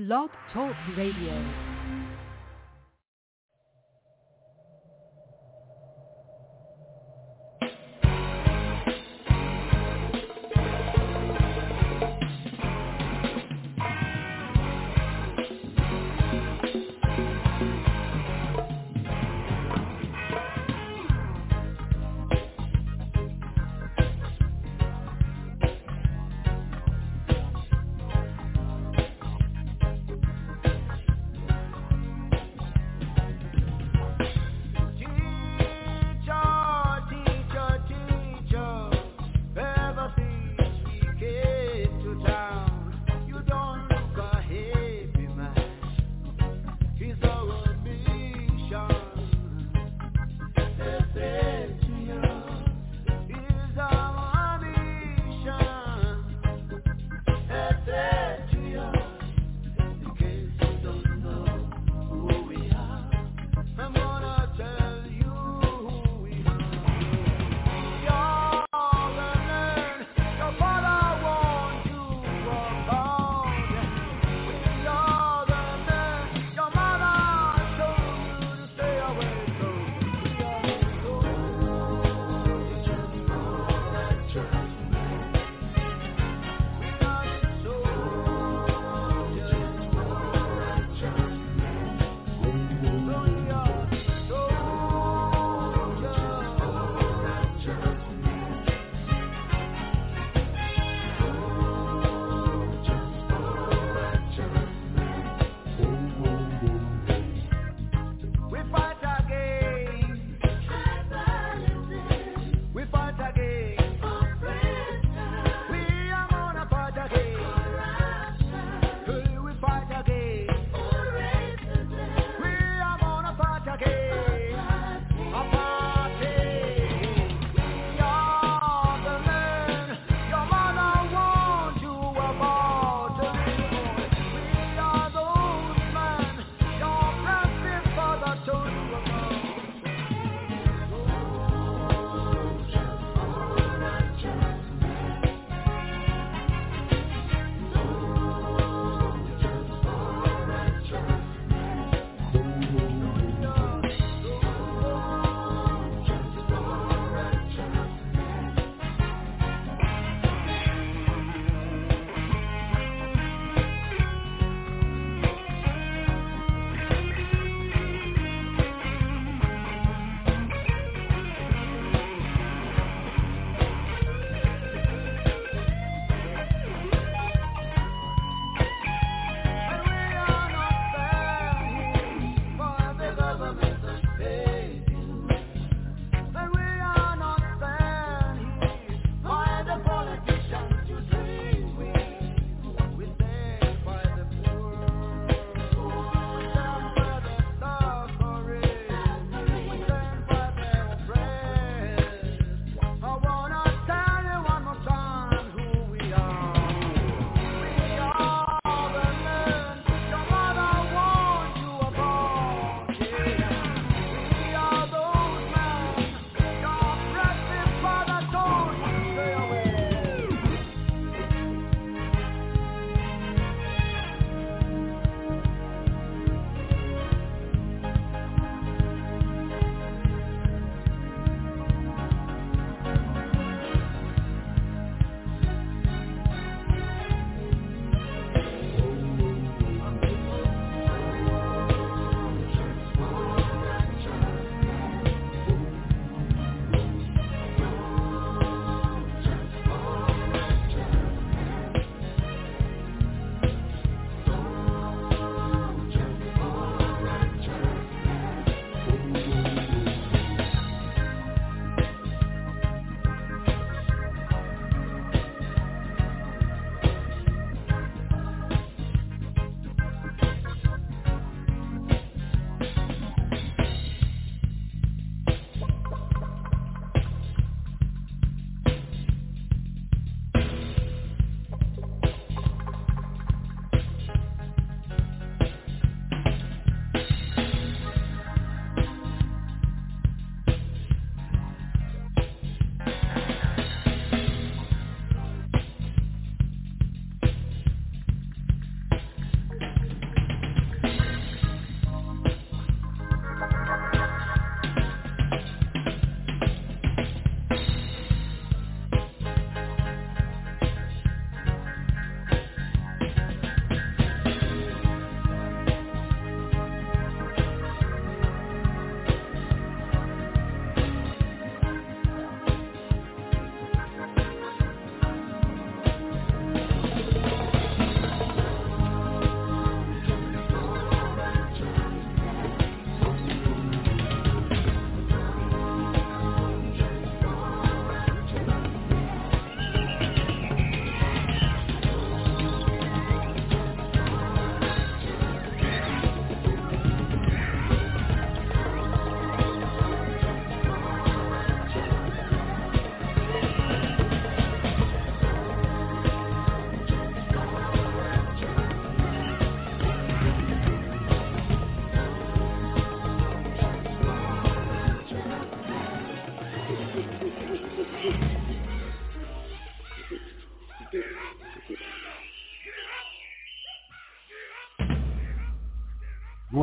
Blog Talk Radio.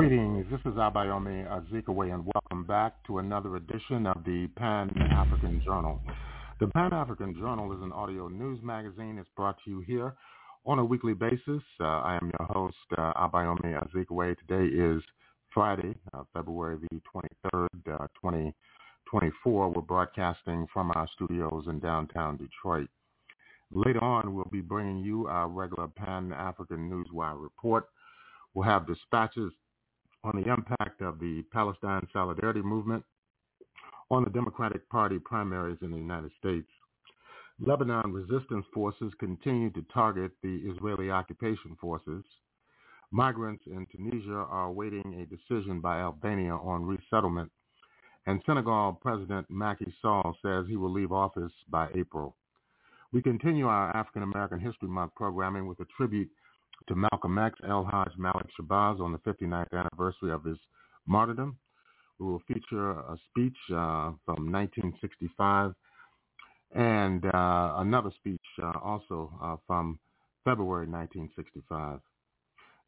Greetings. This is Abayomi Azikiwe, and welcome back to another edition of the Pan-African Journal. The Pan-African Journal is an audio news magazine. It's brought to you here on a weekly basis. Uh, I am your host, uh, Abayomi Azikiwe. Today is Friday, uh, February the 23rd, uh, 2024. We're broadcasting from our studios in downtown Detroit. Later on, we'll be bringing you our regular Pan-African Newswire report. We'll have dispatches on the impact of the Palestine Solidarity Movement on the Democratic Party primaries in the United States. Lebanon resistance forces continue to target the Israeli occupation forces. Migrants in Tunisia are awaiting a decision by Albania on resettlement. And Senegal President Macky Sall says he will leave office by April. We continue our African American History Month programming with a tribute to Malcolm X, El Hajj Malik Shabazz on the 59th anniversary of his martyrdom. We will feature a speech uh, from 1965 and uh, another speech uh, also uh, from February 1965.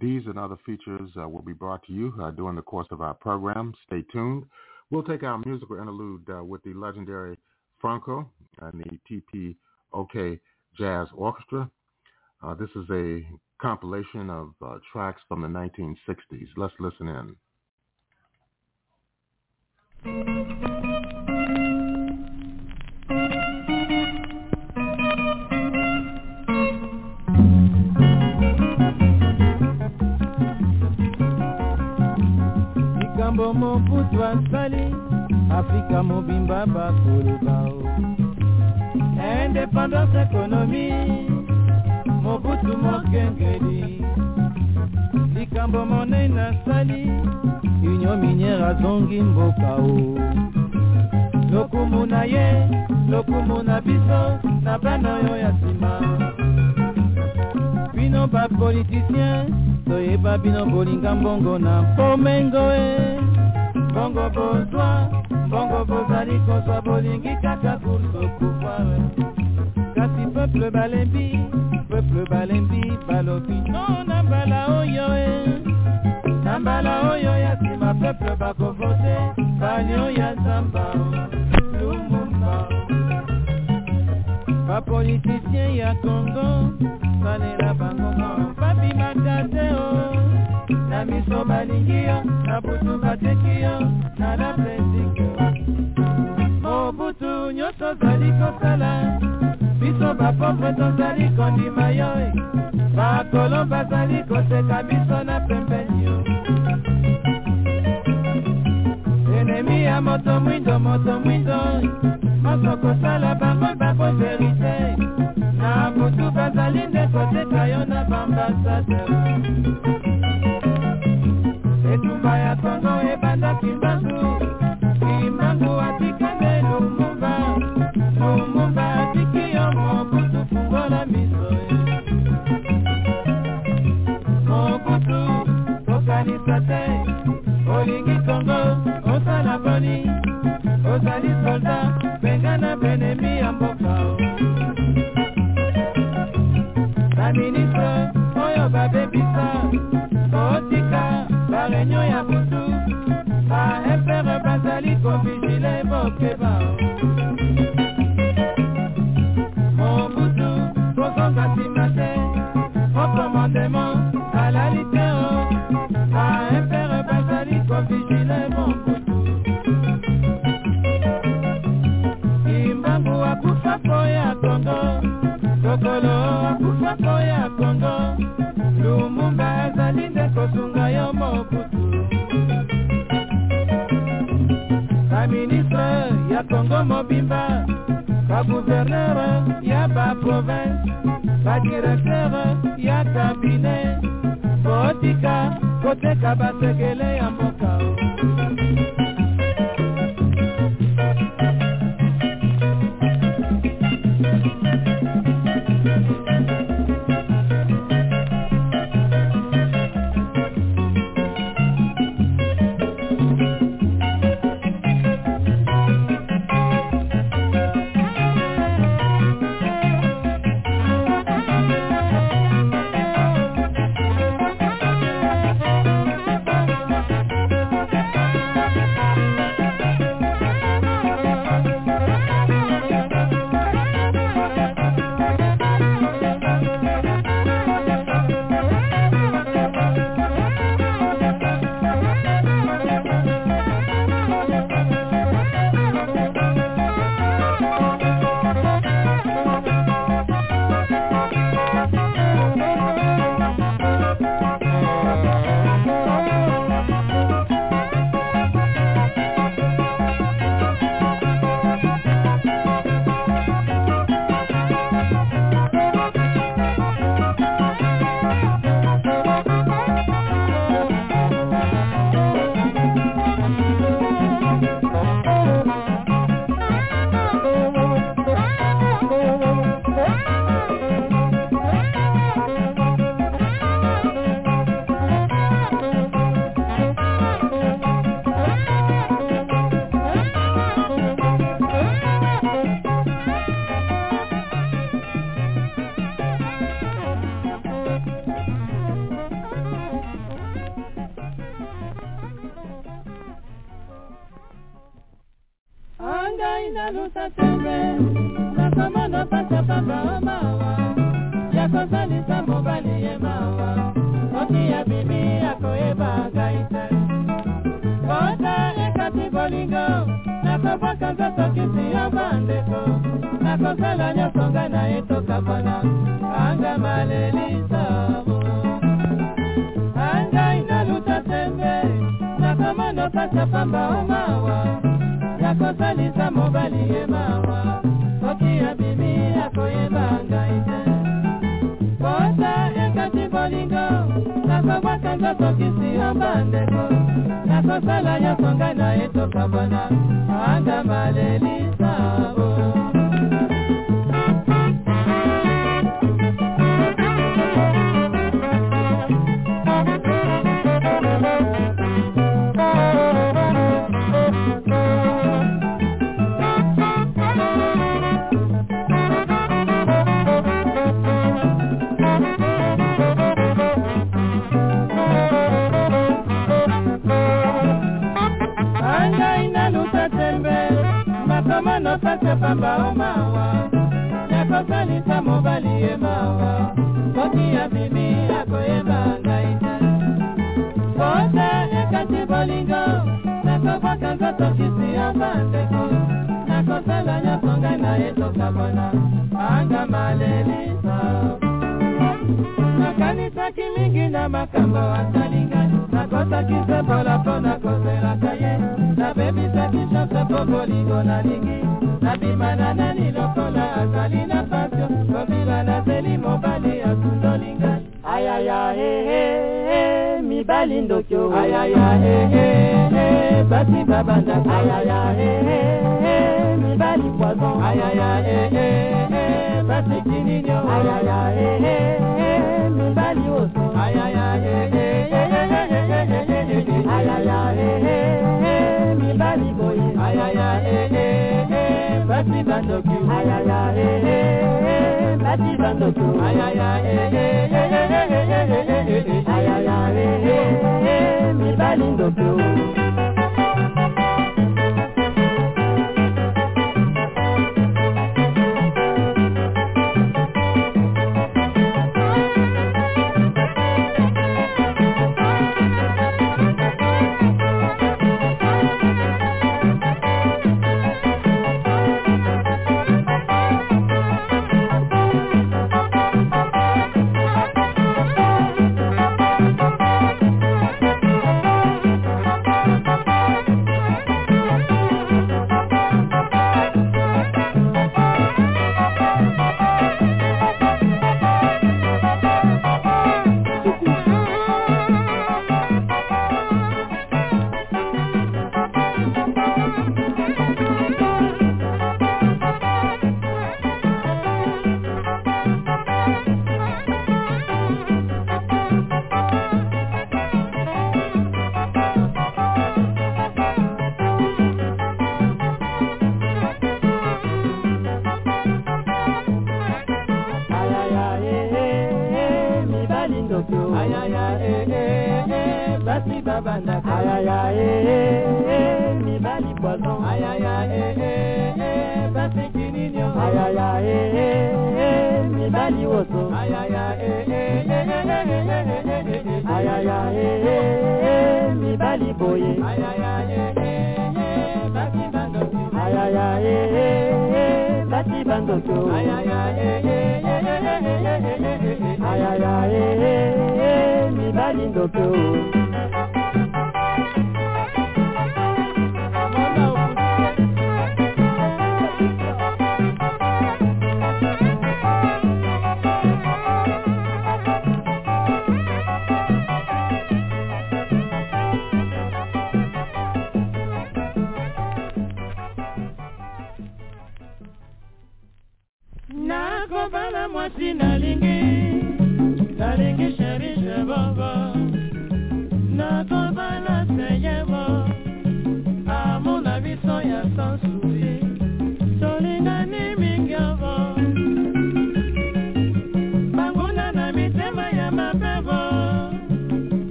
These and other features uh, will be brought to you uh, during the course of our program. Stay tuned. We'll take our musical interlude with the legendary Franco and the TPOK Jazz Orchestra. this is a compilation of uh, tracks from the 1960s. Let's listen in. likambo mobutu asali afrika mobimba bakoloba indépendance économie mobutu mokengeli. Likambo monene asali union miniere azongi mboka o lokumu na ye lokumu na biso na bana oyo ya nsima. Bino bapolitisien toyeba bino bolinga mbongo na mpomengo e. Mbongo bozwa mbongo bozali kozwa bolingi kaka kurso pouvoir kasi peuple balembi peuple balembi balobi. No na mbala oyo e. Na mbala oyo ya nsima peuple bakovote. Banio ya nzamba lumumba bapolitisien ya o. Na miso balingi yo na butu bateki yo na la plesike mobutu nyonso ozali kosala biso bapopre tozali kondima yo eh. bakolo bazali koseka biso na pembeni yo. Enemi ya moto mwindo moto mwindo eh. moso kosala bango bango verite eh. na butu bazali nde koteka yo na baambasader etumba ya kongo ebandaki te olingi kongo osala boni ozali solda bengana benemi ya mboka. Baministre oyo babebisa otika bareunion ya butu baefere bazali kovigile bokeba tokolo akufa po ya kongo lumumba azali nde kosunga yo mobutu. Baministre ya kongo mobimba baguvernere ya baprovince badirektere ya kabine botika koteka basekele ya mboka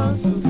close.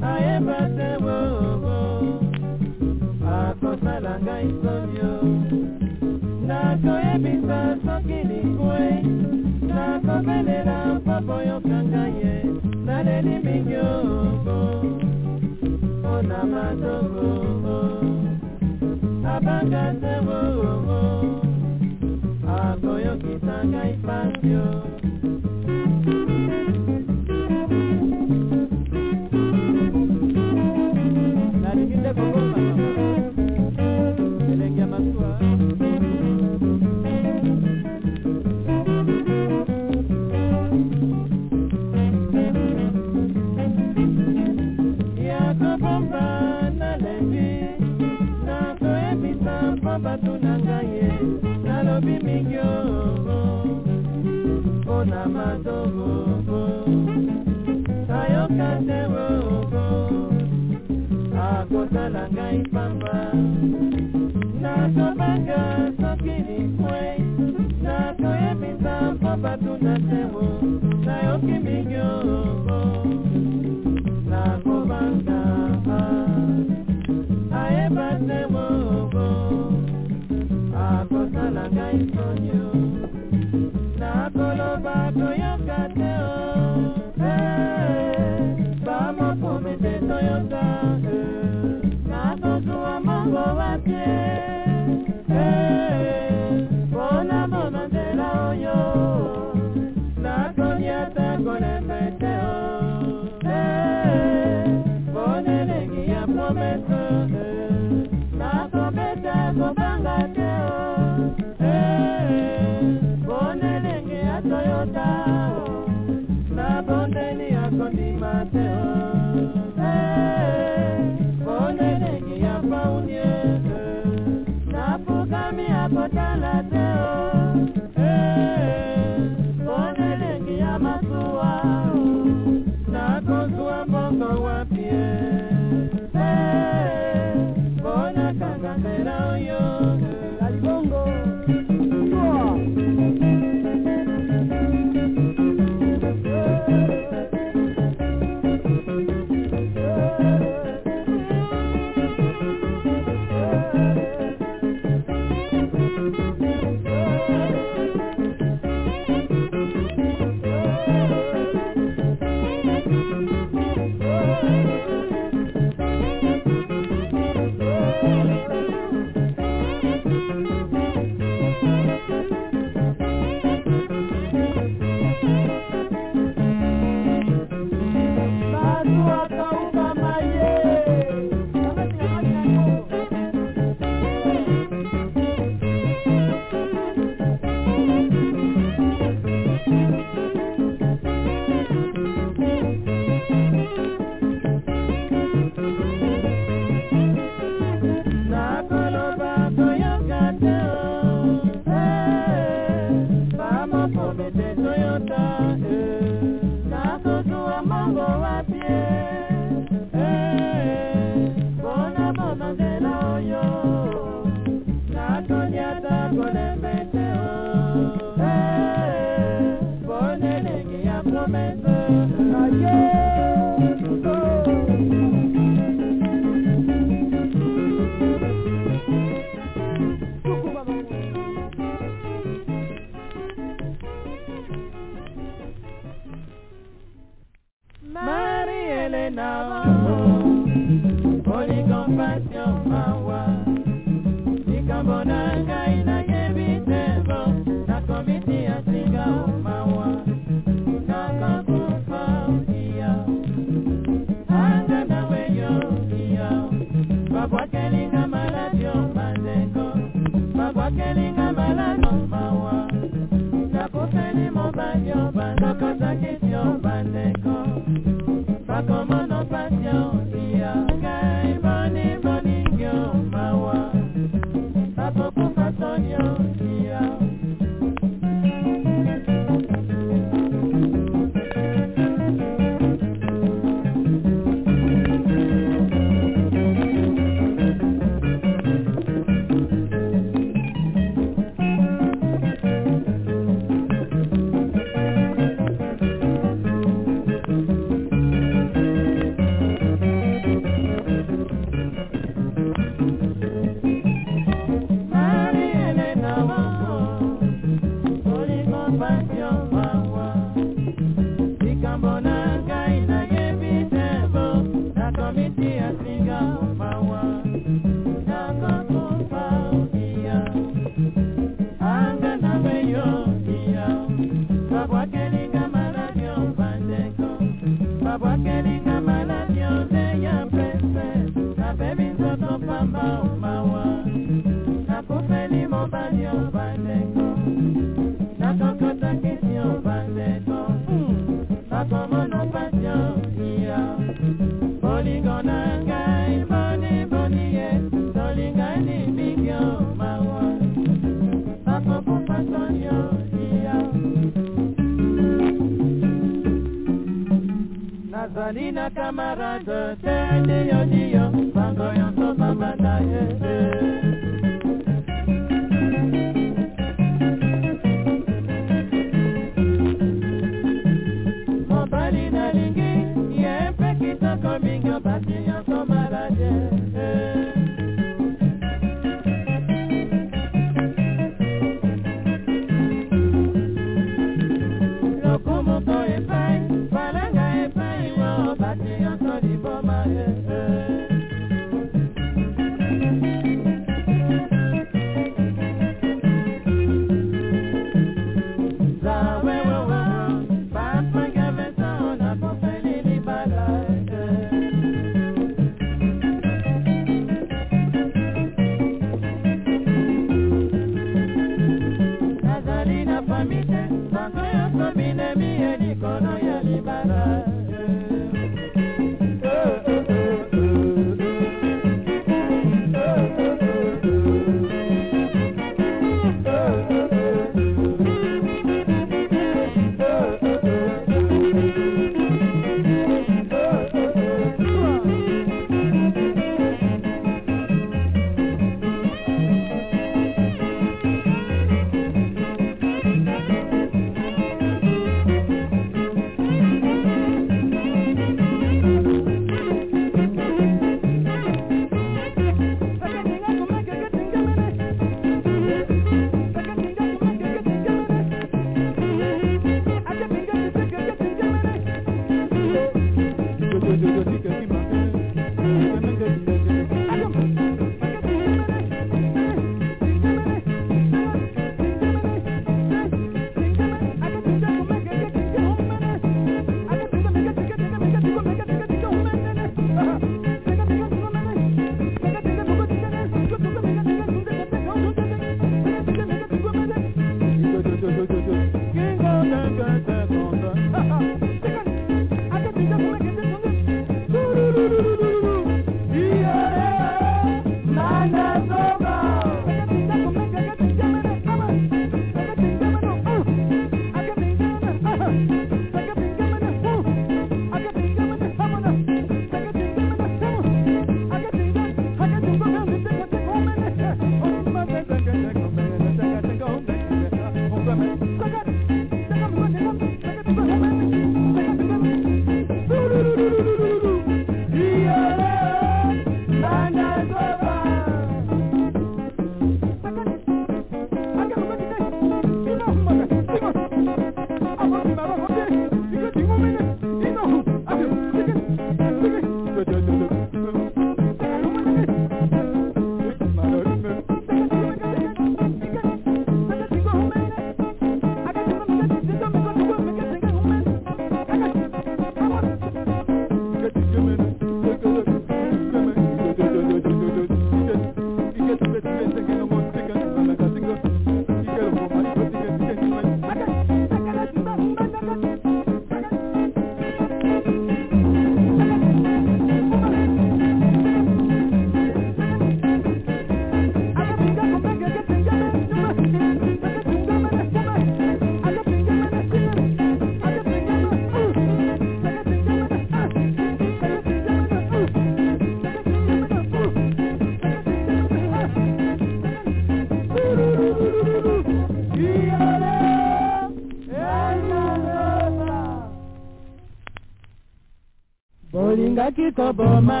bolingaki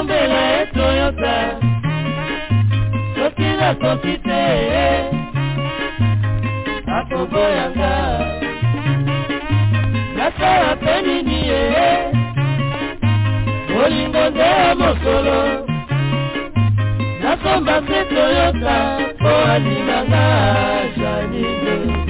nasombela ye toyota soki nakoki te akoboyanga. Nasala mpe nini ye bolingo nde ya mokolo nasomba mpe toyota mpo alinganga janine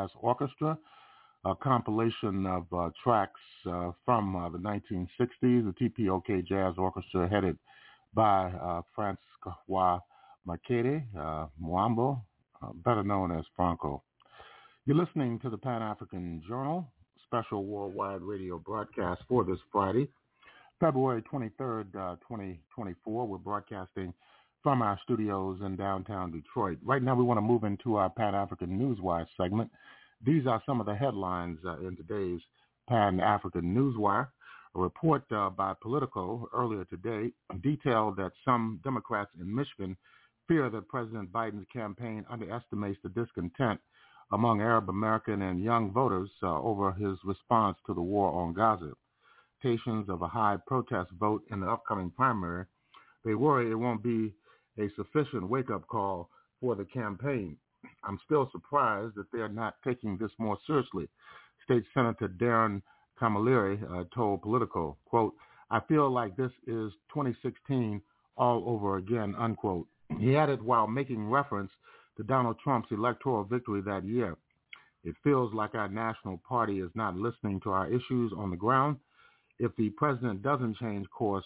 Jazz Orchestra, a compilation of uh, tracks uh, from uh, the 1960s. The TPOK Jazz Orchestra headed by uh, Francois Makiadi uh, Luambo, better known as Franco. You're listening to the Pan-African Journal, special worldwide radio broadcast for this Friday, February 23rd, uh, 2024. We're broadcasting from our studios in downtown Detroit. Right now, we want to move into our Pan-African Newswire segment. These are some of the headlines uh, in today's Pan-African Newswire. A report uh, by Politico earlier today detailed that some Democrats in Michigan fear that President Biden's campaign underestimates the discontent among Arab American and young voters uh, over his response to the war on Gaza. Expectations of a high protest vote in the upcoming primary, they worry it won't be a sufficient wake-up call for the campaign. I'm still surprised that they're not taking this more seriously. State Senator Darrin Camilleri uh, told Politico, quote, I feel like this is 2016 all over again, unquote. He added while making reference to Donald Trump's electoral victory that year. It feels like our national party is not listening to our issues on the ground. If the president doesn't change course,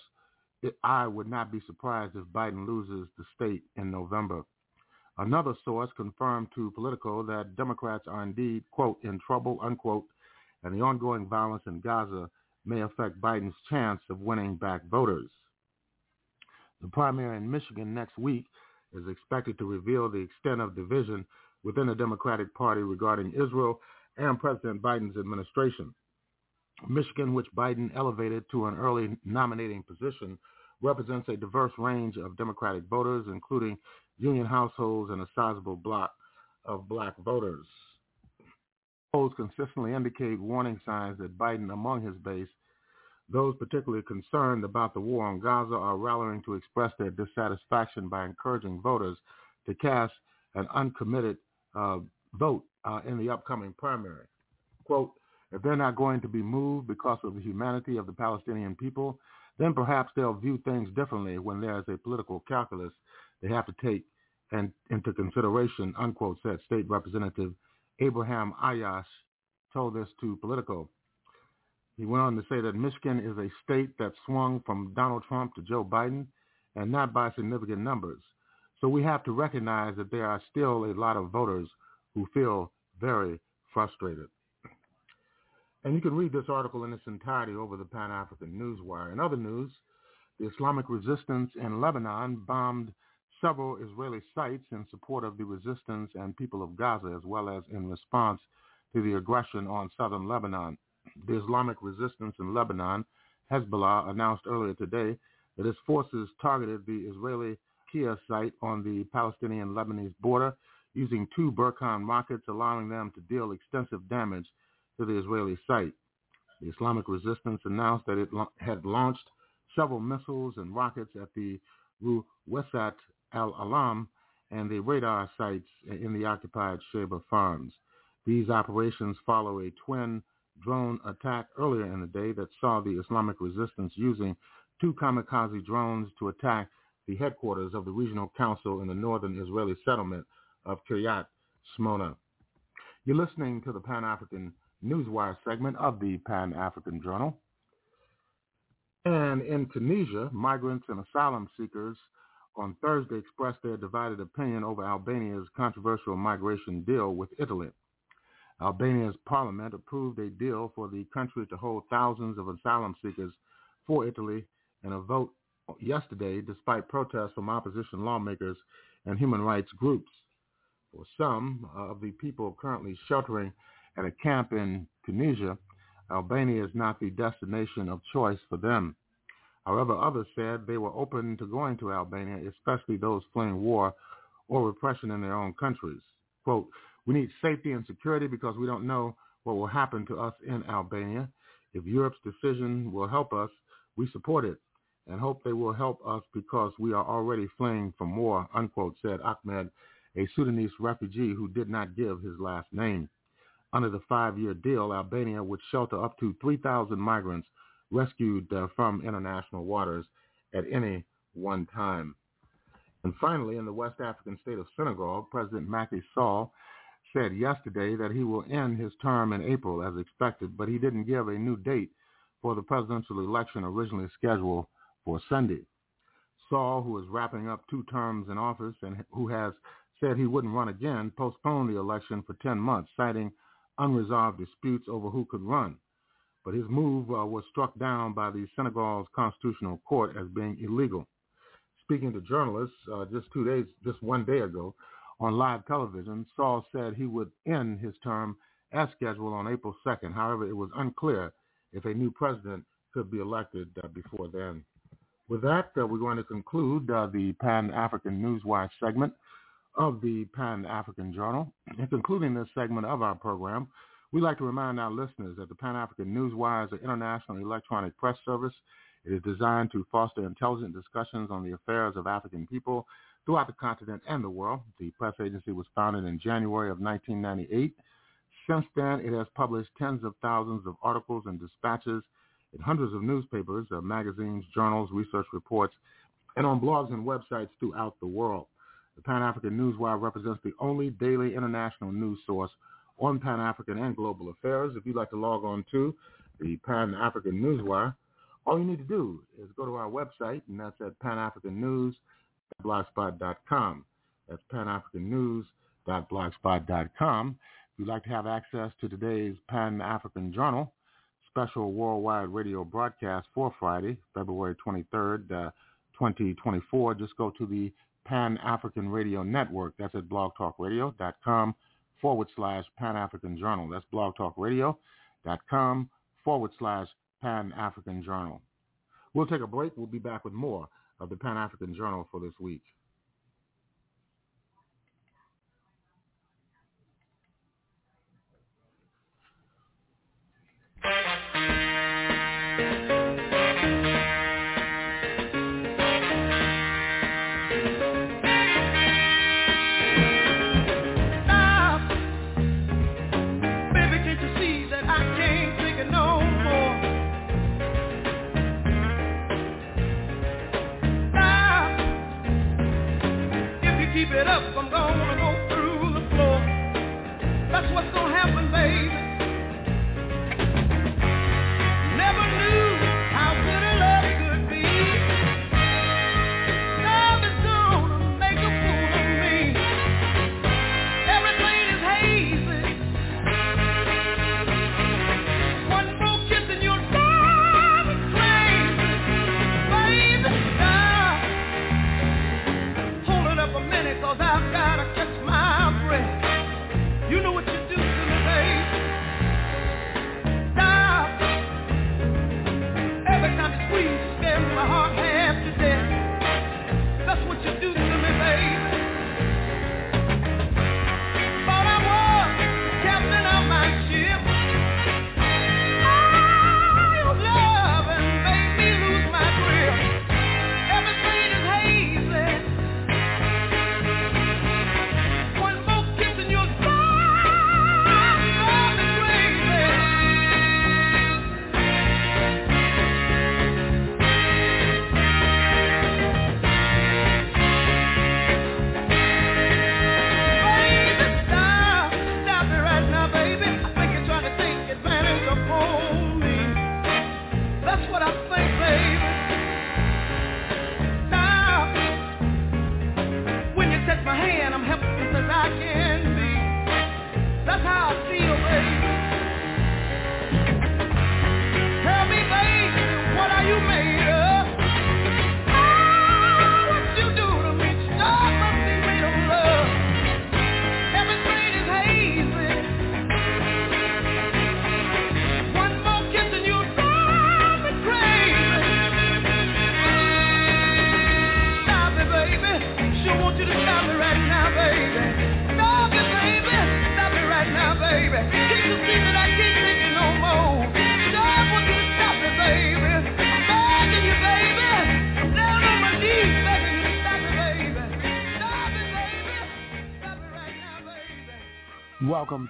it, I would not be surprised if Biden loses the state in November. Another source confirmed to Politico that Democrats are indeed, quote, in trouble, unquote, and the ongoing violence in Gaza may affect Biden's chance of winning back voters. The primary in Michigan next week is expected to reveal the extent of division within the Democratic Party regarding Israel and President Biden's administration. Michigan, which Biden elevated to an early nominating position, represents a diverse range of Democratic voters, including union households and a sizable block of black voters. polls consistently indicate warning signs that Biden among his base, those particularly concerned about the war on Gaza are rallying to express their dissatisfaction by encouraging voters to cast an uncommitted uh, vote uh, in the upcoming primary. Quote, if they're not going to be moved because of the humanity of the Palestinian people, then perhaps they'll view things differently when there's a political calculus they have to take and, into consideration, unquote, said State Representative Abraham Aiyash told this to Politico. He went on to say that Michigan is a state that swung from Donald Trump to Joe Biden and not by significant numbers. So we have to recognize that there are still a lot of voters who feel very frustrated. And you can read this article in its entirety over the Pan-African Newswire. In other news, the Islamic resistance in Lebanon bombed several Israeli sites in support of the resistance and people of Gaza, as well as in response to the aggression on southern Lebanon. The Islamic resistance in Lebanon, Hezbollah, announced earlier today that its forces targeted the Israeli Kia site on the Palestinian-Lebanese border using two Burkan rockets, allowing them to deal extensive damage to the Israeli site. The Islamic resistance announced that it had launched several missiles and rockets at the Ruwesat al-Alam and the radar sites in the occupied Sheba farms. These operations follow a twin drone attack earlier in the day that saw the Islamic resistance using two kamikaze drones to attack the headquarters of the regional council in the northern Israeli settlement of Kiryat Shmona. You're listening to the Pan-African Newswire segment of the Pan-African Journal. And in Tunisia, migrants and asylum seekers on Thursday expressed their divided opinion over Albania's controversial migration deal with Italy. Albania's parliament approved a deal for the country to hold thousands of asylum seekers for Italy in a vote yesterday despite protests from opposition lawmakers and human rights groups. For some of the people currently sheltering at a camp in Tunisia, Albania is not the destination of choice for them. However, others said they were open to going to Albania, especially those fleeing war or repression in their own countries. Quote, we need safety and security because we don't know what will happen to us in Albania. If Europe's decision will help us, we support it and hope they will help us because we are already fleeing from war, unquote, said Ahmed, a Sudanese refugee who did not give his last name. Under the five-year deal, Albania would shelter up to 3,000 migrants rescued uh, from international waters at any one time. And finally, in the West African state of Senegal, President Macky Sall said yesterday that he will end his term in April as expected, but he didn't give a new date for the presidential election originally scheduled for Sunday. Sall, who is wrapping up two terms in office and who has said he wouldn't run again, postponed the election for 10 months, citing unresolved disputes over who could run. But his move uh, was struck down by the Senegal's constitutional court as being illegal. Speaking to journalists uh, just two days, just one day ago, on live television, Sall said he would end his term as scheduled on April 2nd. However, it was unclear if a new president could be elected uh, before then. With that, uh, we're going to conclude uh, the Pan-African Newswire segment of the Pan-African Journal. In concluding this segment of our program, we'd like to remind our listeners that the Pan-African Newswire is an international electronic press service. It is designed to foster intelligent discussions on the affairs of African people throughout the continent and the world. The press agency was founded in January of 1998. Since then, it has published tens of thousands of articles and dispatches in hundreds of newspapers, uh, magazines, journals, research reports, and on blogs and websites throughout the world. The Pan-African Newswire represents the only daily international news source on Pan-African and global affairs. If you'd like to log on to the Pan-African Newswire, all you need to do is go to our website, and that's at panafricannews.blogspot.com. That's panafricannews.blogspot.com. If you'd like to have access to today's Pan-African Journal, special worldwide radio broadcast for Friday, February 23rd, uh, 2024, just go to the Pan-African Radio Network. That's at blogtalkradio.com forward slash Pan-African Journal. That's blogtalkradio.com forward slash Pan-African Journal. We'll take a break. We'll be back with more of the Pan-African Journal for this week. keep it up, I'm gonna go through the floor. That's what's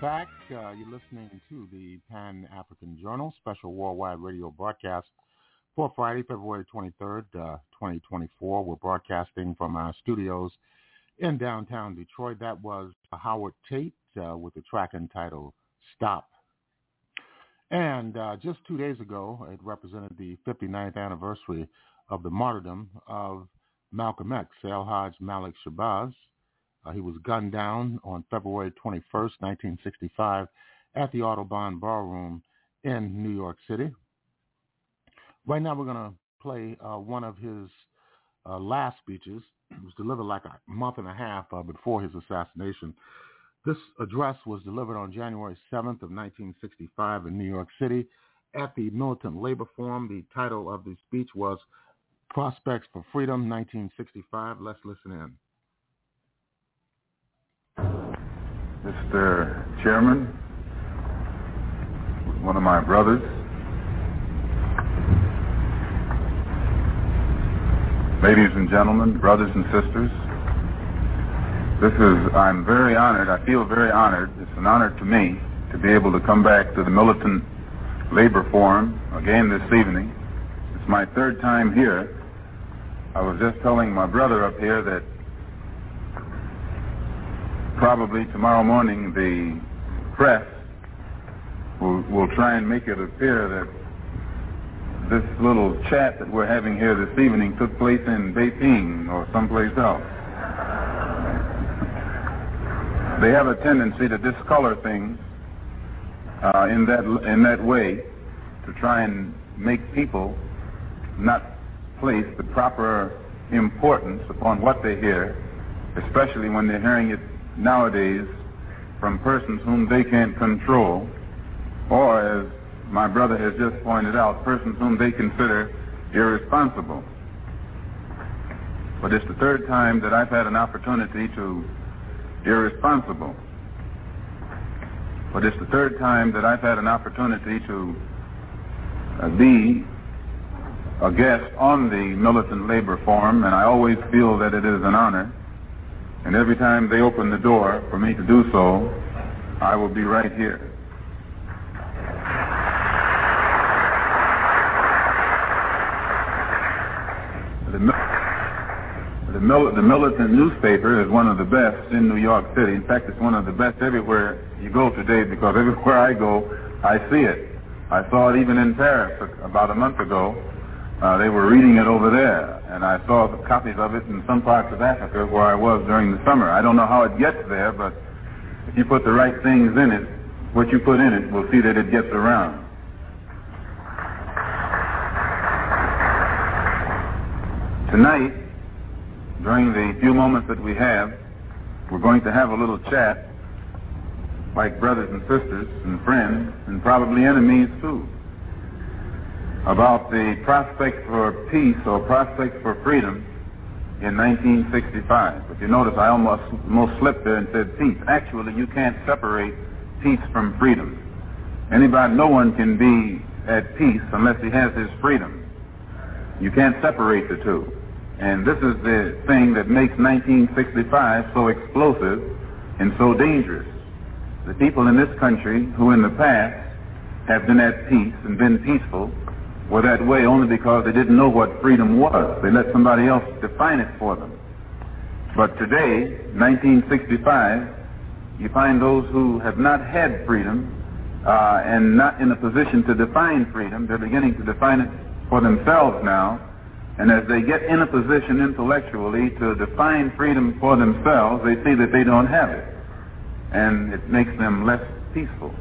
Welcome back. Uh, you're listening to the Pan-African Journal special worldwide radio broadcast for Friday, February 23rd, uh, 2024. We're broadcasting from our studios in downtown Detroit. That was Howard Tate uh, with the track entitled Stop. And uh, just two days ago, it represented the 59th anniversary of the martyrdom of Malcolm X, El-Hajj Malik Shabazz, uh, he was gunned down on February 21st, 1965 at the Audubon Ballroom in New York City. Right now we're going to play uh, one of his uh, last speeches. It was delivered like a month and a half uh, before his assassination. This address was delivered on January 7th of 1965 in New York City at the Militant Labor Forum. The title of the speech was Prospects for Freedom, 1965. Let's listen in. Mr. Chairman, one of my brothers, ladies and gentlemen, brothers and sisters, this is, I'm very honored, I feel very honored, it's an honor to me to be able to come back to the Militant Labor Forum again this evening. It's my third time here. I was just telling my brother up here that probably tomorrow morning the press will, will try and make it appear that this little chat that we're having here this evening took place in Beijing or someplace else. they have a tendency to discolor things uh, in that in that way to try and make people not place the proper importance upon what they hear, especially when they're hearing it nowadays from persons whom they can't control, or as my brother has just pointed out, persons whom they consider irresponsible. But it's the third time that I've had an opportunity to irresponsible. But it's the third time that I've had an opportunity to uh, be a guest on the Militant Labor Forum, and I always feel that it is an honor and every time they open the door for me to do so, I will be right here. The, the, the Militant newspaper is one of the best in New York city. In fact, it's one of the best everywhere you go today because everywhere I go, I see it. I saw it even in Paris about a month ago. Uh, they were reading it over there, and I saw copies of it in some parts of Africa where I was during the summer. I don't know how it gets there, but if you put the right things in it, what you put in it, we'll see that it gets around. Tonight, during the few moments that we have, we're going to have a little chat like brothers and sisters and friends and probably enemies too about the prospect for peace or prospect for freedom in 1965. But you notice, I almost, almost slipped there and said peace. Actually, you can't separate peace from freedom. Anybody, no one can be at peace unless he has his freedom. You can't separate the two. And this is the thing that makes 1965 so explosive and so dangerous. The people in this country who in the past have been at peace and been peaceful were that way only because they didn't know what freedom was. They let somebody else define it for them. But today, 1965, you find those who have not had freedom uh, and not in a position to define freedom. They're beginning to define it for themselves now. And as they get in a position intellectually to define freedom for themselves, they see that they don't have it. And it makes them less peaceful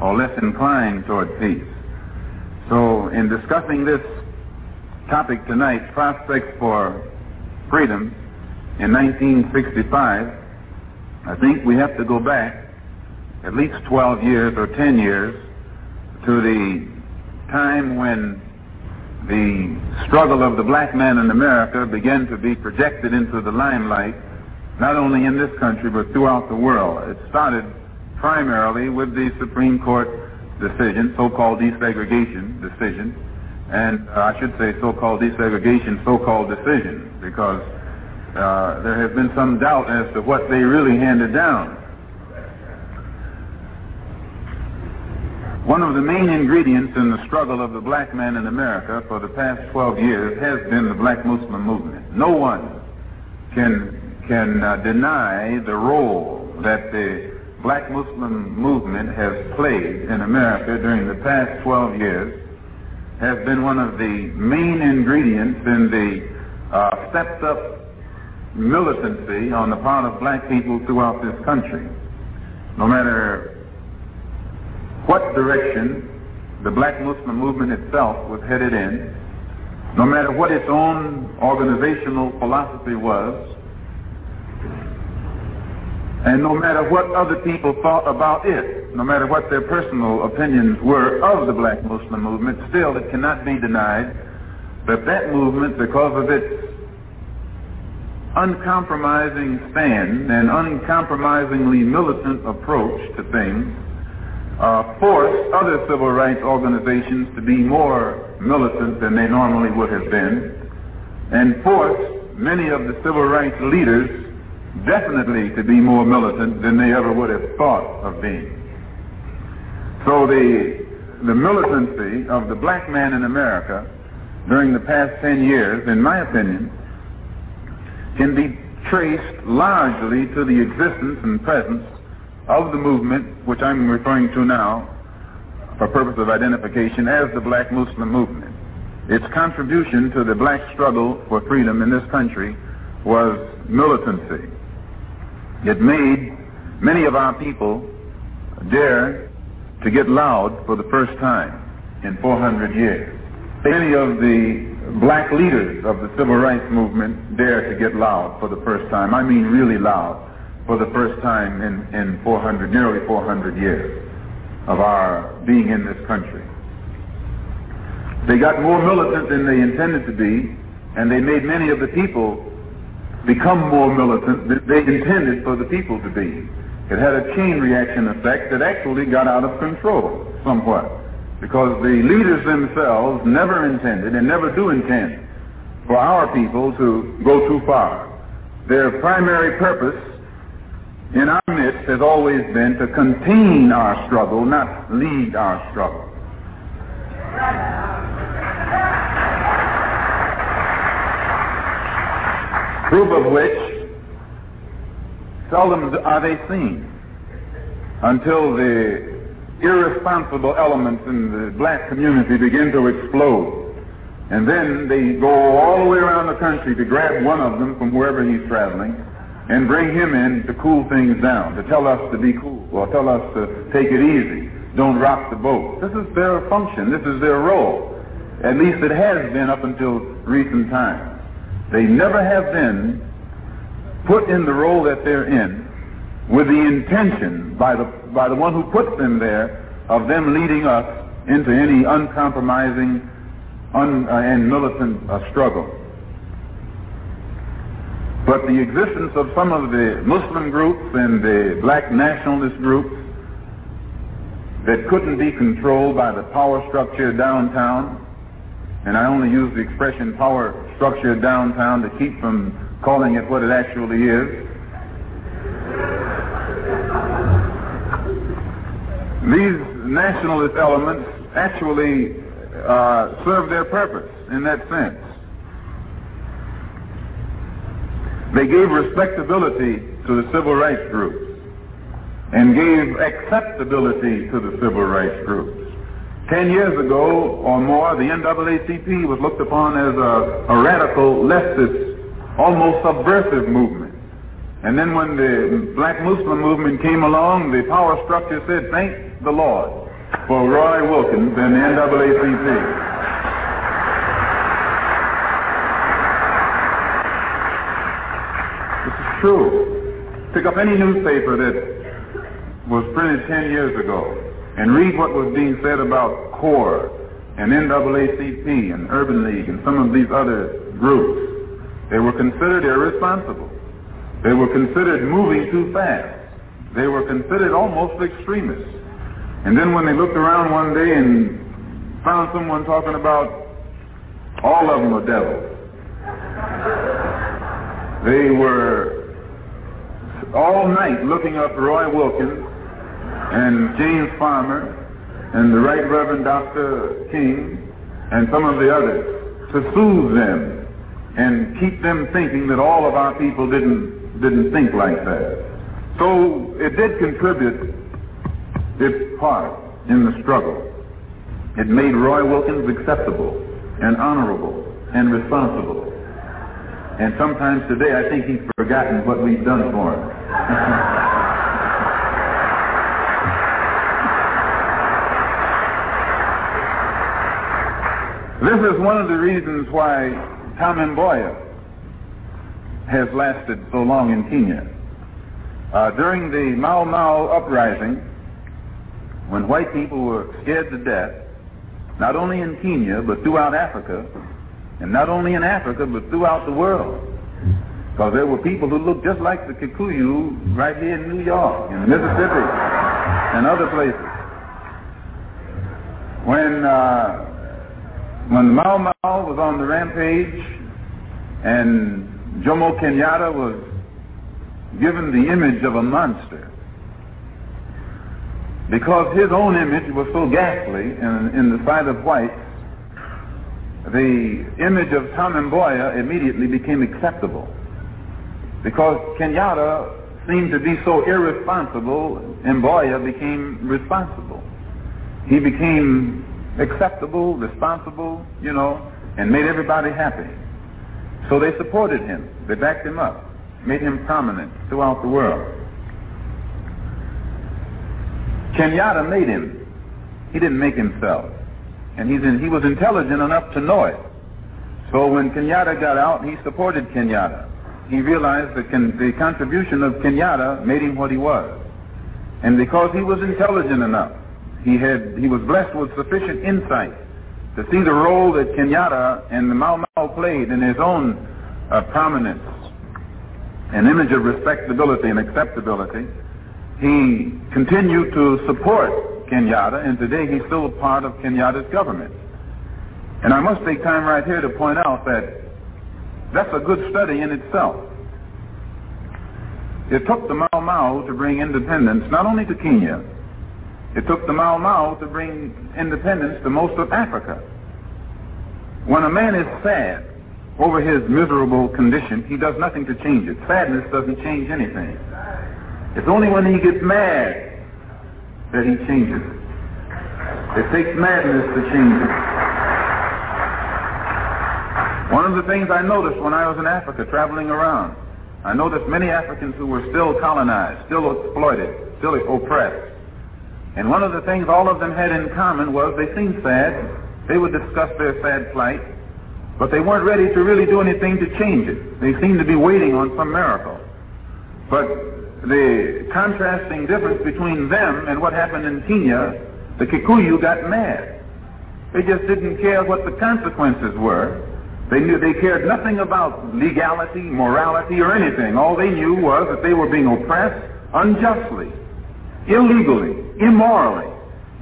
or less inclined toward peace. So in discussing this topic tonight, prospects for freedom in 1965, I think we have to go back at least 12 years or 10 years to the time when the struggle of the black man in America began to be projected into the limelight, not only in this country but throughout the world. It started primarily with the Supreme Court decision, so-called desegregation decision, and uh, I should say so-called desegregation, so-called decision, because uh, there has been some doubt as to what they really handed down. One of the main ingredients in the struggle of the black man in America for the past 12 years has been the black Muslim movement. No one can can uh, deny the role that the black Muslim movement has played in America during the past 12 years has been one of the main ingredients in the uh, stepped up militancy on the part of black people throughout this country. No matter what direction the black Muslim movement itself was headed in, no matter what its own organizational philosophy was, and no matter what other people thought about it, no matter what their personal opinions were of the black Muslim movement, still it cannot be denied that that movement, because of its uncompromising stand and uncompromisingly militant approach to things, uh, forced other civil rights organizations to be more militant than they normally would have been, and forced many of the civil rights leaders definitely to be more militant than they ever would have thought of being. So the, the militancy of the black man in America during the past 10 years, in my opinion, can be traced largely to the existence and presence of the movement, which I'm referring to now for purpose of identification as the black Muslim movement. Its contribution to the black struggle for freedom in this country was militancy. It made many of our people dare to get loud for the first time in 400 years. Many of the black leaders of the civil rights movement dare to get loud for the first time. I mean really loud for the first time in, in 400, nearly 400 years of our being in this country. They got more militant than they intended to be, and they made many of the people become more militant than they intended for the people to be. It had a chain reaction effect that actually got out of control somewhat because the leaders themselves never intended and never do intend for our people to go too far. Their primary purpose in our midst has always been to contain our struggle, not lead our struggle. Proof of which seldom are they seen until the irresponsible elements in the black community begin to explode. And then they go all the way around the country to grab one of them from wherever he's traveling and bring him in to cool things down, to tell us to be cool or tell us to take it easy, don't rock the boat. This is their function. This is their role. At least it has been up until recent times. They never have been put in the role that they're in with the intention by the, by the one who puts them there of them leading us into any uncompromising un, uh, and militant uh, struggle. But the existence of some of the Muslim groups and the black nationalist groups that couldn't be controlled by the power structure downtown, and I only use the expression power structure downtown to keep from calling it what it actually is. These nationalist elements actually uh, serve their purpose in that sense. They gave respectability to the civil rights groups and gave acceptability to the civil rights groups. Ten years ago or more, the NAACP was looked upon as a, a radical, leftist, almost subversive movement. And then when the black Muslim movement came along, the power structure said, thank the Lord for Roy Wilkins and the NAACP. This is true. Pick up any newspaper that was printed 10 years ago and read what was being said about CORE and NAACP and Urban League and some of these other groups. They were considered irresponsible. They were considered moving too fast. They were considered almost extremists. And then when they looked around one day and found someone talking about all of them are devils, they were all night looking up Roy Wilkins and James Farmer and the Right Reverend Dr. King and some of the others to soothe them and keep them thinking that all of our people didn't didn't think like that. So it did contribute its part in the struggle. It made Roy Wilkins acceptable and honorable and responsible. And sometimes today I think he's forgotten what we've done for him. this is one of the reasons why Tom Mboya has lasted so long in Kenya. Uh, during the Mau Mau uprising, when white people were scared to death, not only in Kenya, but throughout Africa, and not only in Africa, but throughout the world. Because there were people who looked just like the Kikuyu right here in New York, in Mississippi, and other places. When, uh, when Mau Mau was on the rampage and Jomo Kenyatta was given the image of a monster, because his own image was so ghastly in, in the sight of whites, the image of Tom Mboya immediately became acceptable. Because Kenyatta seemed to be so irresponsible, Mboya became responsible. He became acceptable, responsible, you know, and made everybody happy. So they supported him. They backed him up, made him prominent throughout the world. Kenyatta made him. He didn't make himself and he's in, he was intelligent enough to know it. So when Kenyatta got out, he supported Kenyatta. He realized that the contribution of Kenyatta made him what he was. And because he was intelligent enough, he, had, he was blessed with sufficient insight to see the role that Kenyatta and the Mau Mau played in his own uh, prominence, an image of respectability and acceptability. He continued to support Kenyatta, and today he's still a part of Kenyatta's government. And I must take time right here to point out that that's a good study in itself. It took the Mau Mau to bring independence not only to Kenya, it took the Mau Mau to bring independence to most of Africa. When a man is sad over his miserable condition, he does nothing to change it. Sadness doesn't change anything. It's only when he gets mad that he changes. It takes madness to change it. One of the things I noticed when I was in Africa traveling around, I noticed many Africans who were still colonized, still exploited, still oppressed. And one of the things all of them had in common was they seemed sad. They would discuss their sad plight, but they weren't ready to really do anything to change it. They seemed to be waiting on some miracle. But the contrasting difference between them and what happened in Kenya, the Kikuyu got mad. They just didn't care what the consequences were. They knew they cared nothing about legality, morality, or anything. All they knew was that they were being oppressed unjustly, illegally, immorally.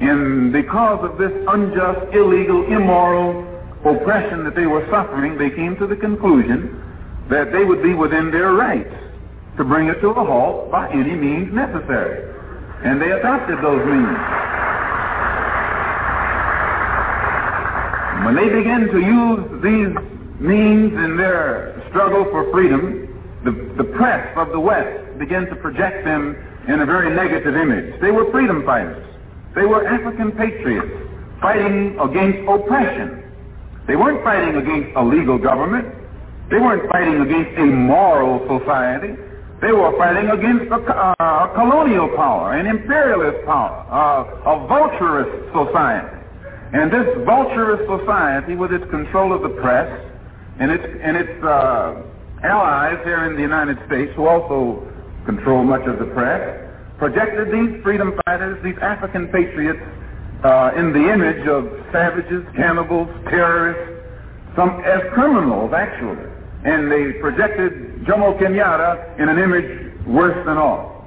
And because of this unjust, illegal, immoral oppression that they were suffering, they came to the conclusion that they would be within their rights to bring it to a halt by any means necessary. And they adopted those means. When they began to use these means in their struggle for freedom, the, the press of the West began to project them in a very negative image. They were freedom fighters. They were African patriots fighting against oppression. They weren't fighting against a legal government. They weren't fighting against a moral society. They were fighting against a, uh, a colonial power, an imperialist power, uh, a vulturous society. And this vulturous society, with its control of the press and its, and its uh, allies here in the United States, who also control much of the press, projected these freedom fighters, these African patriots, uh, in the image of savages, cannibals, terrorists, some as criminals actually, and they projected Jomo Kenyatta in an image worse than all.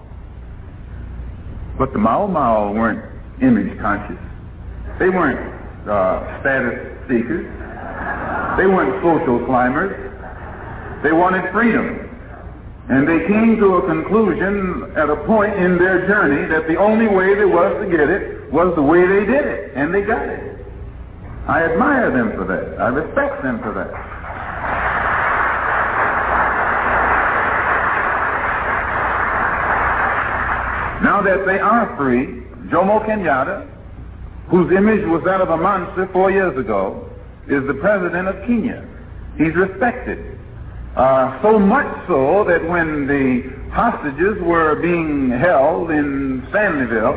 But the Mau Mau weren't image conscious. They weren't uh, status seekers. They weren't social climbers. They wanted freedom. And they came to a conclusion at a point in their journey that the only way there was to get it was the way they did it. And they got it. I admire them for that. I respect them for that. Now that they are free, Jomo Kenyatta, whose image was that of a monster four years ago, is the president of Kenya. He's respected. Uh, so much so that when the hostages were being held in Stanleyville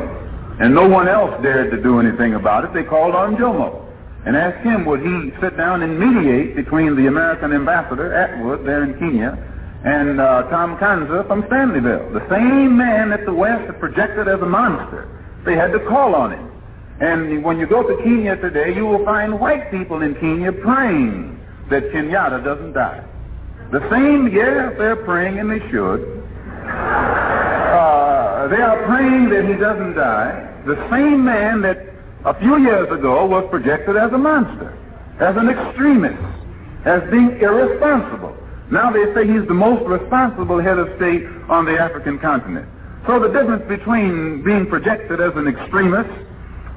and no one else dared to do anything about it, they called on Jomo and asked him would he sit down and mediate between the American ambassador, Attwood, there in Kenya, and uh, Tom Kanza from Stanleyville, the same man that the West had projected as a monster. They had to call on him. And when you go to Kenya today, you will find white people in Kenya praying that Kenyatta doesn't die. The same, yes, they're praying, and they should. Uh, they are praying that he doesn't die. The same man that a few years ago was projected as a monster, as an extremist, as being irresponsible. Now they say he's the most responsible head of state on the African continent. So the difference between being projected as an extremist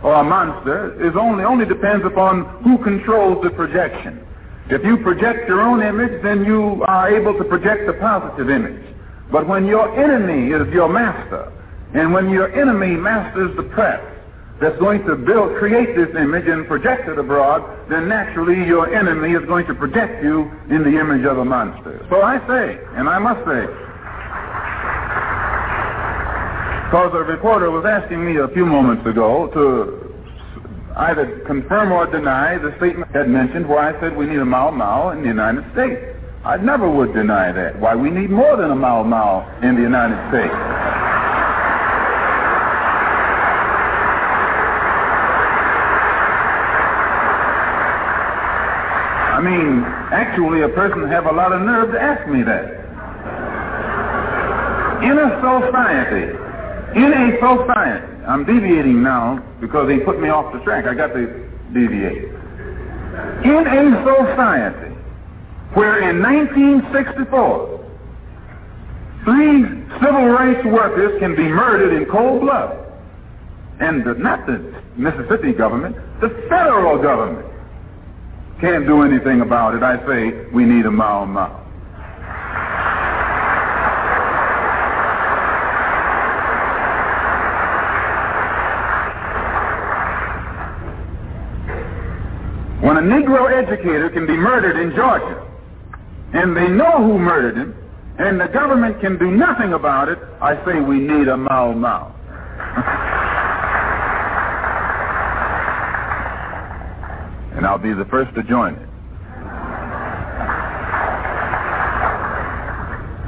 or a monster is only only depends upon who controls the projection. If you project your own image, then you are able to project a positive image. But when your enemy is your master, and when your enemy masters the press that's going to build, create this image and project it abroad, then naturally your enemy is going to project you in the image of a monster. So I say, and I must say, because a reporter was asking me a few moments ago to either confirm or deny the statement I had mentioned where I said we need a Mau Mau in the United States. I never would deny that. Why, we need more than a Mau Mau in the United States. I mean, actually, a person have a lot of nerve to ask me that. In a society, in a society I'm deviating now because they put me off the track. I got to deviate. In a society where in 1964 three civil rights workers can be murdered in cold blood, and the, not the Mississippi government, the federal government can't do anything about it, I say we need a Mau Mau. Negro educator can be murdered in Georgia, and they know who murdered him, and the government can do nothing about it, I say we need a Mau Mau. and I'll be the first to join it.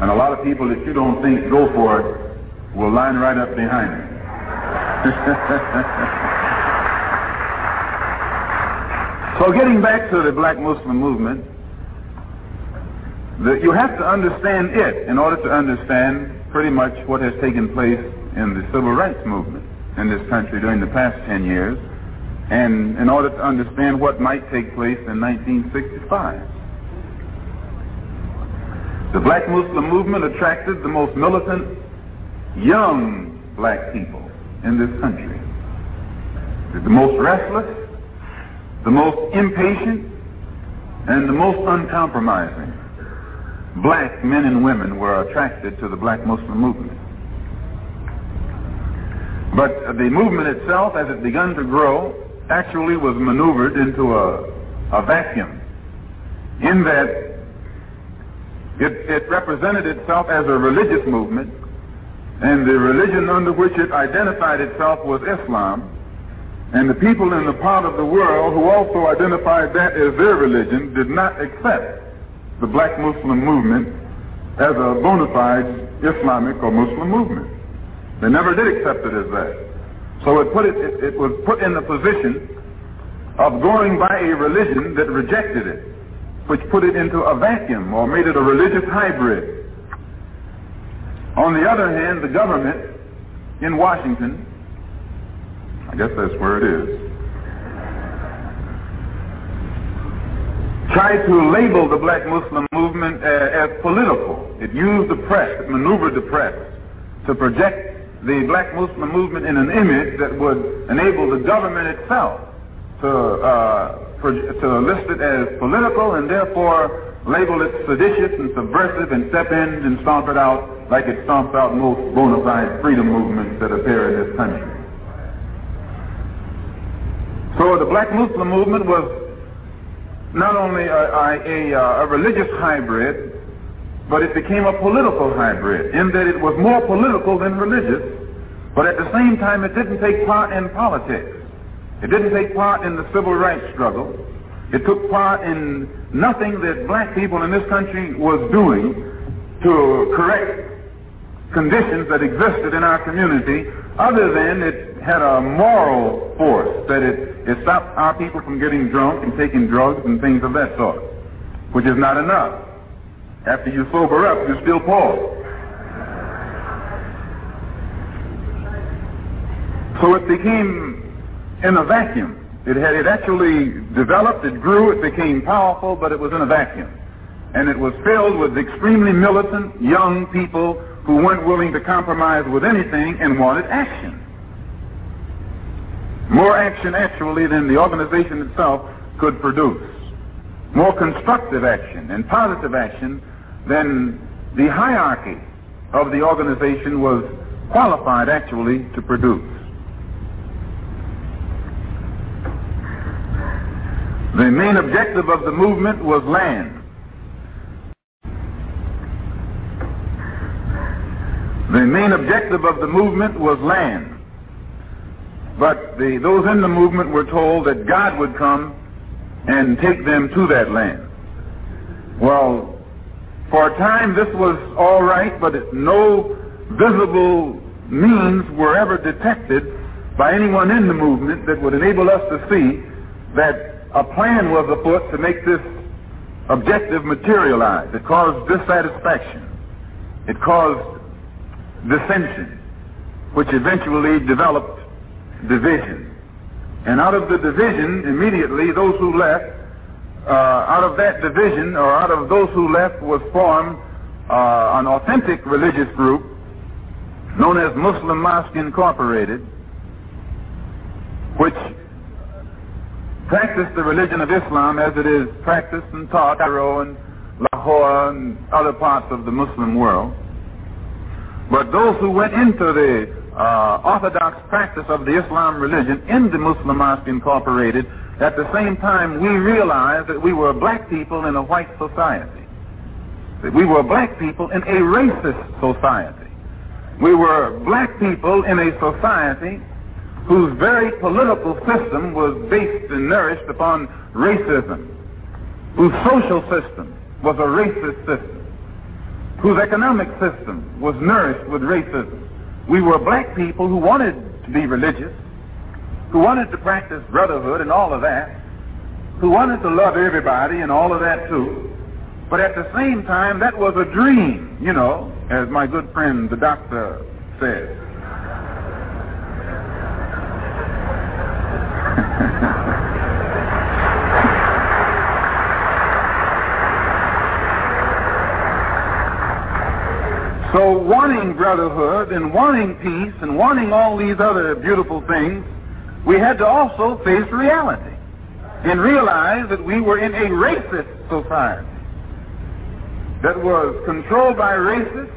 And a lot of people that you don't think go for it will line right up behind me. so getting back to the black Muslim movement, the, you have to understand it in order to understand pretty much what has taken place in the civil rights movement in this country during the past 10 years, and in order to understand what might take place in 1965. The black Muslim movement attracted the most militant young black people in this country. The most restless, the most impatient, and the most uncompromising. Black men and women were attracted to the black Muslim movement. But the movement itself, as it began to grow, actually was maneuvered into a, a vacuum in that it, it represented itself as a religious movement, and the religion under which it identified itself was Islam. And the people in the part of the world who also identified that as their religion did not accept the black Muslim movement as a bona fide Islamic or Muslim movement. They never did accept it as that. So it, put it, it, it was put in the position of going by a religion that rejected it which put it into a vacuum or made it a religious hybrid. On the other hand, the government in Washington, I guess that's where it is, tried to label the black Muslim movement as, as political. It used the press, it maneuvered the press to project the black Muslim movement in an image that would enable the government itself to uh, to list it as political and therefore label it seditious and subversive and step in and stomp it out like it stomps out most bona fide freedom movements that appear in this country. So the black Muslim movement was not only a, a, a, uh, a religious hybrid, but it became a political hybrid in that it was more political than religious, but at the same time it didn't take part in politics. It didn't take part in the civil rights struggle. It took part in nothing that black people in this country was doing to correct conditions that existed in our community other than it had a moral force, that it, it stopped our people from getting drunk and taking drugs and things of that sort, which is not enough. After you sober up, you're still poor. So it became in a vacuum. It had it actually developed, it grew, it became powerful, but it was in a vacuum. And it was filled with extremely militant young people who weren't willing to compromise with anything and wanted action. More action actually than the organization itself could produce. More constructive action and positive action than the hierarchy of the organization was qualified actually to produce. The main objective of the movement was land. The main objective of the movement was land. But the, those in the movement were told that God would come and take them to that land. Well, for a time this was all right, but no visible means were ever detected by anyone in the movement that would enable us to see that a plan was afoot to make this objective materialize. It caused dissatisfaction. It caused dissension, which eventually developed division. And out of the division, immediately, those who left, uh, out of that division, or out of those who left, was formed uh, an authentic religious group known as Muslim Mosque Incorporated, which practiced the religion of Islam as it is practiced and taught in Cairo and Lahore and other parts of the Muslim world. But those who went into the uh, orthodox practice of the Islam religion in the Muslim Mosque Incorporated at the same time we realized that we were black people in a white society. That we were black people in a racist society. We were black people in a society whose very political system was based and nourished upon racism, whose social system was a racist system, whose economic system was nourished with racism. We were black people who wanted to be religious, who wanted to practice brotherhood and all of that, who wanted to love everybody and all of that too. But at the same time, that was a dream, you know, as my good friend the doctor said. so wanting brotherhood and wanting peace and wanting all these other beautiful things, we had to also face reality and realize that we were in a racist society that was controlled by racists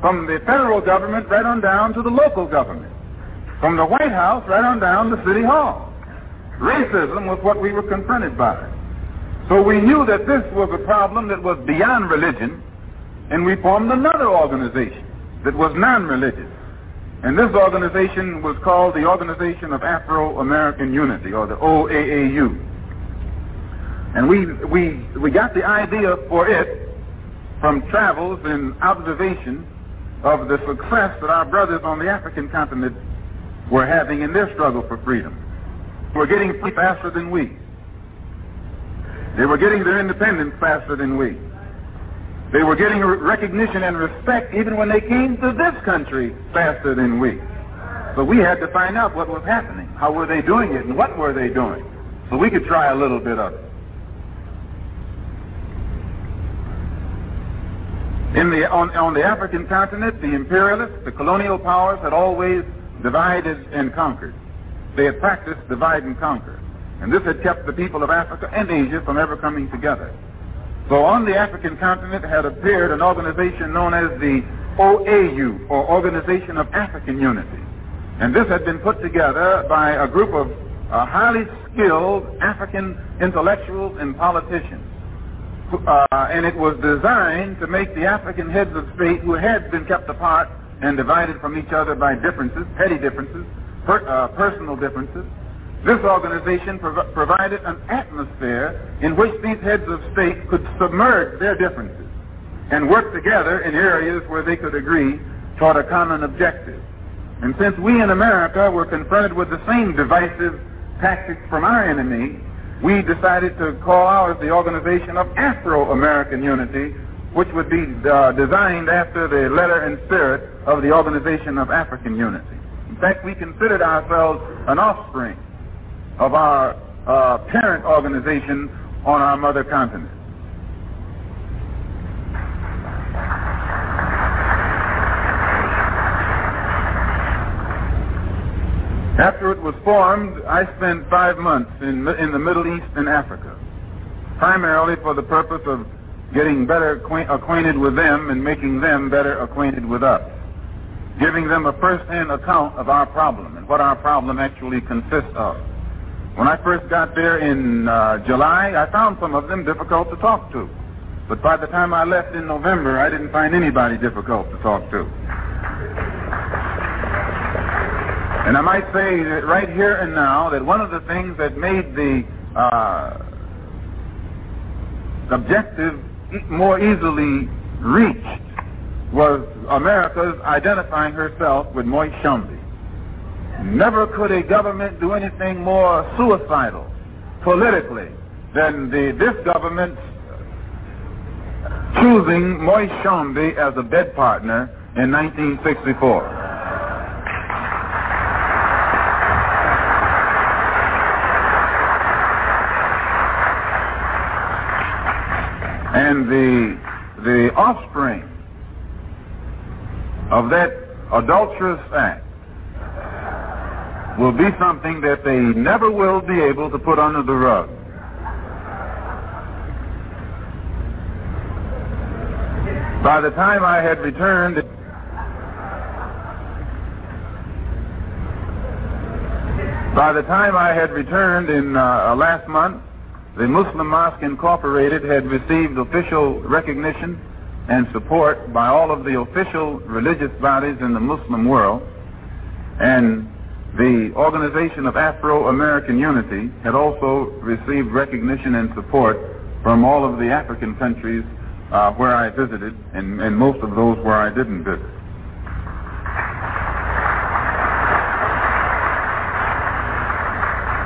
from the federal government right on down to the local government, from the White House right on down to City Hall. Racism was what we were confronted by. So we knew that this was a problem that was beyond religion, and we formed another organization that was non-religious. And this organization was called the Organization of Afro-American Unity, or the OAAU. And we, we, we got the idea for it from travels and observation of the success that our brothers on the African continent were having in their struggle for freedom. Were getting free faster than we. They were getting their independence faster than we. They were getting recognition and respect even when they came to this country faster than we. So we had to find out what was happening. How were they doing it and what were they doing? So we could try a little bit of it. In the, on, on the African continent, the imperialists, the colonial powers had always divided and conquered. They had practiced divide and conquer. And this had kept the people of Africa and Asia from ever coming together. So on the African continent had appeared an organization known as the OAU, or Organization of African Unity. And this had been put together by a group of uh, highly skilled African intellectuals and politicians. Uh, and it was designed to make the African heads of state who had been kept apart and divided from each other by differences, petty differences, per, uh, personal differences, this organization prov- provided an atmosphere in which these heads of state could submerge their differences and work together in areas where they could agree toward a common objective. And since we in America were confronted with the same divisive tactics from our enemy, we decided to call ours the Organization of Afro-American Unity, which would be uh, designed after the letter and spirit of the Organization of African Unity. In fact, we considered ourselves an offspring of our uh, parent organization on our mother continent. After it was formed, I spent five months in, in the Middle East and Africa, primarily for the purpose of getting better acquaint, acquainted with them and making them better acquainted with us, giving them a first-hand account of our problem and what our problem actually consists of. When I first got there in uh, July, I found some of them difficult to talk to. But by the time I left in November, I didn't find anybody difficult to talk to. And I might say that right here and now that one of the things that made the uh, objective more easily reached was America's identifying herself with Moise Tshombe. Never could a government do anything more suicidal politically than the, this government choosing Moise Tshombe as a bed partner in 1964. And the, the offspring of that adulterous act will be something that they never will be able to put under the rug. By the time I had returned, By the time I had returned in uh, last month, the Muslim Mosque Incorporated had received official recognition and support by all of the official religious bodies in the Muslim world. And the Organization of Afro-American Unity had also received recognition and support from all of the African countries uh, where I visited and, and most of those where I didn't visit.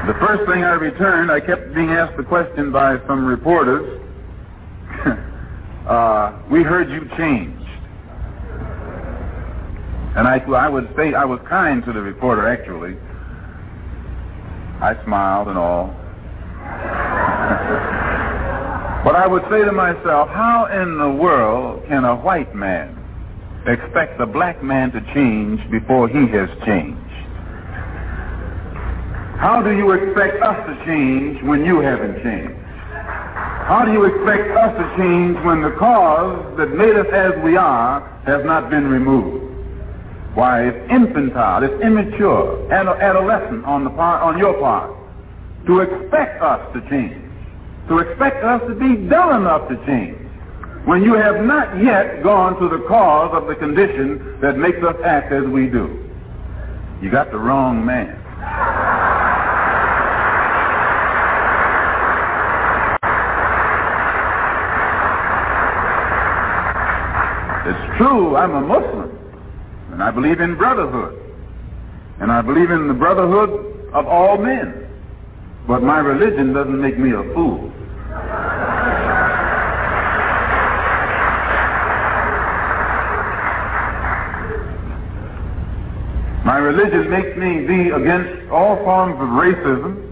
The first thing I returned, I kept being asked the question by some reporters, uh, we heard you changed. And I, I would say I was kind to the reporter, actually. I smiled and all. but I would say to myself, how in the world can a white man expect a black man to change before he has changed? How do you expect us to change when you haven't changed? How do you expect us to change when the cause that made us as we are has not been removed? Why, it's infantile, it's immature, and adolescent on the part, on your part, to expect us to change, to expect us to be done enough to change, when you have not yet gone to the cause of the condition that makes us act as we do. You got the wrong man. It's true, I'm a Muslim, I believe in brotherhood, and I believe in the brotherhood of all men. But my religion doesn't make me a fool. My religion makes me be against all forms of racism.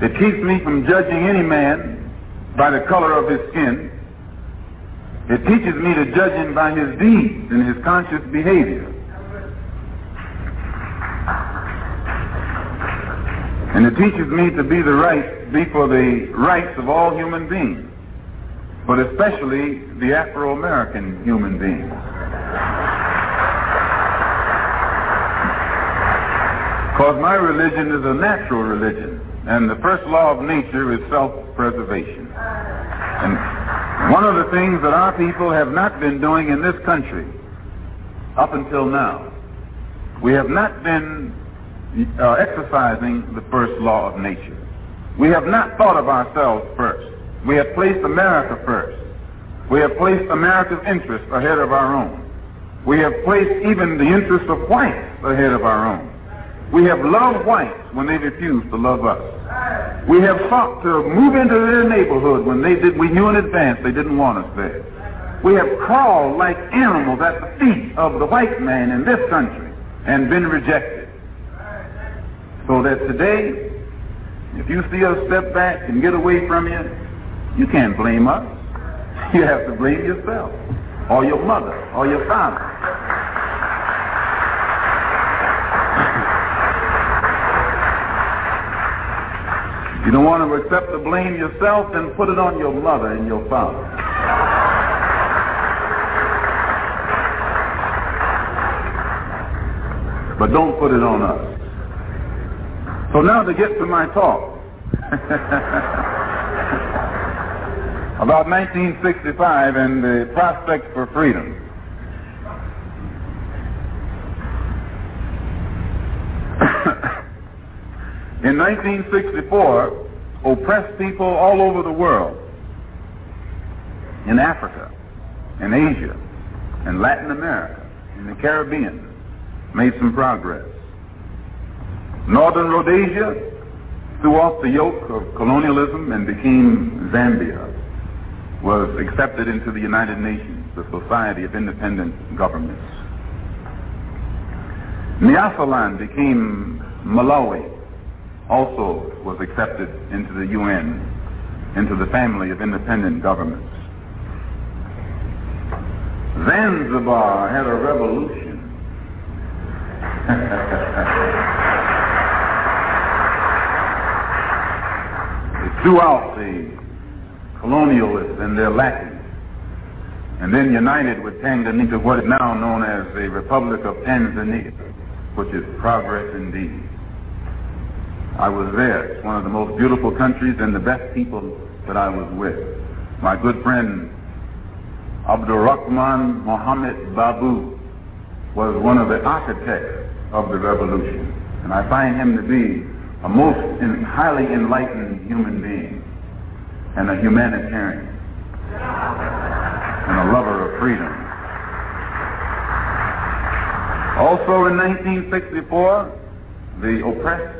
It keeps me from judging any man by the color of his skin. It teaches me to judge him by his deeds and his conscious behavior. And it teaches me to be the right, be for the rights of all human beings, but especially the Afro-American human beings. Because my religion is a natural religion, and the first law of nature is self-preservation. And one of the things that our people have not been doing in this country up until now, we have not been uh, exercising the first law of nature. We have not thought of ourselves first. We have placed America first. We have placed America's interests ahead of our own. We have placed even the interests of whites ahead of our own. We have loved whites when they refused to love us. We have sought to move into their neighborhood when they did, we knew in advance they didn't want us there. We have crawled like animals at the feet of the white man in this country and been rejected. So that today, if you see us step back and get away from you, you can't blame us. You have to blame yourself, or your mother, or your father. You don't want to accept the blame yourself, then put it on your mother and your father. But don't put it on us. So now to get to my talk. About 1965 and the prospects for freedom. In 1964, oppressed people all over the world, in Africa, in Asia, in Latin America, in the Caribbean, made some progress. Northern Rhodesia threw off the yoke of colonialism and became Zambia, was accepted into the United Nations, the Society of Independent Governments. Nyasaland became Malawi, also was accepted into the UN, into the family of independent governments. Zanzibar had a revolution. they threw out the colonialists and their lackeys and then united with Tanganyika, what is now known as the Republic of Tanzania, which is progress indeed. I was there. It's one of the most beautiful countries and the best people that I was with. My good friend Abdul Rahman Mohammed Babu was one of the architects of the revolution. And I find him to be a most in, highly enlightened human being and a humanitarian and a lover of freedom. Also in 1964, the oppressed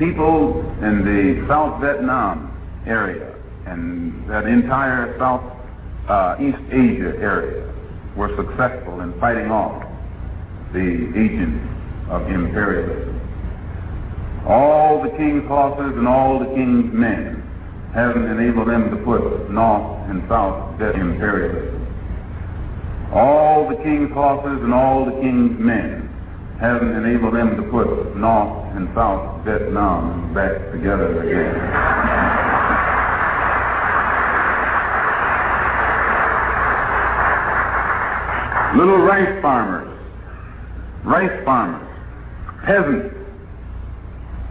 people in the South Vietnam area and that entire South uh, East Asia area were successful in fighting off the agents of imperialism. All the king's horses and all the king's men haven't enabled them to put north and south debt imperialism. All the king's horses and all the king's men haven't enabled them to put north and south Vietnam back together again. Little rice farmers, rice farmers, peasants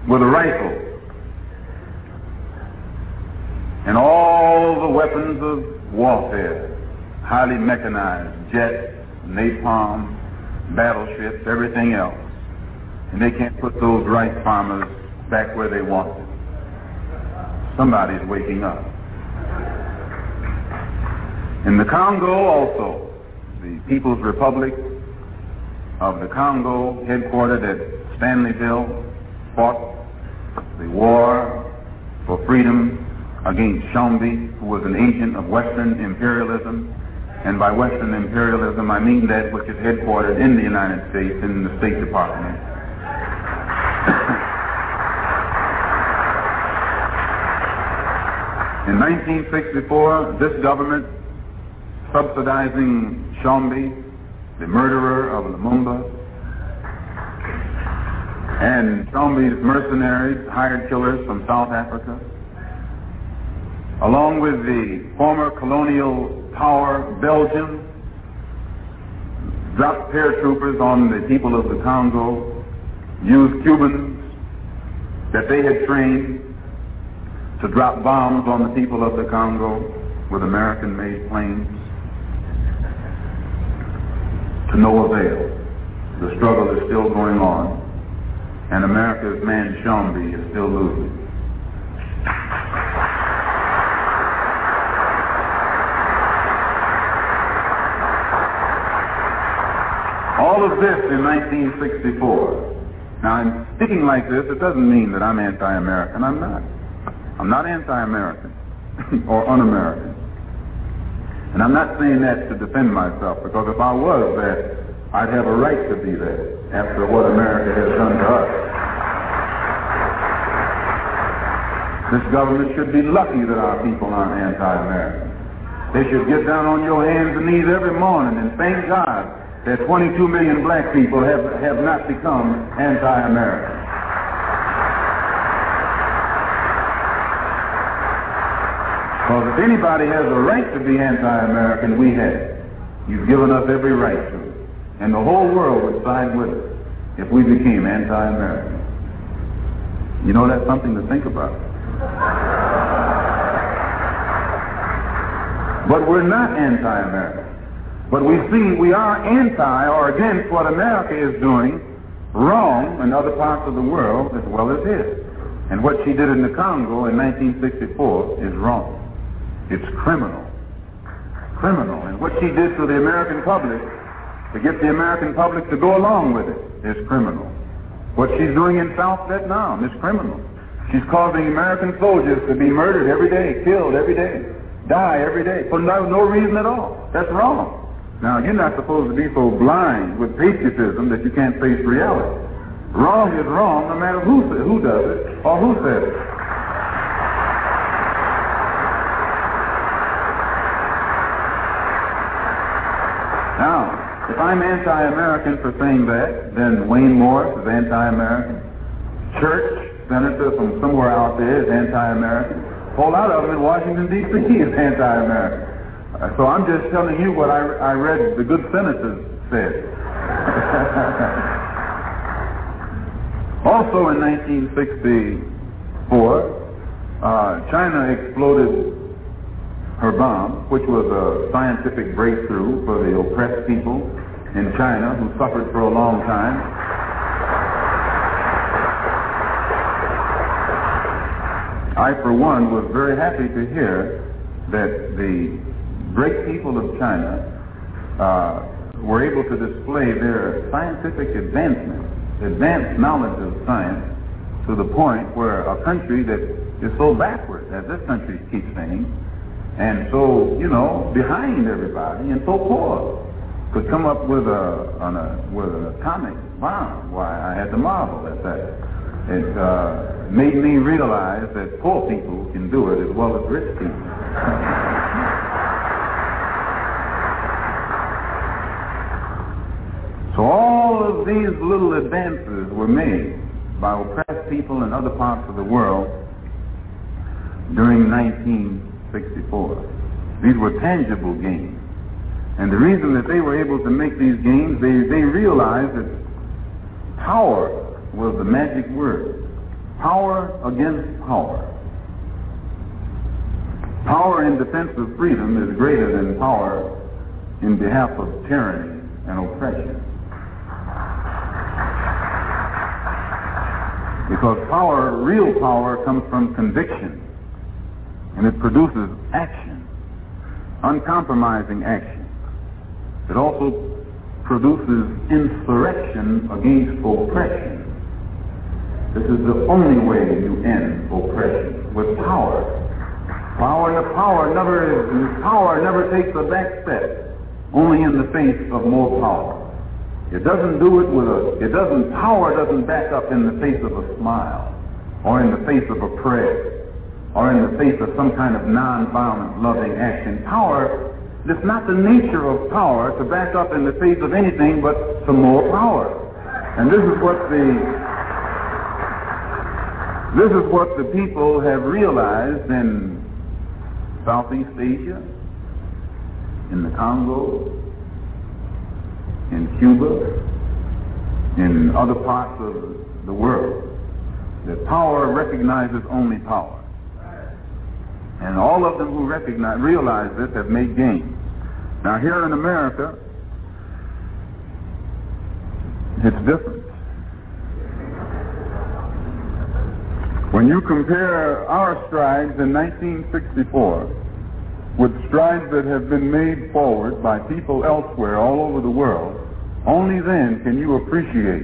with a rifle and all the weapons of warfare, highly mechanized, jets, napalm, battleships, everything else. And they can't put those rice farmers back where they want them. Somebody's waking up. In the Congo also, the People's Republic of the Congo, headquartered at Stanleyville, fought the war for freedom against Tshombe, who was an agent of Western imperialism. And by Western imperialism, I mean that which is headquartered in the United States, in the State Department. in 1964, this government, subsidizing Tshombe, the murderer of Lumumba, and Tshombe's mercenaries, hired killers from South Africa, along with the former colonial power Belgium, dropped paratroopers on the people of the Congo, used Cubans that they had trained to drop bombs on the people of the Congo with American-made planes to no avail. The struggle is still going on, and America's man Tshombe is still losing. All of this in 1964. Now, I'm speaking like this, it doesn't mean that I'm anti-American. I'm not. I'm not anti-American or un-American. And I'm not saying that to defend myself, because if I was that, I'd have a right to be that after what America has done to us. This government should be lucky that our people aren't anti-American. They should get down on your hands and knees every morning and thank God that 22 million black people have, have not become anti-American. Because if anybody has a right to be anti-American, we have. You've given us every right to it. And the whole world would side with us if we became anti-American. You know, that's something to think about. But we're not anti-American. But we see we are anti or against what America is doing wrong in other parts of the world as well as here. And what she did in the Congo in 1964 is wrong. It's criminal. Criminal. And what she did to the American public, to get the American public to go along with it, is criminal. What she's doing in South Vietnam is criminal. She's causing American soldiers to be murdered every day, killed every day, die every day, for no, no reason at all. That's wrong. Now, you're not supposed to be so blind with patriotism that you can't face reality. Wrong is wrong no matter who, who does it or who says it. Now, if I'm anti-American for saying that, then Wayne Morse is anti-American. Church, senator from somewhere out there, is anti-American. A whole lot of them in Washington, D.C. is anti-American. So I'm just telling you what I, I read the good senators said. Also in 1964, uh, China exploded her bomb, which was a scientific breakthrough for the oppressed people in China who suffered for a long time. I, for one, was very happy to hear that the great people of China uh, were able to display their scientific advancement, advanced knowledge of science, to the point where a country that is so backward, as this country keeps saying, and so, you know, behind everybody and so poor, could come up with a, a with an atomic bomb. Why, I had to marvel at that. It uh, made me realize that poor people can do it as well as rich people. so all of these little advances were made by oppressed people in other parts of the world during 1964. These were tangible gains. And the reason that they were able to make these gains, they, they realized that power was the magic word. Power against power. Power in defense of freedom is greater than power in behalf of tyranny and oppression. Because power, real power, comes from conviction and it produces action, uncompromising action. It also produces insurrection against oppression. This is the only way you end oppression, with power. Power and the power never power never takes a back step, only in the face of more power. It doesn't do it with a, it doesn't, power doesn't back up in the face of a smile or in the face of a prayer or in the face of some kind of nonviolent loving action. Power, it's not the nature of power to back up in the face of anything but some more power. And this is what the this is what the people have realized in Southeast Asia, in the Congo, in Cuba, in other parts of the world, that power recognizes only power. And all of them who recognize, realize this have made gains. Now here in America, it's different. When you compare our strides in 1964 with strides that have been made forward by people elsewhere all over the world, only then can you appreciate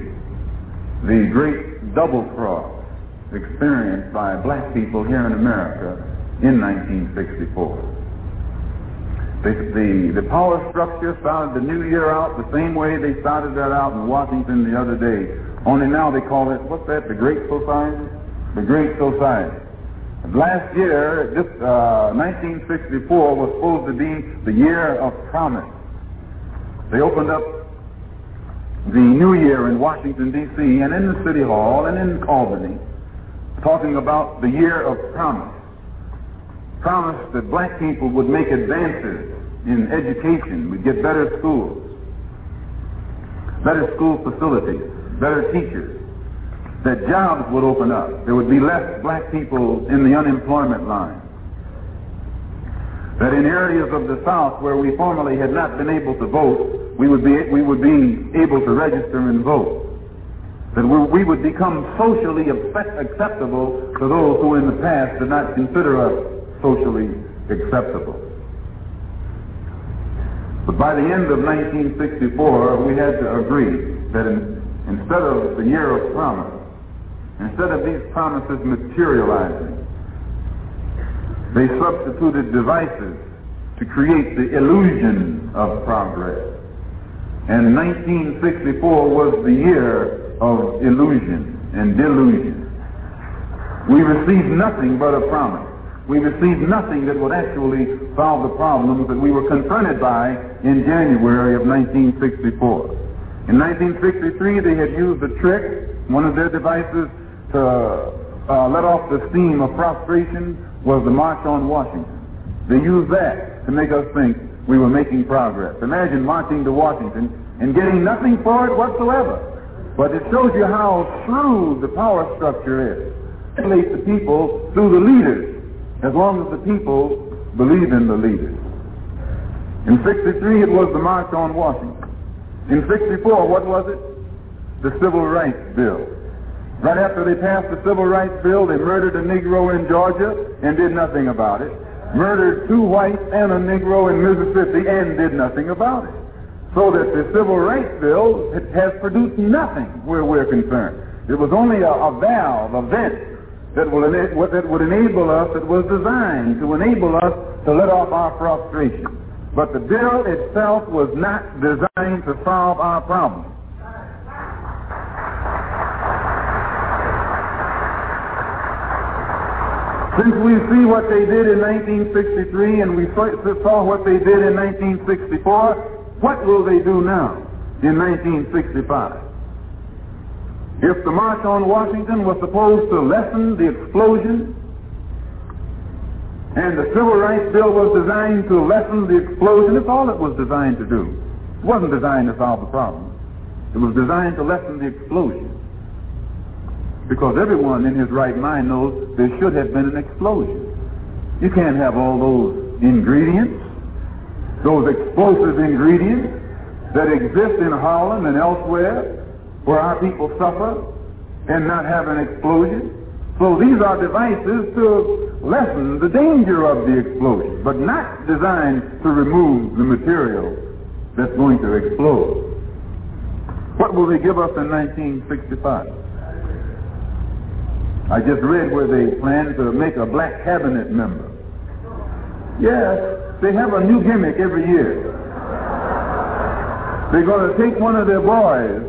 the great double cross experienced by black people here in America in 1964. The, the, the power structure started the new year out the same way they started that out in Washington the other day. Only now they call it, what's that, the Great Society? The Great Society. Last year, this uh, 1964 was supposed to be the year of promise. They opened up the new year in Washington, D.C., and in the City Hall and in Albany, talking about the year of promise. Promise that black people would make advances in education, we'd get better schools, better school facilities, better teachers, that jobs would open up. There would be less black people in the unemployment line. That in areas of the South where we formerly had not been able to vote, we would be, we would be able to register and vote. That we would become socially acceptable to those who in the past did not consider us socially acceptable. But by the end of 1964, we had to agree that in, instead of the year of promise, instead of these promises materializing, they substituted devices to create the illusion of progress. And 1964 was the year of illusion and delusion. We received nothing but a promise we received nothing that would actually solve the problems that we were confronted by in January of 1964. In 1963, they had used a trick. One of their devices to uh, let off the steam of frustration was the March on Washington. They used that to make us think we were making progress. Imagine marching to Washington and getting nothing for it whatsoever. But it shows you how shrewd the power structure is. It the people through the leaders, as long as the people believe in the leaders. In 63, it was the March on Washington. In 64, what was it? The Civil Rights Bill. Right after they passed the Civil Rights Bill, they murdered a Negro in Georgia and did nothing about it. Murdered two whites and a Negro in Mississippi and did nothing about it. So that the Civil Rights Bill has produced nothing where we're concerned. It was only a, a valve, a vent, that, will ena- that would enable us, that was designed to enable us to let off our frustration. But the bill itself was not designed to solve our problem. Since we see what they did in 1963 and we saw what they did in 1964, what will they do now in 1965? If the March on Washington was supposed to lessen the explosion, and the Civil Rights Bill was designed to lessen the explosion, it's all it was designed to do. It wasn't designed to solve the problem. It was designed to lessen the explosion. Because everyone in his right mind knows there should have been an explosion. You can't have all those ingredients those explosive ingredients that exist in Harlem and elsewhere where our people suffer and not have an explosion. So these are devices to lessen the danger of the explosion, but not designed to remove the material that's going to explode. What will they give us in 1965? I just read where they plan to make a black cabinet member. Yes, they have a new gimmick every year. They're going to take one of their boys,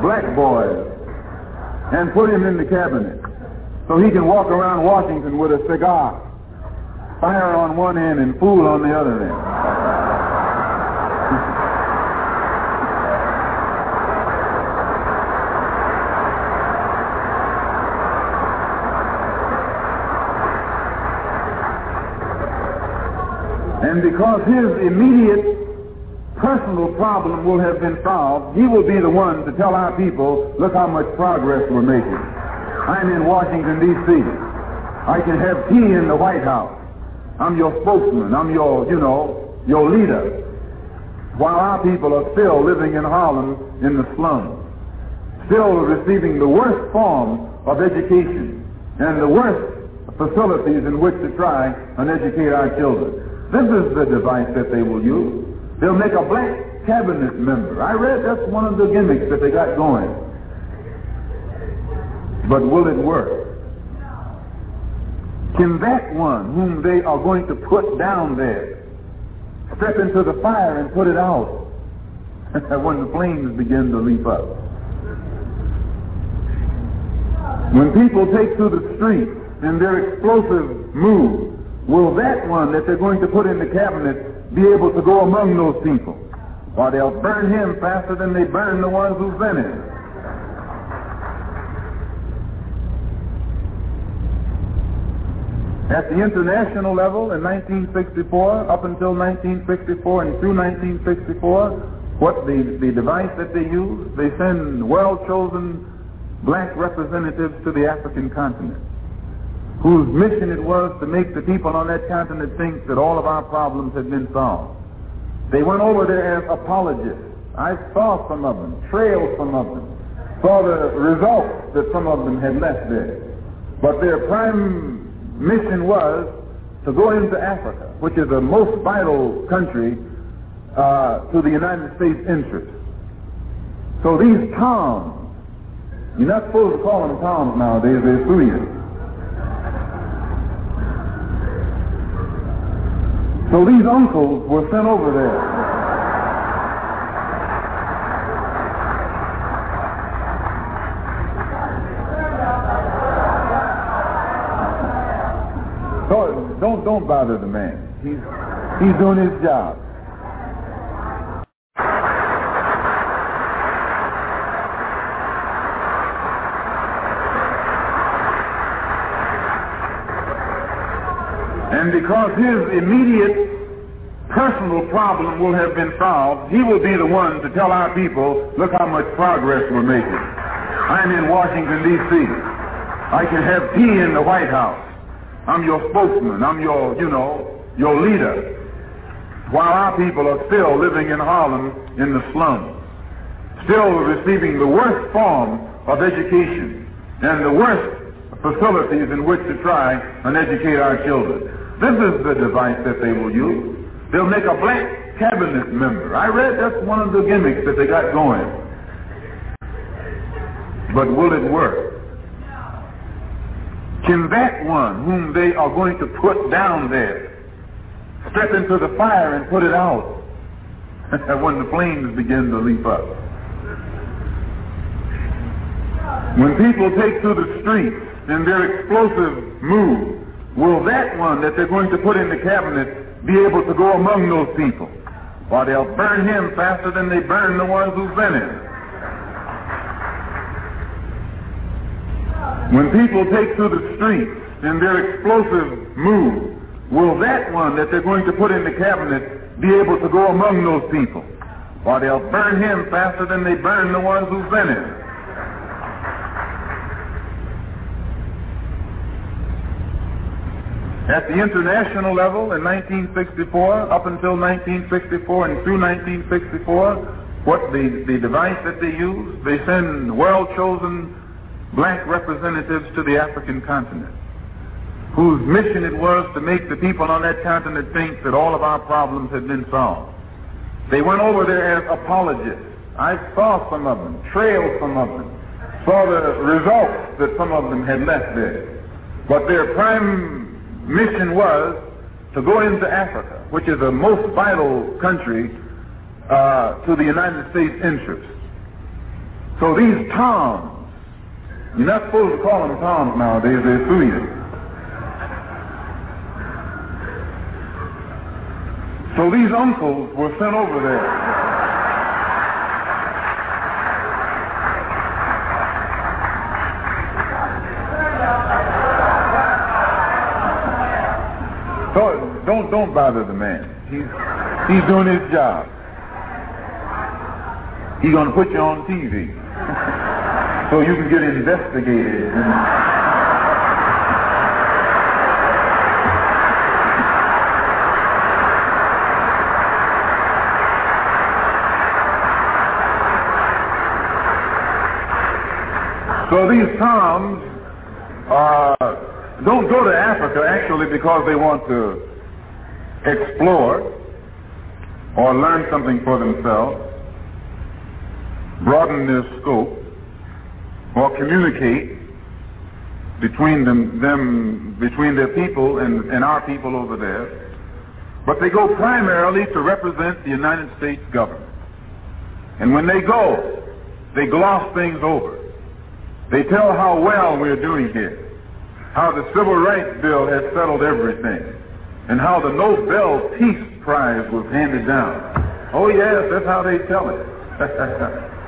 black boys, and put him in the cabinet so he can walk around Washington with a cigar, fire on one end and fool on the other end. And because his immediate personal problem will have been solved, he will be the one to tell our people, look how much progress we're making. I'm in Washington, D.C. I can have tea in the White House. I'm your spokesman. I'm your, you know, your leader. While our people are still living in Harlem in the slums, still receiving the worst form of education and the worst facilities in which to try and educate our children. This is the device that they will use. They'll make a black cabinet member. I read that's one of the gimmicks that they got going. But will it work? Can that one whom they are going to put down there step into the fire and put it out when the flames begin to leap up? When people take to the streets in their explosive mood, will that one that they're going to put in the cabinet be able to go among those people? Or they'll burn him faster than they burn the ones who've been in. At the international level in 1964, up until 1964 and through 1964, what the, the device that they use, they send well-chosen black representatives to the African continent whose mission it was to make the people on that continent think that all of our problems had been solved. They went over there as apologists. I saw some of them, trailed some of them, saw the results that some of them had left there. But their prime mission was to go into Africa, which is the most vital country uh, to the United States interest. So these Toms, you're not supposed to call them Toms nowadays, they're sue you. So these uncles were sent over there. So don't don't bother the man. He's he's doing his job. And because his immediate personal problem will have been solved, he will be the one to tell our people, look how much progress we're making. I'm in Washington, D.C. I can have tea in the White House. I'm your spokesman. I'm your, you know, your leader. While our people are still living in Harlem in the slums, still receiving the worst form of education and the worst facilities in which to try and educate our children. This is the device that they will use. They'll make a black cabinet member. I read that's one of the gimmicks that they got going. But will it work? Can that one whom they are going to put down there step into the fire and put it out when the flames begin to leap up? When people take to the streets in their explosive move, will that one that they're going to put in the cabinet be able to go among those people? Or they'll burn him faster than they burn the ones who've been in. When people take to the streets in their explosive move, will that one that they're going to put in the cabinet be able to go among those people? Or they'll burn him faster than they burn the ones who've been in. At the international level in 1964, up until 1964 and through 1964, what the, the device that they use, they send well-chosen black representatives to the African continent, whose mission it was to make the people on that continent think that all of our problems had been solved. They went over there as apologists. I saw some of them, trailed some of them, saw the results that some of them had left there. But their prime mission was to go into Africa, which is the most vital country uh, to the United States interests. So these Toms you're not supposed to call them Toms nowadays. They sue you. So these uncles were sent over there. So don't don't bother the man. He's he's doing his job. He's gonna put you on TV so you can get investigated. So these Toms uh, don't go to Africa actually because they want to explore or learn something for themselves, broaden their scope, or communicate between them, them between their people and, and our people over there, but they go primarily to represent the United States government. And when they go, they gloss things over. They tell how well we're doing here, how the Civil Rights Bill has settled everything, and how the Nobel Peace Prize was handed down. Oh yes, that's how they tell it.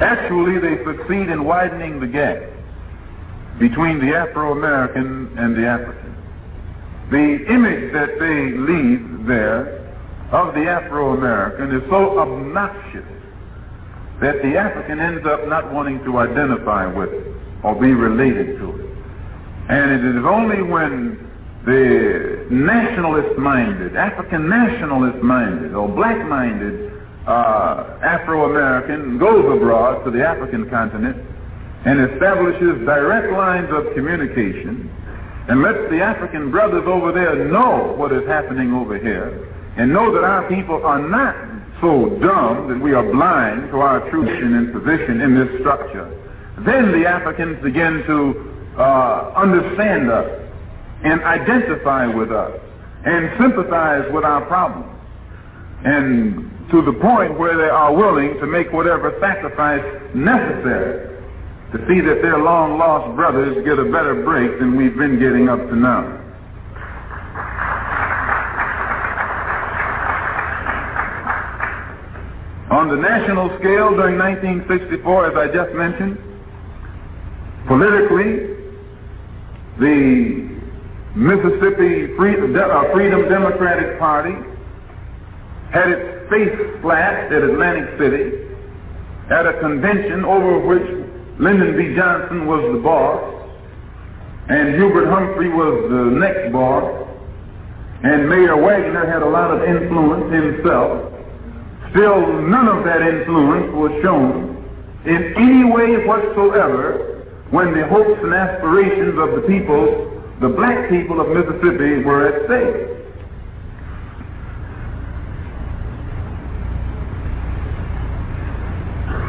Actually, they succeed in widening the gap between the Afro-American and the African. The image that they leave there of the Afro-American is so obnoxious that the African ends up not wanting to identify with it or be related to it. And it is only when the nationalist-minded, African nationalist-minded, or black-minded uh, Afro-American goes abroad to the African continent and establishes direct lines of communication and lets the African brothers over there know what is happening over here and know that our people are not so dumb that we are blind to our true and position in this structure. Then the Africans begin to uh, understand us and identify with us and sympathize with our problems. And to the point where they are willing to make whatever sacrifice necessary to see that their long lost brothers get a better break than we've been getting up to now. On the national scale during 1964, as I just mentioned, politically, the Mississippi uh, Freedom Democratic Party had its face flashed at Atlantic City at a convention over which Lyndon B. Johnson was the boss and Hubert Humphrey was the next boss and Mayor Wagner had a lot of influence himself. Still, none of that influence was shown in any way whatsoever when the hopes and aspirations of the people, the black people of Mississippi, were at stake.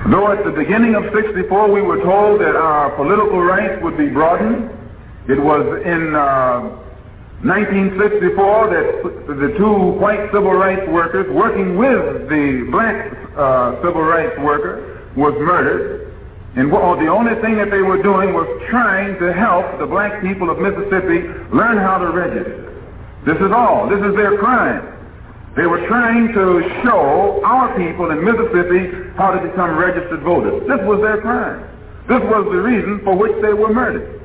Though at the beginning of 64 we were told that our political rights would be broadened, it was in uh, 1964 that the two white civil rights workers working with the black uh, civil rights worker was murdered. And the only thing that they were doing was trying to help the black people of Mississippi learn how to register. This is all. This is their crime. They were trying to show our people in Mississippi how to become registered voters. This was their crime. This was the reason for which they were murdered.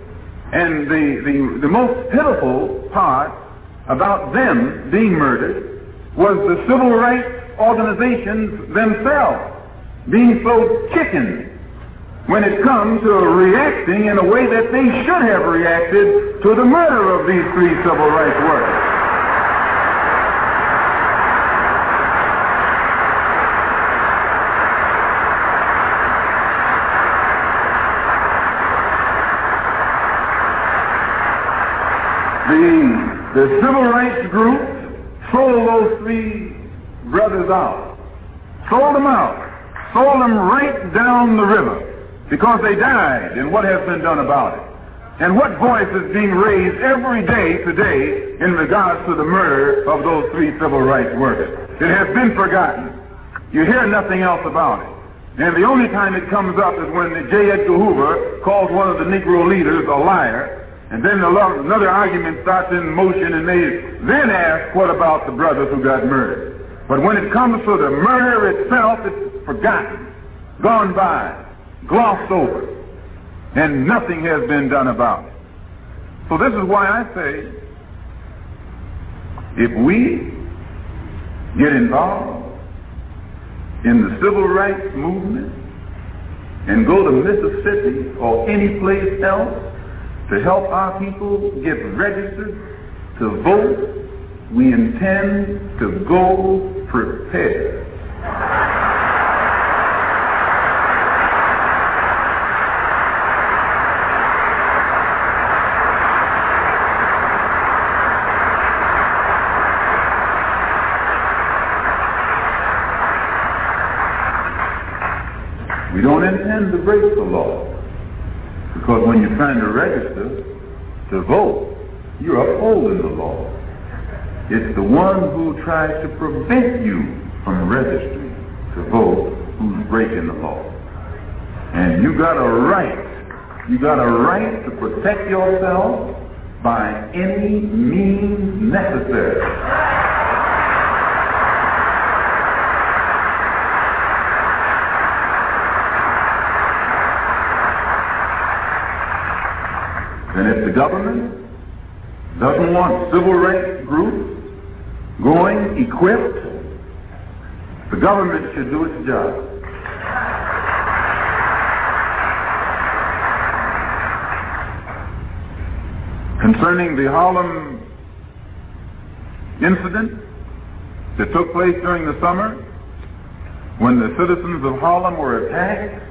And the, the, the most pitiful part about them being murdered was the civil rights organizations themselves being so chicken when it comes to reacting in a way that they should have reacted to the murder of these three civil rights workers. The, the civil rights group sold those three brothers out. Sold them out. Sold them right down the river because they died. And what has been done about it? And what voice is being raised every day today in regards to the murder of those three civil rights workers? It has been forgotten. You hear nothing else about it. And the only time it comes up is when J. Edgar Hoover calls one of the Negro leaders a liar and then another argument starts in motion and they then ask, what about the brothers who got murdered? But when it comes to the murder itself, it's forgotten, gone by, glossed over, and nothing has been done about it. So this is why I say, if we get involved in the civil rights movement and go to Mississippi or any place else to help our people get registered to vote, we intend to go prepared. We don't intend to break the law. Because when you're trying to register to vote, you're upholding the law. It's the one who tries to prevent you from registering to vote who's breaking the law. And you got a right, you got a right to protect yourself by any means necessary. And if the government doesn't want civil rights groups going equipped, the government should do its job. Concerning the Harlem incident that took place during the summer, when the citizens of Harlem were attacked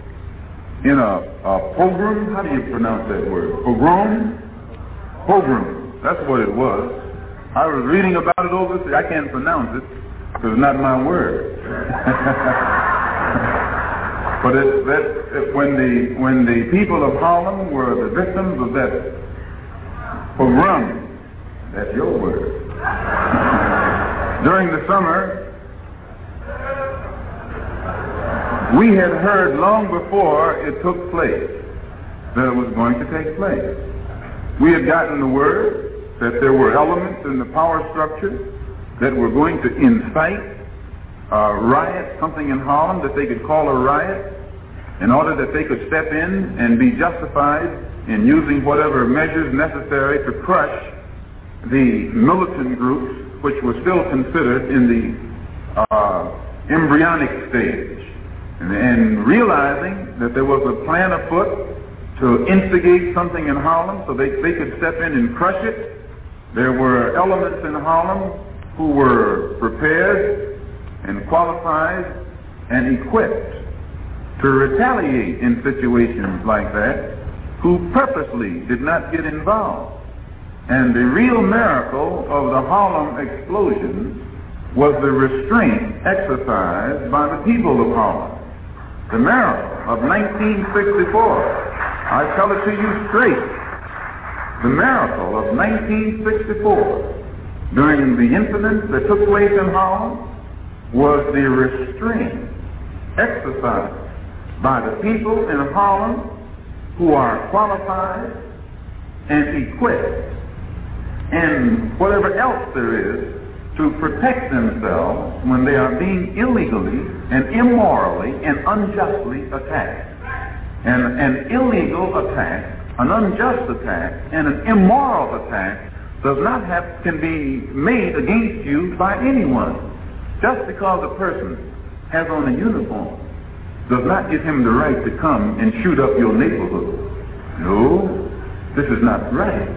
in a, a pogrom. How do you pronounce that word? Pogrom? Pogrom. That's what it was. I was reading about it over. I can't pronounce it because it's not my word. but it, that, it, when the when the people of Harlem were the victims of that pogrom, that's your word. During the summer, We had heard long before it took place that it was going to take place. We had gotten the word that there were elements in the power structure that were going to incite a riot, something in Harlem that they could call a riot, in order that they could step in and be justified in using whatever measures necessary to crush the militant groups, which were still considered in the uh, embryonic stage, and, and realizing that there was a plan afoot to instigate something in Harlem so they, they could step in and crush it. There were elements in Harlem who were prepared and qualified and equipped to retaliate in situations like that who purposely did not get involved. And the real miracle of the Harlem explosion was the restraint exercised by the people of Harlem. The miracle of 1964 I tell it to you straight. The miracle of 1964 during the incidents that took place in Harlem was the restraint exercised by the people in Harlem who are qualified and equipped and whatever else there is to protect themselves when they are being illegally and immorally and unjustly attacked. And an illegal attack, an unjust attack, and an immoral attack does not have, can be made against you by anyone. Just because a person has on a uniform does not give him the right to come and shoot up your neighborhood. No, this is not right.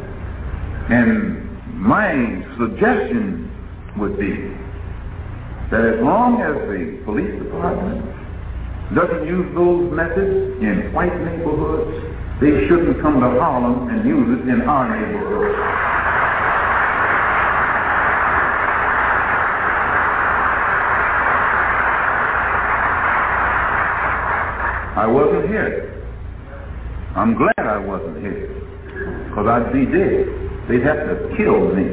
And my suggestion would be that as long as the police department doesn't use those methods in white neighborhoods, they shouldn't come to Harlem and use it in our neighborhood. I wasn't here. I'm glad I wasn't here. Because I'd be dead. They'd have to kill me.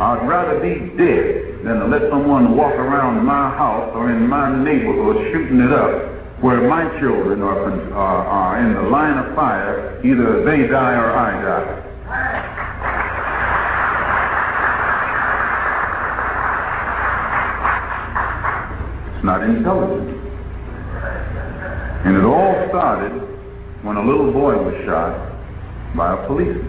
I'd rather be dead than to let someone walk around my house or in my neighborhood shooting it up where my children are, are, are in the line of fire, either they die or I die. It's not intelligent. And it all started when a little boy was shot by a policeman.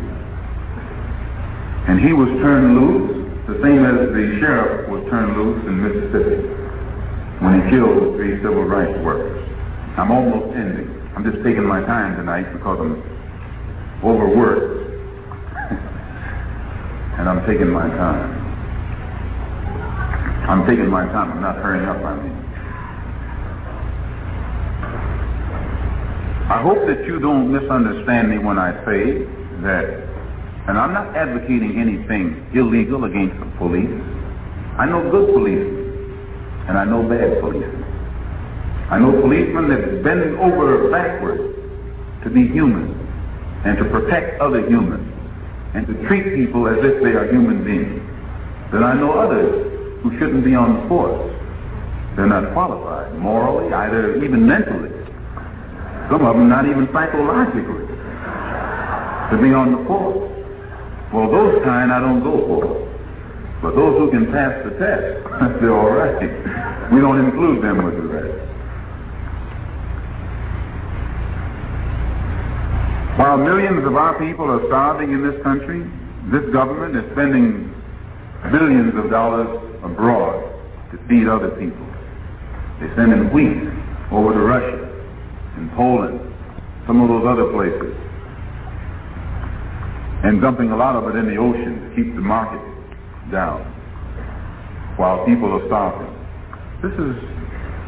And he was turned loose the same as the sheriff was turned loose in Mississippi when he killed three civil rights workers. I'm almost ending. I'm just taking my time tonight because I'm overworked. and I'm taking my time. I'm taking my time. I'm not hurrying up I mean. I hope that you don't misunderstand me when I say that and I'm not advocating anything illegal against the police. I know good police, and I know bad police. I know policemen that bend over backwards to be human and to protect other humans and to treat people as if they are human beings. Then I know others who shouldn't be on the force. They're not qualified morally, either even mentally. Some of them not even psychologically to be on the force. Well, those kind I don't go for. But those who can pass the test, they're all right. We don't include them with the rest. While millions of our people are starving in this country, this government is spending billions of dollars abroad to feed other people. They're sending wheat over to Russia and Poland, some of those other places and dumping a lot of it in the ocean to keep the market down while people are starving. This is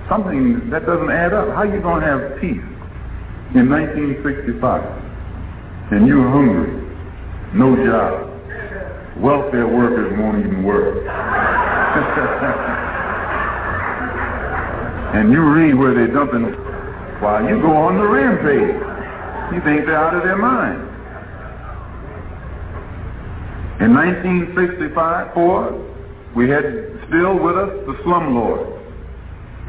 something that doesn't add up. How are you going to have peace in 1965 and you're hungry, no job, welfare workers won't even work. and you read where they're dumping while you go on the rampage. You think they're out of their mind. In 1964, we had still with us the slumlords,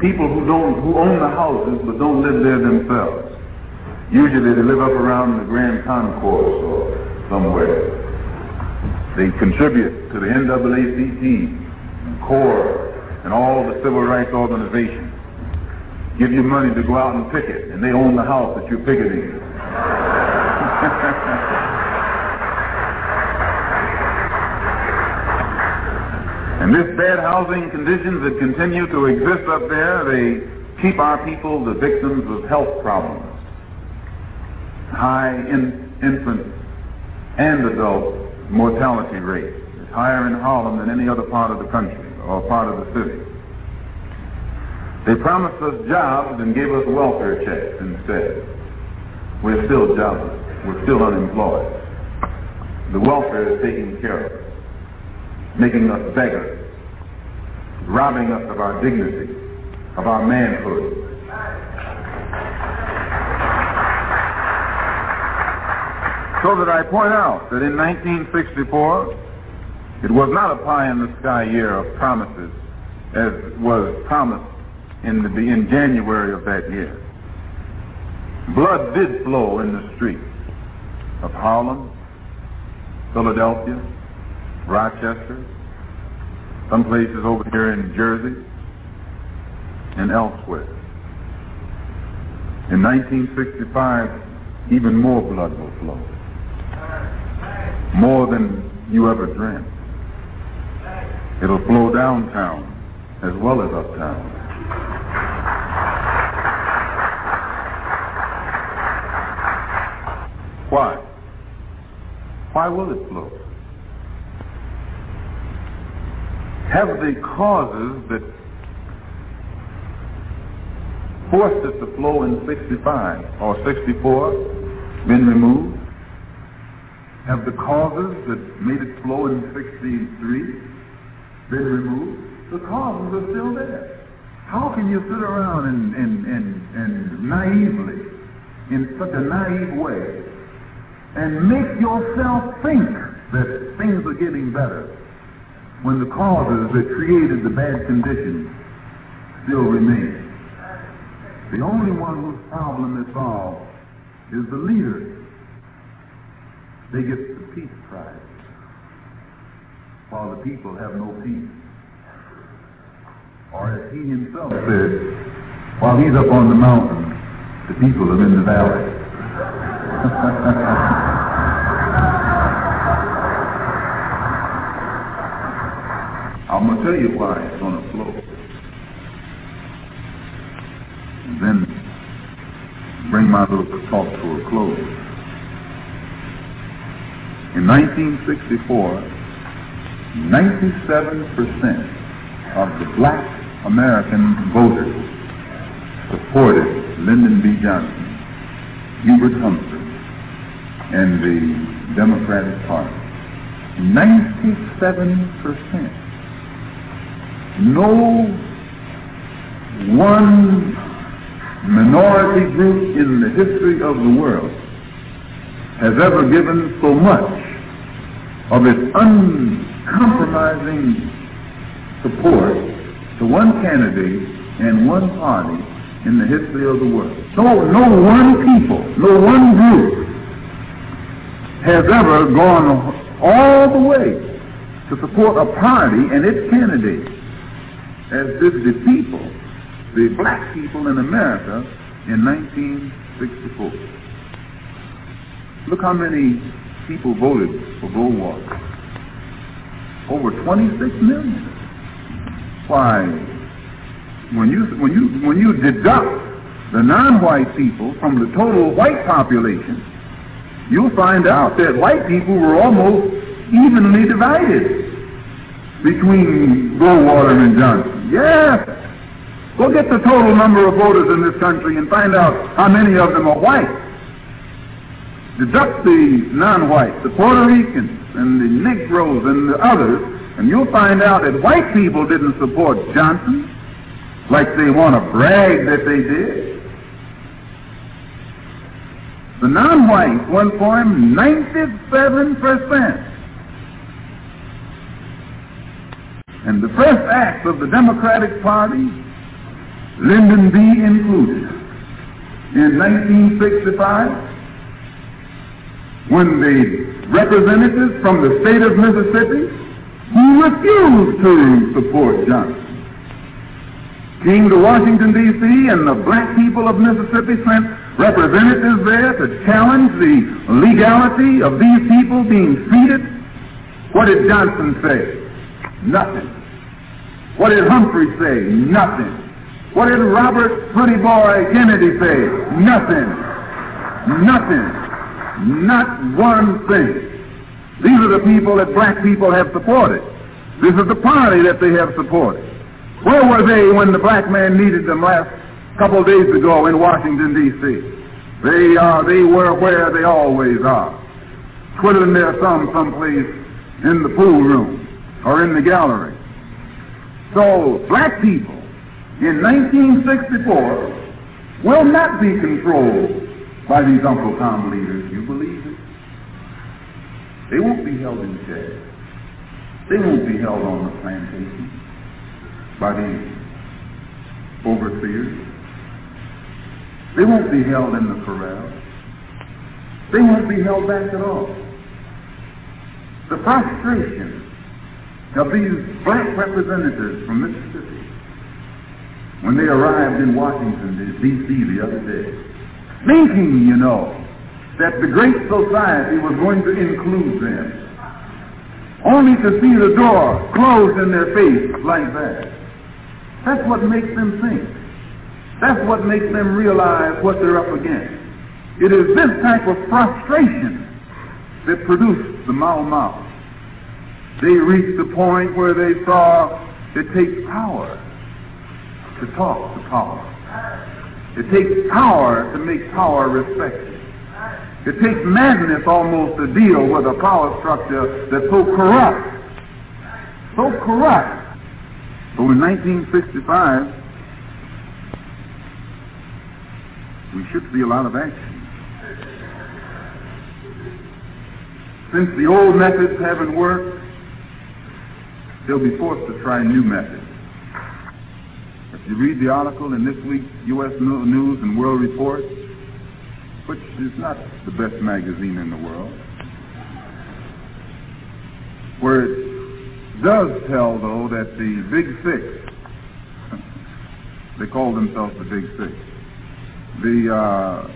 people who don't who own the houses but don't live there themselves. Usually they live up around the Grand Concourse or somewhere. They contribute to the NAACP, and CORE, and all the civil rights organizations. Give you money to go out and picket, and they own the house that you're picketing. And this bad housing conditions that continue to exist up there, they keep our people the victims of health problems. High in, infant and adult mortality rate. It's higher in Harlem than any other part of the country or part of the city. They promised us jobs and gave us welfare checks instead. We're still jobless. We're still unemployed. The welfare is taken care of making us beggars, robbing us of our dignity, of our manhood. So that I point out that in 1964, it was not a pie-in-the-sky year of promises as was promised in, the, in January of that year. Blood did flow in the streets of Harlem, Philadelphia, Rochester, some places over here in Jersey, and elsewhere. In 1965, even more blood will flow. More than you ever dreamt. It'll flow downtown as well as uptown. Why? Why will it flow? Have the causes that forced it to flow in 65 or 64 been removed? Have the causes that made it flow in 63 been removed? The causes are still there. How can you sit around and, and, and, and naively, in such a naive way, and make yourself think that things are getting better when the causes that created the bad conditions still remain. The only one whose problem is solved is the leader. They get the peace prize, while the people have no peace. Or as he himself said, while he's up on the mountain, the people are in the valley. I'm going to tell you why it's going to flow. Then bring my little talk to a close. In 1964, 97% of the black American voters supported Lyndon B. Johnson, Hubert Humphrey, and the Democratic Party. 97% no one minority group in the history of the world has ever given so much of its uncompromising support to one candidate and one party in the history of the world. No, no one people, no one group has ever gone all the way to support a party and its candidate as did the people, the black people in America in 1964. Look how many people voted for Goldwater. Over 26 million. Why, when you, when you, when you deduct the non-white people from the total white population, you'll find out that white people were almost evenly divided between Goldwater and Johnson. Yes. Go get the total number of voters in this country and find out how many of them are white. Deduct the non-whites, the Puerto Ricans, and the Negroes, and the others, and you'll find out that white people didn't support Johnson like they want to brag that they did. The non-whites went for him 97%. And the first act of the Democratic Party, Lyndon B. included, in 1965, when the representatives from the state of Mississippi who refused to support Johnson came to Washington, D.C., and the black people of Mississippi sent representatives there to challenge the legality of these people being seated. What did Johnson say? Nothing. What did Humphrey say? Nothing. What did Robert Pretty Boy Kennedy say? Nothing. Nothing. Not one thing. These are the people that black people have supported. This is the party that they have supported. Where were they when the black man needed them last couple of days ago in Washington, D.C.? They, uh, they were where they always are, twiddling their thumb someplace in the pool room or in the gallery. So black people in 1964 will not be controlled by these Uncle Tom leaders. You believe it? They won't be held in check. They won't be held on the plantation by the overseers. They won't be held in the corral. They won't be held back at all. The frustration of these black representatives from Mississippi when they arrived in Washington, D.C. the other day, thinking, you know, that the great society was going to include them, only to see the door closed in their face like that. That's what makes them think. That's what makes them realize what they're up against. It is this type of frustration that produced the Mau Mau. They reached the point where they saw it takes power to talk to power. It takes power to make power respected. It takes madness almost to deal with a power structure that's so corrupt. So corrupt. So in 1965, we should see a lot of action. Since the old methods haven't worked, they'll be forced to try new methods. If you read the article in this week's U.S. News and World Report, which is not the best magazine in the world, where it does tell, though, that the Big Six, they call themselves the Big Six, the uh,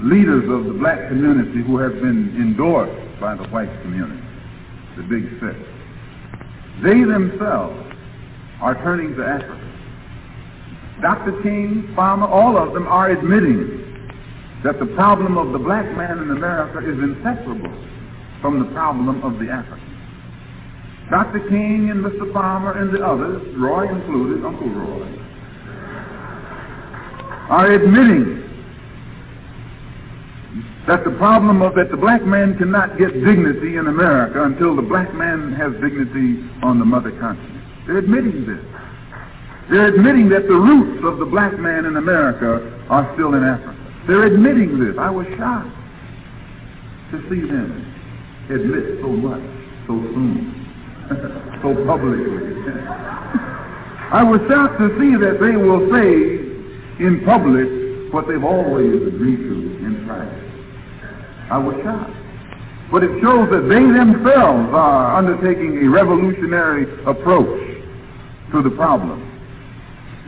leaders of the black community who have been endorsed by the white community, the Big Six, they themselves are turning to Africa. Dr. King, Farmer, all of them are admitting that the problem of the black man in America is inseparable from the problem of the African. Dr. King and Mr. Farmer and the others, Roy included, Uncle Roy, are admitting that the problem of that the black man cannot get dignity in America until the black man has dignity on the mother continent. They're admitting this. They're admitting that the roots of the black man in America are still in Africa. They're admitting this. I was shocked to see them admit so much so soon, so publicly. I was shocked to see that they will say in public what they've always agreed to in private. I was shocked. But it shows that they themselves are undertaking a revolutionary approach to the problem.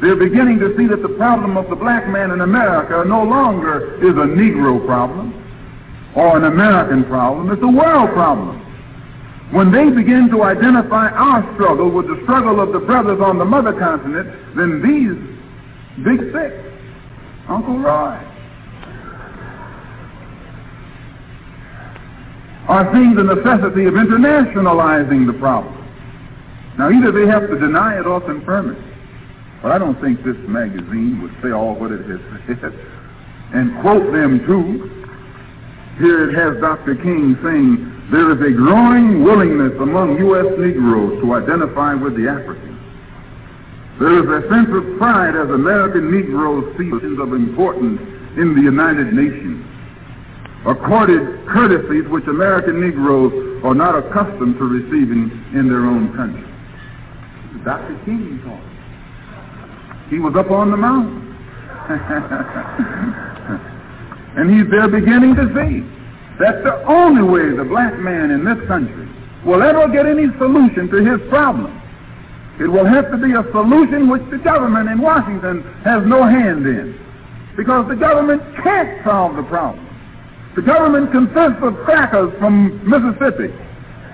They're beginning to see that the problem of the black man in America no longer is a Negro problem or an American problem. It's a world problem. When they begin to identify our struggle with the struggle of the brothers on the mother continent, then these big six, Uncle Roy, are seeing the necessity of internationalizing the problem. Now, either they have to deny it or confirm it. But I don't think this magazine would say all what it has said and quote them too. Here it has Dr. King saying, there is a growing willingness among U.S. Negroes to identify with the Africans. There is a sense of pride as American Negroes see of importance in the United Nations, accorded courtesies which American Negroes are not accustomed to receiving in their own country. Dr. King talking. He was up on the mountain. and he's there beginning to see that's the only way the black man in this country will ever get any solution to his problem. It will have to be a solution which the government in Washington has no hand in. Because the government can't solve the problem. The government consists of crackers from Mississippi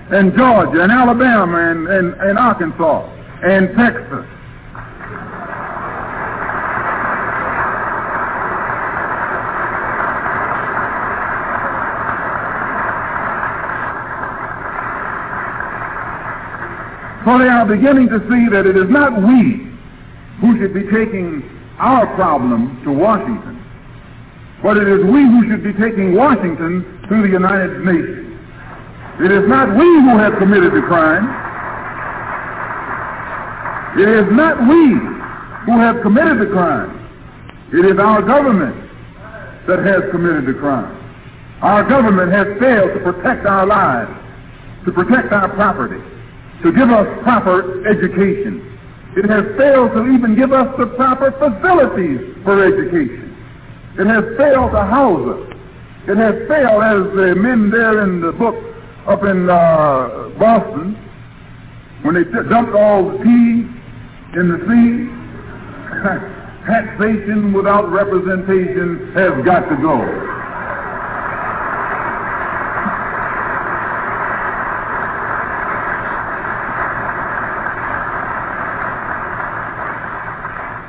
and Georgia and Alabama and, and, and Arkansas and Texas. For they are beginning to see that it is not we who should be taking our problem to Washington, but it is we who should be taking Washington to the United Nations. It is not we who have committed the crime. It is not we who have committed the crime. It is our government that has committed the crime. Our government has failed to protect our lives, to protect our property to give us proper education. It has failed to even give us the proper facilities for education. It has failed to house us. It has failed, as the men there in the book up in uh, Boston, when they t- dumped all the tea in the sea, taxation without representation has got to go.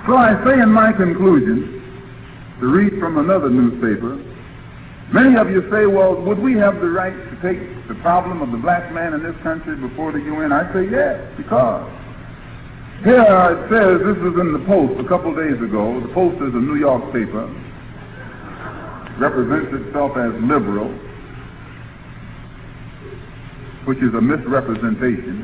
So I say in my conclusion, to read from another newspaper, many of you say, well, would we have the right to take the problem of the black man in this country before the UN? I say yes, because here it says, this was in the Post a couple days ago. The Post is a New York paper, represents itself as liberal, which is a misrepresentation.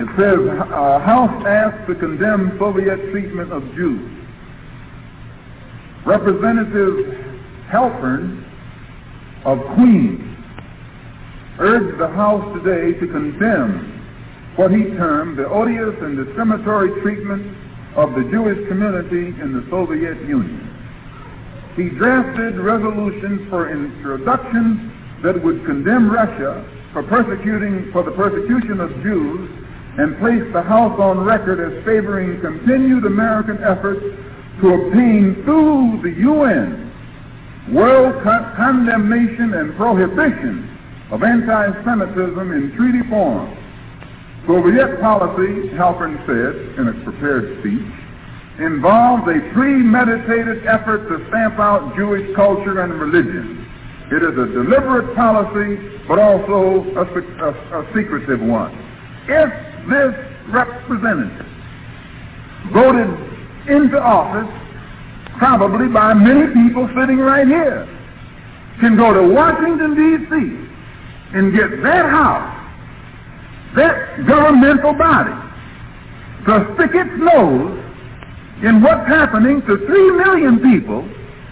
It says, uh, House asked to condemn Soviet treatment of Jews. Representative Halpern of Queens urged the House today to condemn what he termed the odious and discriminatory treatment of the Jewish community in the Soviet Union. He drafted resolutions for introduction that would condemn Russia for persecuting for the persecution of Jews and placed the House on record as favoring continued American efforts to obtain through the UN world condemnation and prohibition of anti-Semitism in treaty form. Soviet policy, Halpern said in a prepared speech, involves a premeditated effort to stamp out Jewish culture and religion. It is a deliberate policy, but also a, a, a secretive one. If this representative voted into office probably by many people sitting right here can go to Washington, D.C. and get that house, that governmental body, to stick its nose in what's happening to three million people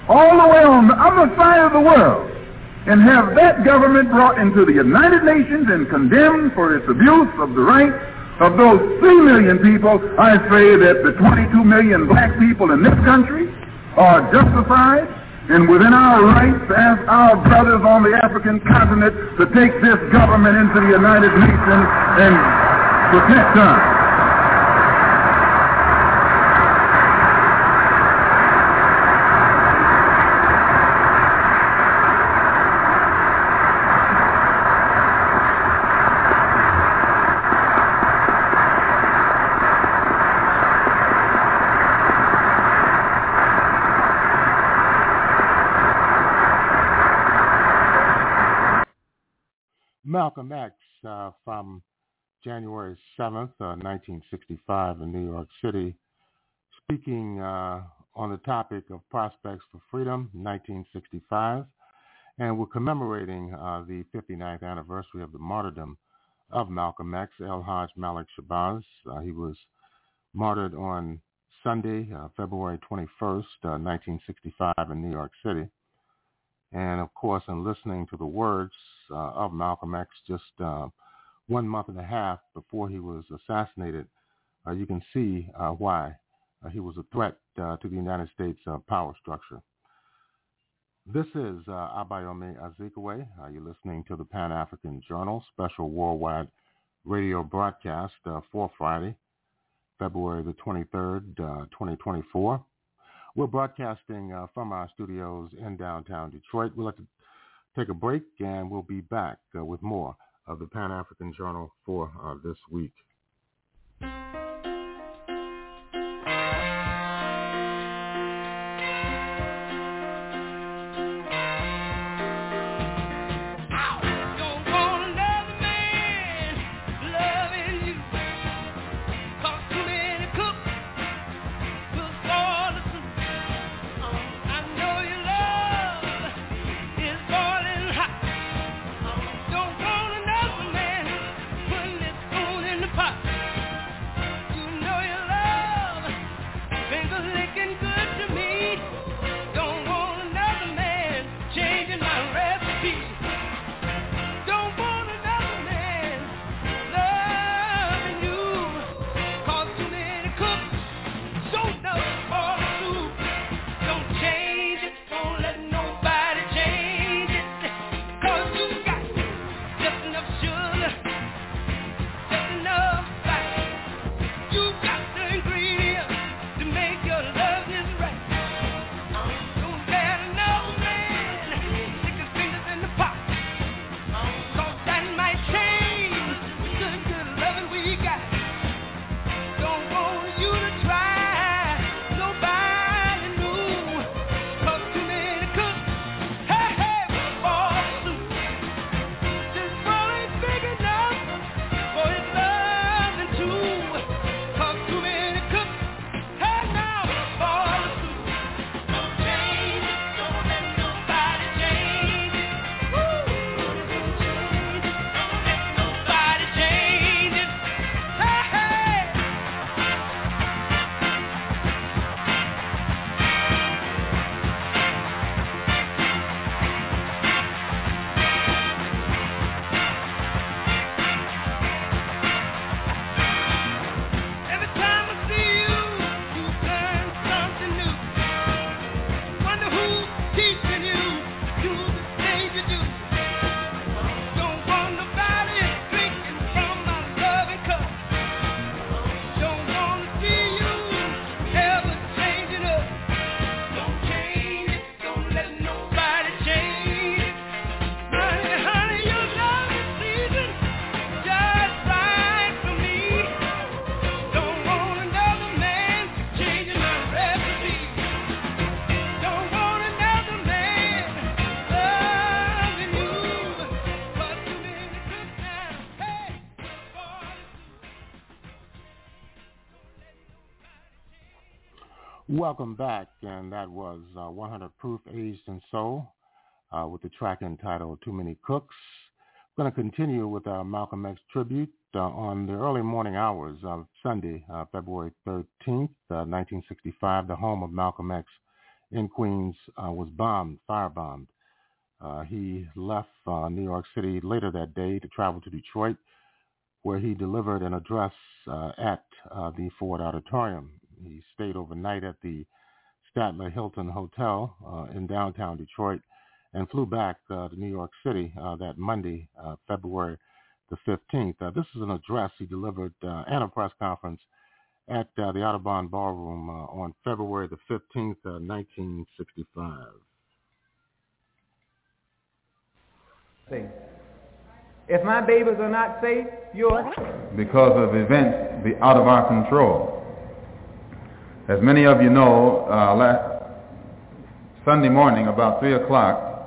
all the way on the other side of the world and have that government brought into the United Nations and condemned for its abuse of the rights of those 3 million people, I say that the 22 million black people in this country are justified and within our rights as our brothers on the African continent to take this government into the United Nations and protect us. Malcolm X uh, from January 7th, uh, 1965 in New York City, speaking uh, on the topic of prospects for freedom, 1965. And we're commemorating uh, the 59th anniversary of the martyrdom of Malcolm X, El Hajj Malik Shabazz. Uh, he was martyred on Sunday, uh, February 21st, 1965 in New York City. And of course, in listening to the words uh, of Malcolm X just uh, one month and a half before he was assassinated, uh, you can see uh, why uh, he was a threat uh, to the United States power structure. This is uh, Abayomi Azikiwe. you're listening to the Pan-African Journal special worldwide radio broadcast for Friday, February the 23rd, 2024. We're broadcasting uh, from our studios in downtown Detroit. We'd like to take a break and we'll be back uh, with more of the Pan-African Journal for uh, this week. Welcome back, and that was uh, 100 Proof Aged in Soul uh, with the track entitled Too Many Cooks. We're going to continue with our Malcolm X tribute uh, on the early morning hours of Sunday, uh, February 13th, 1965. Uh, the home of Malcolm X in Queens uh, was bombed, firebombed. he left New York City later that day to travel to Detroit, where he delivered an address at the Ford Auditorium. He stayed overnight at the Statler Hilton Hotel uh, in downtown Detroit and flew back uh, to New York City uh, that Monday, uh, February the 15th. Uh, this is an address he delivered uh, and a press conference at the Audubon Ballroom on February the 15th, 1965. If my babies are not safe, yours. Because of events be out of our control. As many of you know, uh, last Sunday morning about 3 o'clock,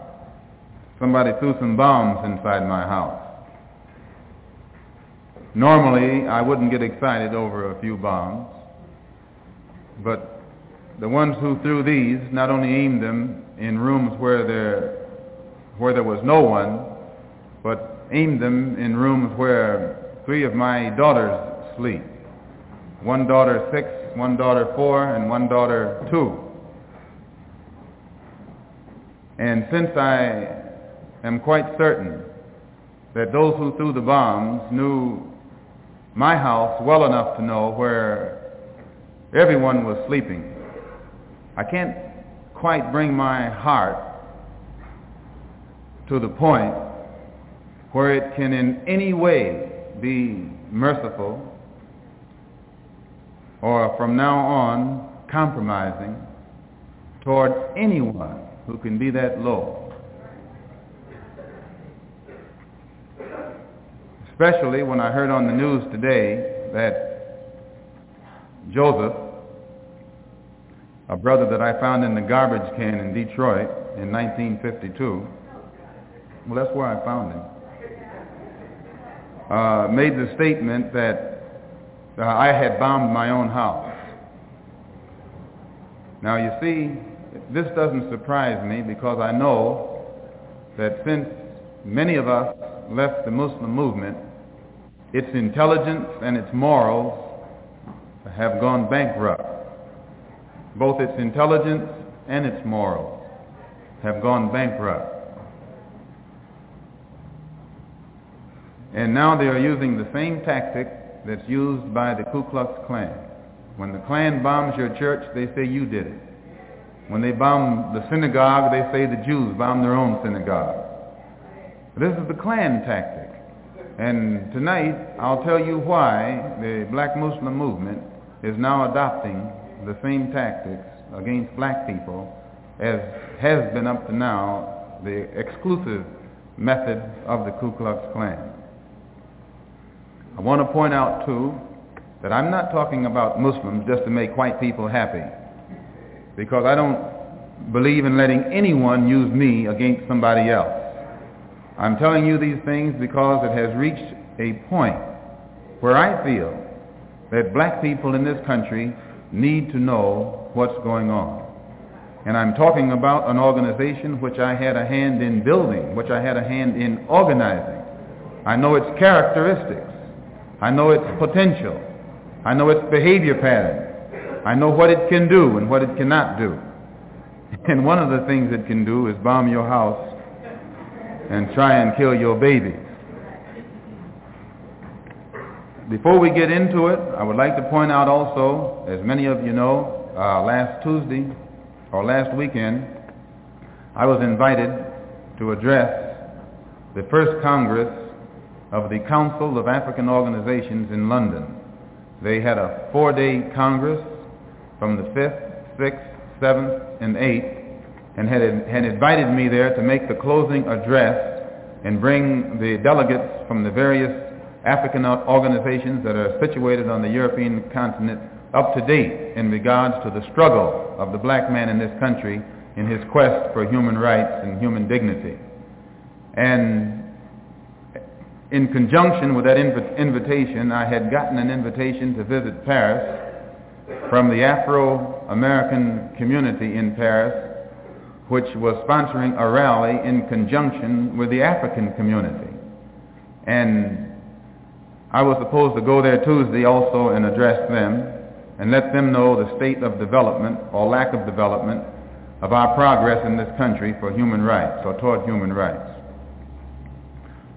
somebody threw some bombs inside my house. Normally, I wouldn't get excited over a few bombs, but the ones who threw these not only aimed them in rooms where there, where there was no one, but aimed them in rooms where three of my daughters sleep. One daughter six, one daughter four, and one daughter two. And since I am quite certain that those who threw the bombs knew my house well enough to know where everyone was sleeping, I can't quite bring my heart to the point where it can in any way be merciful or from now on compromising toward anyone who can be that low. especially when I heard on the news today that Joseph, a brother that I found in the garbage can in Detroit in 1952, well, that's where I found him, uh, made the statement that uh, I had bombed my own house. Now, you see, this doesn't surprise me because I know that since many of us left the Muslim movement, its intelligence and its morals have gone bankrupt. Both its intelligence and its morals have gone bankrupt. And now they are using the same tactic that's used by the Ku Klux Klan. When the Klan bombs your church, they say you did it. When they bomb the synagogue, they say the Jews bombed their own synagogue. This is the Klan tactic. And tonight, I'll tell you why the black Muslim movement is now adopting the same tactics against black people as has been up to now the exclusive method of the Ku Klux Klan. I want to point out, too, that I'm not talking about Muslims just to make white people happy because I don't believe in letting anyone use me against somebody else. I'm telling you these things because it has reached a point where I feel that black people in this country need to know what's going on. And I'm talking about an organization which I had a hand in building, which I had a hand in organizing. I know its characteristics. I know its potential. I know its behavior pattern. I know what it can do and what it cannot do. And one of the things it can do is bomb your house and try and kill your babies. Before we get into it, I would like to point out also, as many of you know, uh, last Tuesday or last weekend, I was invited to address the first Congress of the Council of African Organizations in London. They had a four-day Congress from the 5th, 6th, 7th, and 8th and had, had invited me there to make the closing address and bring the delegates from the various African organizations that are situated on the European continent up to date in regards to the struggle of the black man in this country in his quest for human rights and human dignity. And in conjunction with that inv- invitation, I had gotten an invitation to visit Paris from the Afro-American community in Paris which was sponsoring a rally in conjunction with the African community. And I was supposed to go there Tuesday also and address them and let them know the state of development or lack of development of our progress in this country for human rights or toward human rights.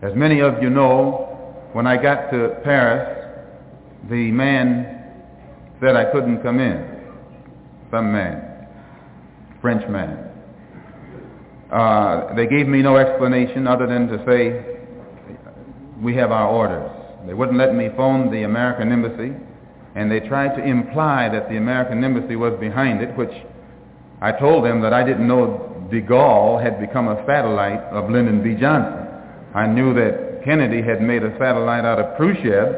As many of you know, when I got to Paris, the man said I couldn't come in. Some man, French man. Uh, they gave me no explanation other than to say, we have our orders. They wouldn't let me phone the American embassy, and they tried to imply that the American embassy was behind it, which I told them that I didn't know de Gaulle had become a satellite of Lyndon B. Johnson. I knew that Kennedy had made a satellite out of Khrushchev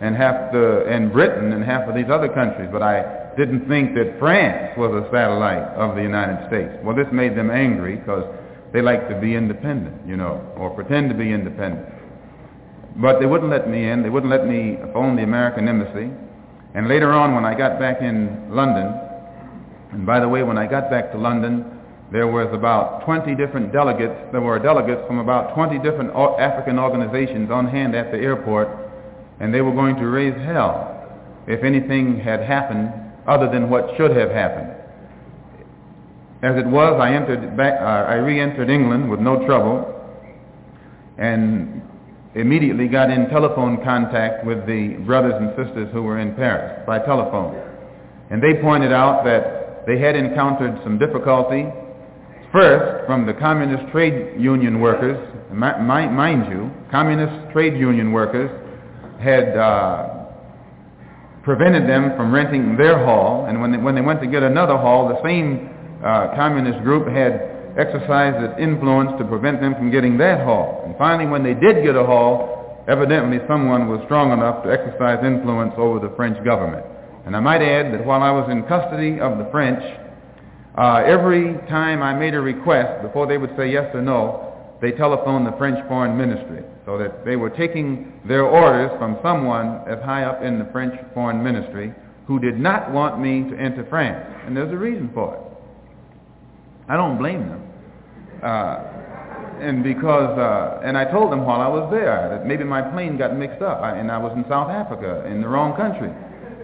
and half the and Britain and half of these other countries, but I didn't think that France was a satellite of the United States. Well, this made them angry because they like to be independent, you know, or pretend to be independent. But they wouldn't let me in. They wouldn't let me phone the American embassy. And later on, when I got back in London, and by the way, when I got back to London, there was about 20 different delegates. There were delegates from about 20 different African organizations on hand at the airport, and they were going to raise hell if anything had happened other than what should have happened. As it was, I entered back, uh, I re-entered England with no trouble, and immediately got in telephone contact with the brothers and sisters who were in Paris by telephone. And they pointed out that they had encountered some difficulty, first from the communist trade union workers, mind you, communist trade union workers had uh, prevented them from renting their hall, and when they, when they went to get another hall, the same uh, communist group had exercised its influence to prevent them from getting that hall. And finally, when they did get a hall, evidently someone was strong enough to exercise influence over the French government. And I might add that while I was in custody of the French, uh, every time I made a request, before they would say yes or no, they telephoned the French Foreign Ministry so that they were taking their orders from someone as high up in the French Foreign Ministry who did not want me to enter France. And there's a reason for it. I don't blame them. Uh, and because, uh, and I told them while I was there that maybe my plane got mixed up I, and I was in South Africa in the wrong country.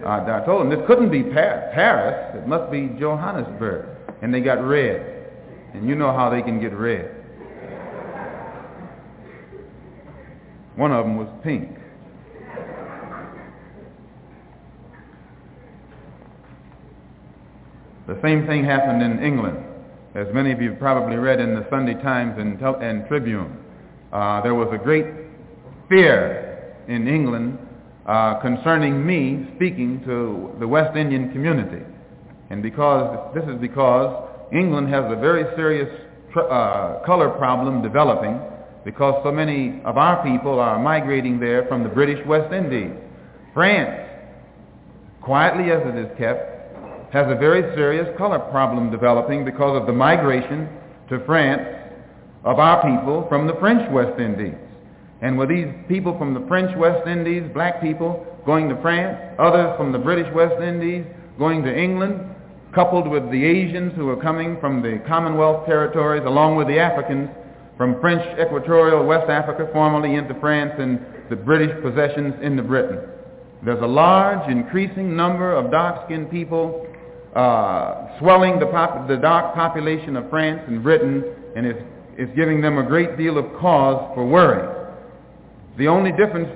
Uh, I told them this couldn't be Par- Paris, it must be Johannesburg. And they got red. And you know how they can get red. One of them was pink. The same thing happened in England. As many of you probably read in the Sunday Times and, and Tribune, uh, there was a great fear in England uh, concerning me speaking to the West Indian community. And because this is because England has a very serious uh, color problem developing because so many of our people are migrating there from the British West Indies. France, quietly as it is kept, has a very serious color problem developing because of the migration to France of our people from the French West Indies. And with these people from the French West Indies, black people going to France, others from the British West Indies going to England, coupled with the Asians who are coming from the Commonwealth territories along with the Africans from French equatorial West Africa formerly into France and the British possessions into Britain. There's a large increasing number of dark-skinned people uh, swelling the, pop- the dark population of France and Britain and it's, it's giving them a great deal of cause for worry. The only difference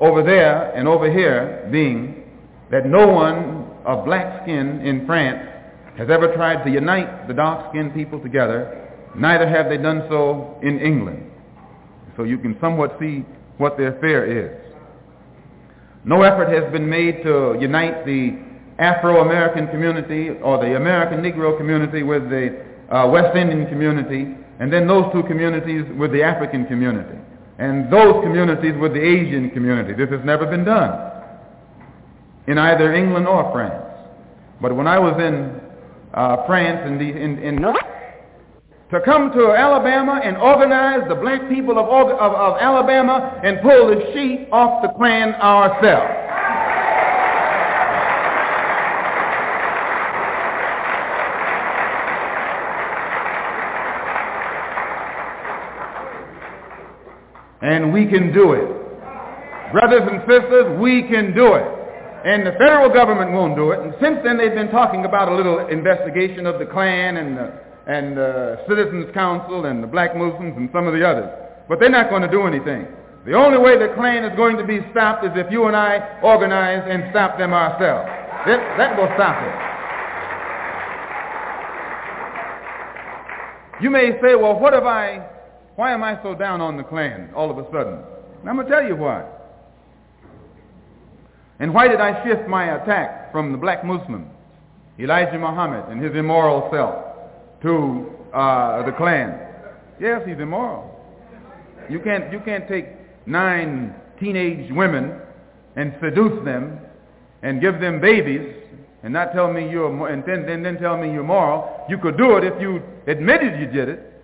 over there and over here being that no one of black skin in France has ever tried to unite the dark-skinned people together Neither have they done so in England. So you can somewhat see what their fare is. No effort has been made to unite the Afro-American community or the American Negro community with the uh, West Indian community, and then those two communities with the African community, and those communities with the Asian community. This has never been done in either England or France. But when I was in uh, France in, the, in, in to come to Alabama and organize the black people of, of, of Alabama and pull the sheet off the Klan ourselves. And we can do it. Brothers and sisters, we can do it. And the federal government won't do it. And since then they've been talking about a little investigation of the Klan and the and the Citizens Council and the black Muslims and some of the others. But they're not going to do anything. The only way the Klan is going to be stopped is if you and I organize and stop them ourselves. That, that will stop it. You may say, well, what have I, why am I so down on the Klan all of a sudden? And I'm going to tell you why. And why did I shift my attack from the black Muslim, Elijah Muhammad and his immoral self, to uh, the Klan. Yes, he's immoral. You can't, you can't take nine teenage women and seduce them and give them babies and not tell me you're and then, then, then tell me you're moral. You could do it if you admitted you did it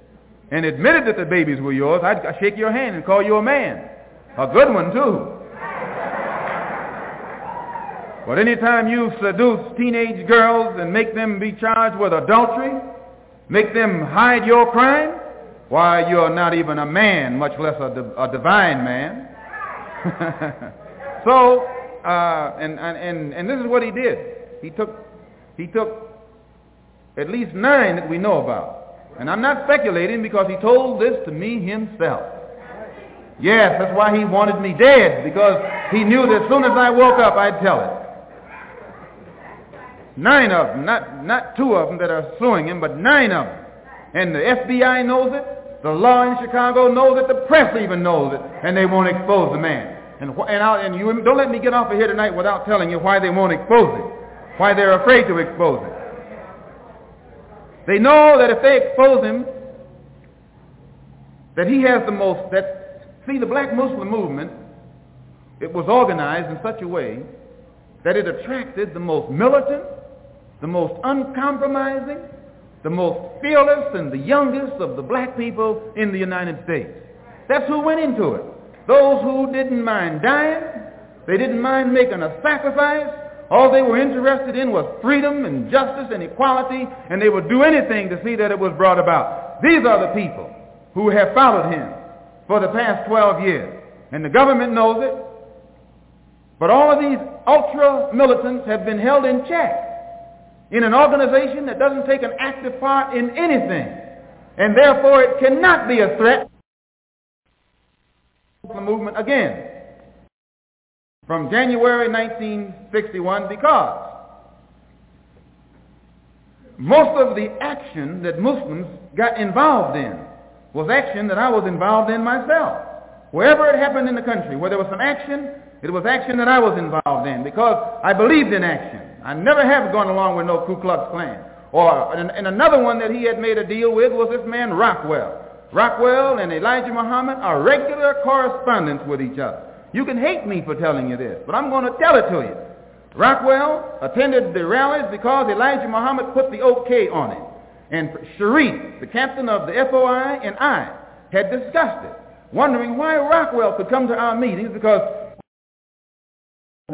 and admitted that the babies were yours. I'd, shake your hand and call you a man. A good one, too. But anytime you seduce teenage girls and make them be charged with adultery, Make them hide your crime? Why, you're not even a man, much less a, a divine man. so, uh, and, and, and this is what he did. He took, he took at least nine that we know about. And I'm not speculating because he told this to me himself. Yes, that's why he wanted me dead, because he knew that as soon as I woke up, I'd tell it. Nine of them, not, not two of them that are suing him, but nine of them. And the FBI knows it, the law in Chicago knows it, the press even knows it, and they won't expose the man. And, and, i and you don't let me get off of here tonight without telling you why they won't expose it, why they're afraid to expose it. They know that if they expose him, that he has the most, that, see, the black Muslim movement it was organized in such a way that it attracted the most militant, the most uncompromising, the most fearless and the youngest of the black people in the United States. That's who went into it. Those who didn't mind dying, they didn't mind making a sacrifice. All they were interested in was freedom and justice and equality, and they would do anything to see that it was brought about. These are the people who have followed him for the past 12 years. And the government knows it. But all of these ultra-militants have been held in check in an organization that doesn't take an active part in anything. And therefore it cannot be a threat to the movement again from January 1961 because most of the action that Muslims got involved in was action that I was involved in myself. Wherever it happened in the country, where there was some action, it was action that I was involved in because I believed in action. I never have gone along with no Ku Klux Klan. Or, and, another one that he had made a deal with was this man Rockwell. Rockwell and Elijah Muhammad are regular correspondents with each other. You can hate me for telling you this, but I'm going to tell it to you. Rockwell attended the rallies because Elijah Muhammad put the OK on it. And Sharif, the captain of the FOI, and I had discussed it, wondering why Rockwell could come to our meetings because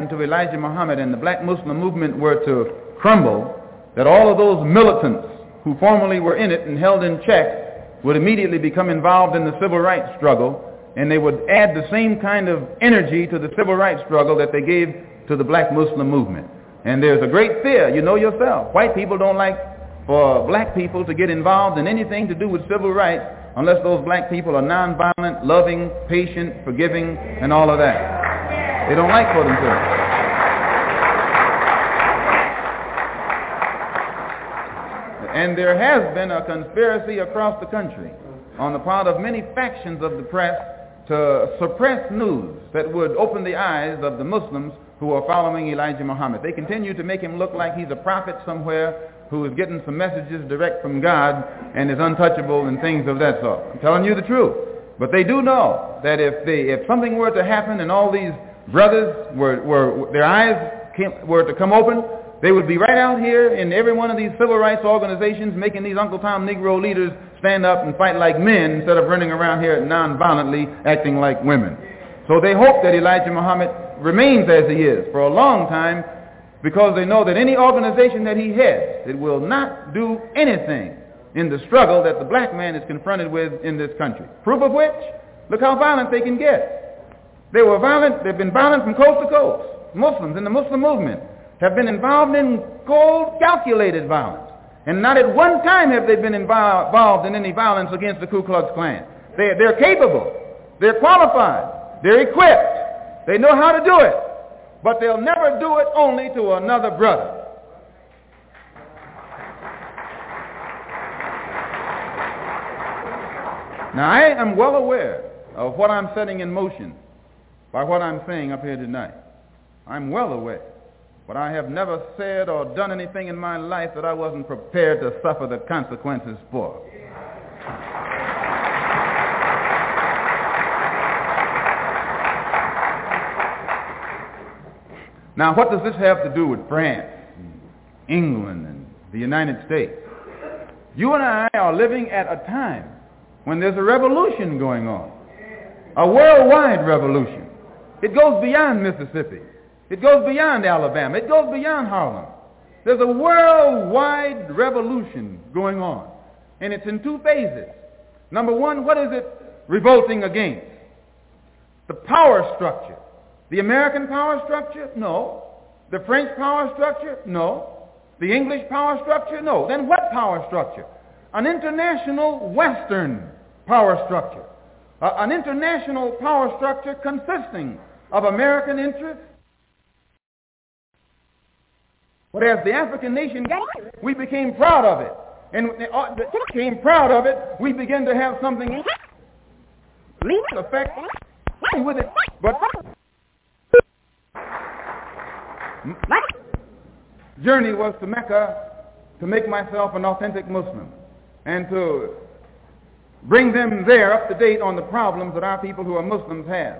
to Elijah Muhammad and the black Muslim movement were to crumble, that all of those militants who formerly were in it and held in check would immediately become involved in the civil rights struggle and they would add the same kind of energy to the civil rights struggle that they gave to the black Muslim movement. And there's a great fear, you know yourself. White people don't like for black people to get involved in anything to do with civil rights unless those black people are nonviolent, loving, patient, forgiving, and all of that. They don't like for them to. And there has been a conspiracy across the country on the part of many factions of the press to suppress news that would open the eyes of the Muslims who are following Elijah Muhammad. They continue to make him look like he's a prophet somewhere who is getting some messages direct from God and is untouchable and things of that sort. I'm telling you the truth. But they do know that if they, if something were to happen and all these brothers were, were their eyes came, were to come open, they would be right out here in every one of these civil rights organizations making these Uncle Tom Negro leaders stand up and fight like men instead of running around here non-violently acting like women. So they hope that Elijah Muhammad remains as he is for a long time because they know that any organization that he heads, it will not do anything in the struggle that the black man is confronted with in this country. Proof of which, look how violent they can get. They were violent, they've been violent from coast to coast. Muslims in the Muslim movement have been involved in cold, calculated violence. And not at one time have they been involved in any violence against the Ku Klux Klan. They, they're capable. They're qualified. They're equipped. They know how to do it. But they'll never do it only to another brother. Now, I am well aware of what I'm setting in motion by what I'm saying up here tonight. I'm well aware. But I have never said or done anything in my life that I wasn't prepared to suffer the consequences for. Now, what does this have to do with France, and England, and the United States? You and I are living at a time when there's a revolution going on, a worldwide revolution. It goes beyond Mississippi. It goes beyond Alabama. It goes beyond Harlem. There's a worldwide revolution going on. And it's in two phases. Number one, what is it revolting against? The power structure. The American power structure? No. The French power structure? No. The English power structure? No. Then what power structure? An international Western power structure. Uh, an international power structure consisting of American interests, but as the African nation got we became proud of it. And uh, became proud of it, we began to have something effect with it. But my journey was to Mecca to make myself an authentic Muslim and to bring them there up to date on the problems that our people who are Muslims have.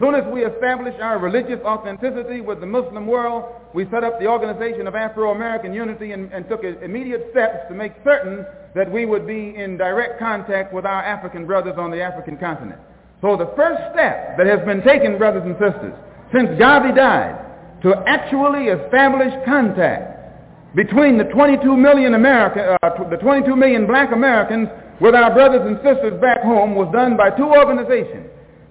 Soon as we established our religious authenticity with the Muslim world, we set up the Organization of Afro-American Unity and, and took immediate steps to make certain that we would be in direct contact with our African brothers on the African continent. So the first step that has been taken, brothers and sisters, since Garvey died, to actually establish contact between the 22 million American, uh, the 22 million black Americans with our brothers and sisters back home was done by two organizations.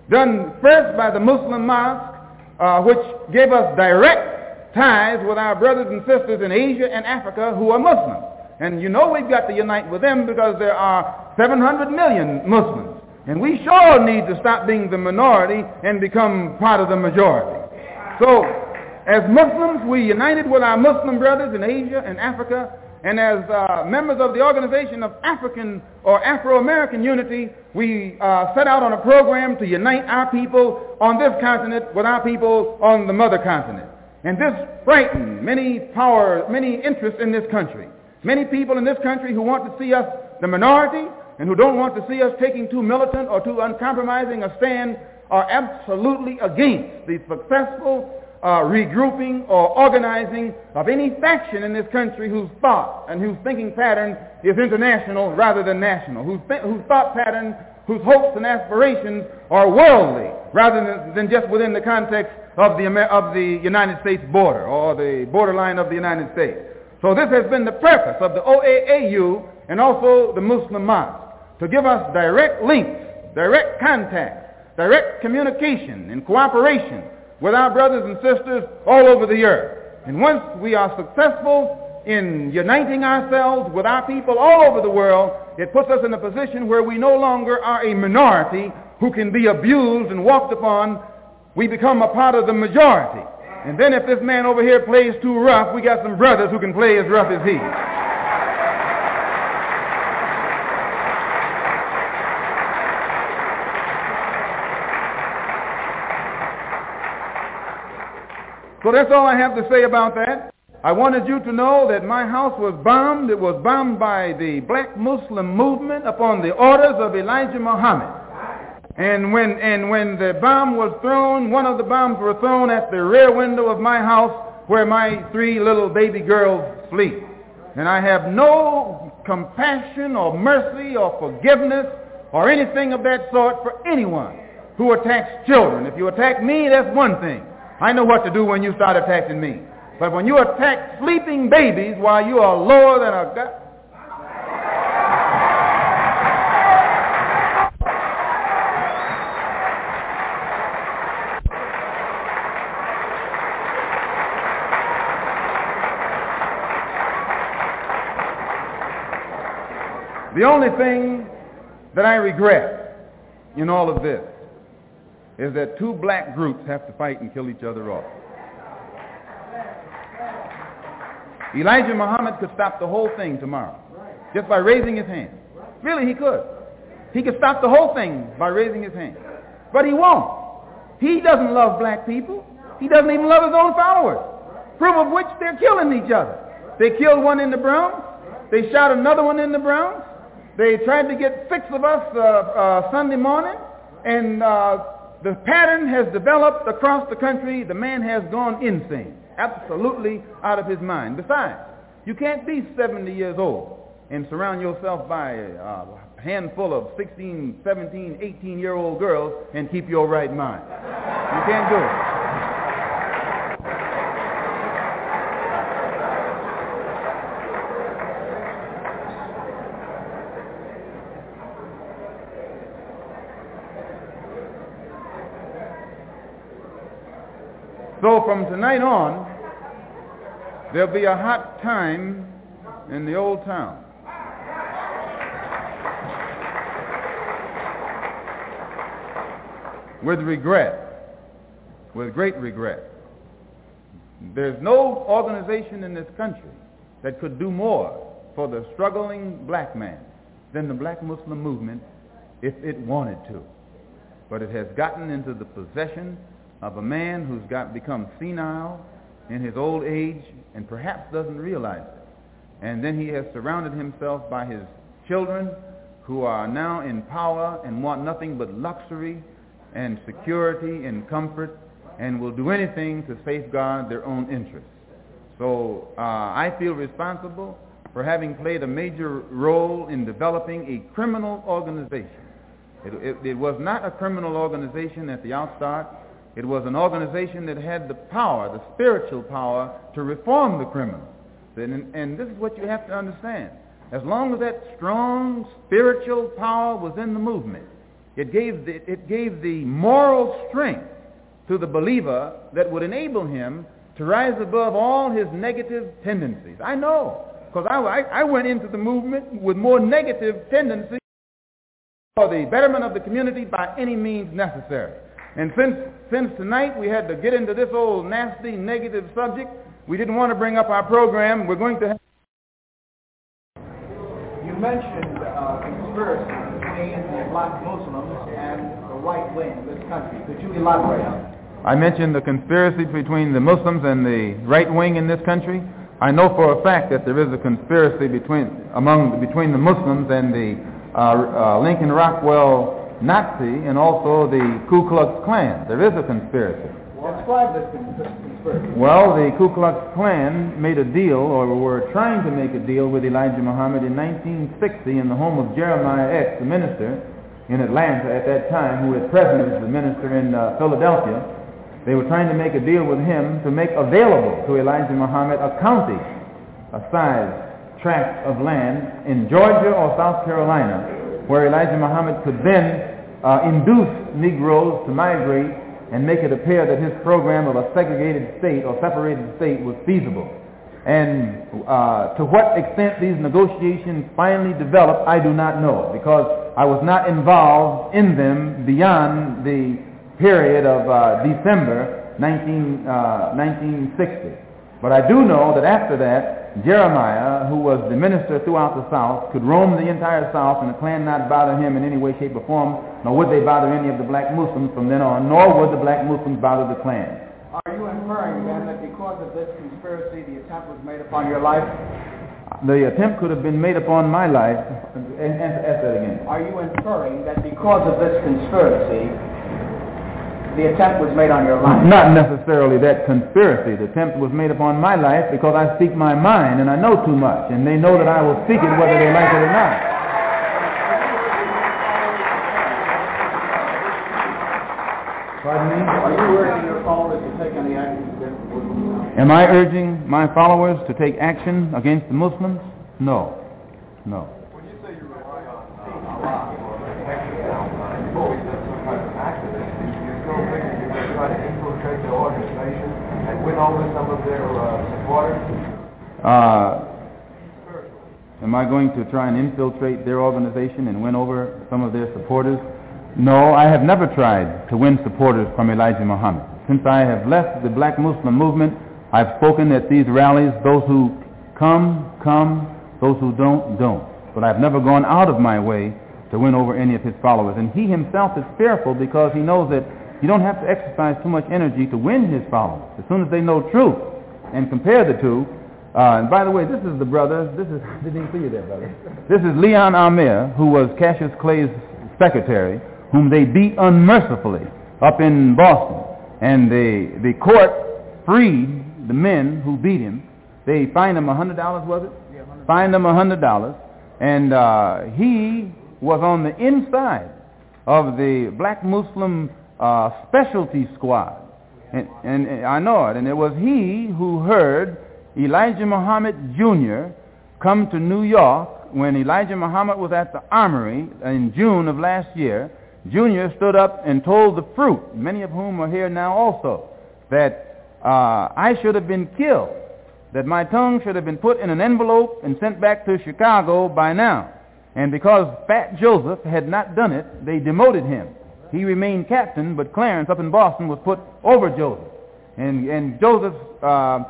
Done first by the Muslim Mosque, uh, which gave us direct ties with our brothers and sisters in Asia and Africa who are Muslims. And you know we've got to unite with them because there are 700 million Muslims. And we sure need to stop being the minority and become part of the majority. So, as Muslims, we united with our Muslim brothers in Asia and Africa and as uh, members of the Organization of African or Afro-American Unity, we uh, set out on a program to unite our people on this continent with our people on the mother continent. And this frightened many power, many interests in this country. Many people in this country who want to see us the minority and who don't want to see us taking too militant or too uncompromising a stand are absolutely against the successful uh, regrouping or organizing of any faction in this country whose thought and whose thinking pattern is international rather than national, whose, th- whose thought pattern, whose hopes and aspirations are worldly rather than, than just within the context of the, of the United States border or the borderline of the United States. So this has been the purpose of the OAAU and also the Muslim Mosque, to give us direct links, direct contact, direct communication and cooperation with our brothers and sisters all over the earth. And once we are successful in uniting ourselves with our people all over the world, it puts us in a position where we no longer are a minority who can be abused and walked upon. We become a part of the majority. And then if this man over here plays too rough, we got some brothers who can play as rough as he. So that's all I have to say about that. I wanted you to know that my house was bombed. It was bombed by the black Muslim movement upon the orders of Elijah Muhammad. And when, and when the bomb was thrown, one of the bombs were thrown at the rear window of my house where my three little baby girls sleep. And I have no compassion or mercy or forgiveness or anything of that sort for anyone who attacks children. If you attack me, that's one thing. I know what to do when you start attacking me. But when you attack sleeping babies while you are lower than a god, The only thing that I regret in all of this is that two black groups have to fight and kill each other off. Elijah Muhammad could stop the whole thing tomorrow just by raising his hand. Really, he could. He could stop the whole thing by raising his hand. But he won't. He doesn't love black people. He doesn't even love his own followers. Proof of which they're killing each other. They killed one in the Bronx. They shot another one in the Bronx. They tried to get six of us uh, uh, Sunday morning. And uh, the pattern has developed across the country. The man has gone insane, absolutely out of his mind. Besides, you can't be 70 years old and surround yourself by a uh, handful of 16, 17, 18-year-old girls and keep your right mind. You can't do it. So from tonight on, there'll be a hot time in the old town. With regret, with great regret. There's no organization in this country that could do more for the struggling black man than the black Muslim movement if it wanted to. But it has gotten into the possession of a man who's got become senile in his old age and perhaps doesn't realize it. And then he has surrounded himself by his children who are now in power and want nothing but luxury and security and comfort and will do anything to safeguard their own interests. So uh, I feel responsible for having played a major role in developing a criminal organization. It, it, it, was not a criminal organization at the outstart. It was an organization that had the power, the spiritual power, to reform the criminal. And, and this is what you have to understand. As long as that strong spiritual power was in the movement, it gave the, it gave the moral strength to the believer that would enable him to rise above all his negative tendencies. I know, because I, I, went into the movement with more negative tendencies for the betterment of the community by any means necessary. And since, since tonight we had to get into this old nasty negative subject, we didn't want to bring up our program. We're going to have... You mentioned uh, conspiracy between the black Muslims and the right wing of this country. Could you elaborate on that? I mentioned the conspiracy between the Muslims and the right wing in this country. I know for a fact that there is a conspiracy between among between the Muslims and the uh, uh, Lincoln Rockwell Nazi and also the Ku Klux Klan. There is a conspiracy. Describe this conspiracy. Well, the Ku Klux Klan made a deal, or were trying to make a deal with Elijah Muhammad in 1960 in the home of Jeremiah X, the minister in Atlanta at that time, who at present is the minister in uh, Philadelphia. They were trying to make a deal with him to make available to Elijah Muhammad a county, a size tract of land in Georgia or South Carolina where Elijah Muhammad could then uh, induce Negroes to migrate and make it appear that his program of a segregated state or separated state was feasible. And uh, to what extent these negotiations finally developed, I do not know because I was not involved in them beyond the period of uh, December 19, uh, 1960. But I do know that after that, Jeremiah, who was the minister throughout the South, could roam the entire South and the Klan not bother him in any way, shape, or form, nor would they bother any of the black Muslims from then on, nor would the black Muslims bother the Klan. Are you inferring then that because of this conspiracy the attempt was made upon your life? The attempt could have been made upon my life. Ask that again. Are you inferring that because of this conspiracy the attempt was made on your life? Not necessarily that conspiracy. The attempt was made upon my life because I speak my mind and I know too much. And they know that I will speak it whether they like it or not. Pardon me? Are you urging your followers to take any action against the Muslims? Am I urging my followers to take action against the Muslims? No. No. When you say you rely on uh, Allah or exercise, always some kind of activist, you still think you're going to try to infiltrate their organization win over some of their uh, supporters? Uh, am I going to try and infiltrate their organization and win over some of their supporters? No, I have never tried to win supporters from Elijah Muhammad. Since I have left the black Muslim movement, I've spoken at these rallies. Those who come, come. Those who don't, don't. But I've never gone out of my way to win over any of his followers. And he himself is fearful because he knows that you don't have to exercise too much energy to win his followers. As soon as they know truth and compare the two, uh, and by the way, this is the brother, this is, didn't even see you there, brother. This is Leon Ameer, who was Cassius Clay's secretary, whom they beat unmercifully up in Boston. And the, the court freed the men who beat him. They fined him $100, was it? Yeah, 100. Fined him $100. And uh, he was on the inside of the black Muslim uh, specialty squad. And, and, and I know it. And it was he who heard Elijah Muhammad Jr. come to New York when Elijah Muhammad was at the armory in June of last year Junior stood up and told the fruit, many of whom are here now also, that uh, I should have been killed, that my tongue should have been put in an envelope and sent back to Chicago by now. And because Fat Joseph had not done it, they demoted him. He remained captain, but Clarence up in Boston was put over Joseph. And, and Joseph's uh,